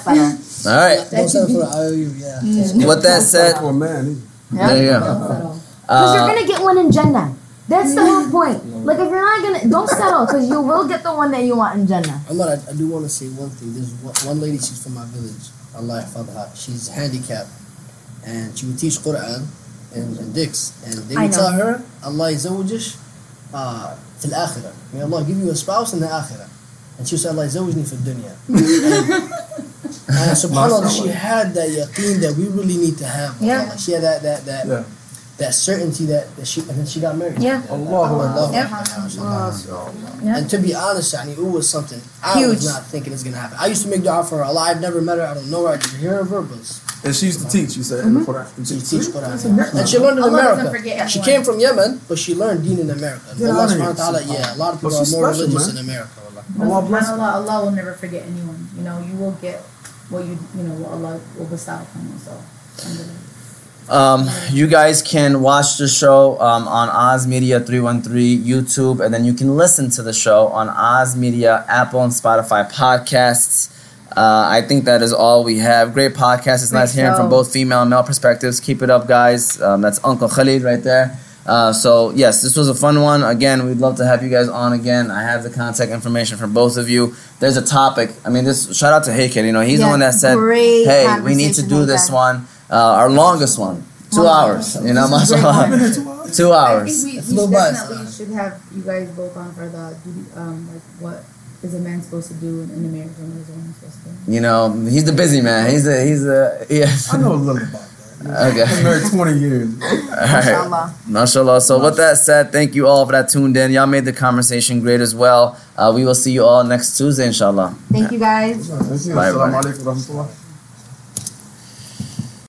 All right. Don't settle for IOU, yeah. With that said, For a man, there you go. Because you're uh, gonna get one in Jannah. That's the whole point. Like if you're not gonna, don't settle because you will get the one that you want in Jannah. I, I do want to say one thing. There's one, one lady, she's from my village, Allah her She's handicapped, and she would teach Quran and, and dhikr. And they would tell her, Allah يزوجش uh, في akhirah. May Allah give you a spouse in the Akhirah And she would say, Allah يزوجني في الدنيا. and, and subhanAllah, she had that yaqeen that we really need to have. with Yeah. Allah. She had that, that, that, Yeah. that certainty that, that she, and then she got married. Yeah. Allahu Allah. Yeah. And to be honest, yani, it was something I Huge. was not thinking it's gonna happen. I used to make dua for her. Allah, I've never met her. I don't know her. I just hear her verbals. and she used to teach, you said, in the Quran. She teach Quran. And she learned in Allah America. She came from Yemen, but she learned Deen in America. Get Allah subhanahu wa ta'ala, yeah, a lot of But people are more special, religious man. in America. wallah. Allah bless her. SubhanAllah, Allah will never forget anyone. You know, you will get what you you know what Allah will bestow upon you. So. Um, you guys can watch the show um, on Oz Media 313 YouTube, and then you can listen to the show on Oz Media, Apple, and Spotify podcasts. Uh, I think that is all we have. Great podcast. It's Great nice hearing from both female and male perspectives. Keep it up, guys. Um, that's Uncle Khalid right there. Uh, so yes, this was a fun one. Again, we'd love to have you guys on again. I have the contact information for both of you. There's a topic. I mean, this shout out to Haykel. You know, he's the one that said, "Hey, we need to do this Haykel. one, uh, our longest one, two Wow. hours." You know, This is great mashallah. content. two I hours. think we, we a little biased. definitely should have you guys both on for the um, like what is a man supposed to do in, in America and what is a woman supposed to do. You know, he's the busy man. He's a he's a yeah. I know a little about that. I've Okay. married 20 years. All right. Inshallah. Mashallah. So with that said, thank you all for that tuned in. Y'all made the conversation great as well. Uh, we will see you all next Tuesday, inshallah. Thank you guys. Bye, bye. alaikum wa rahmatullah.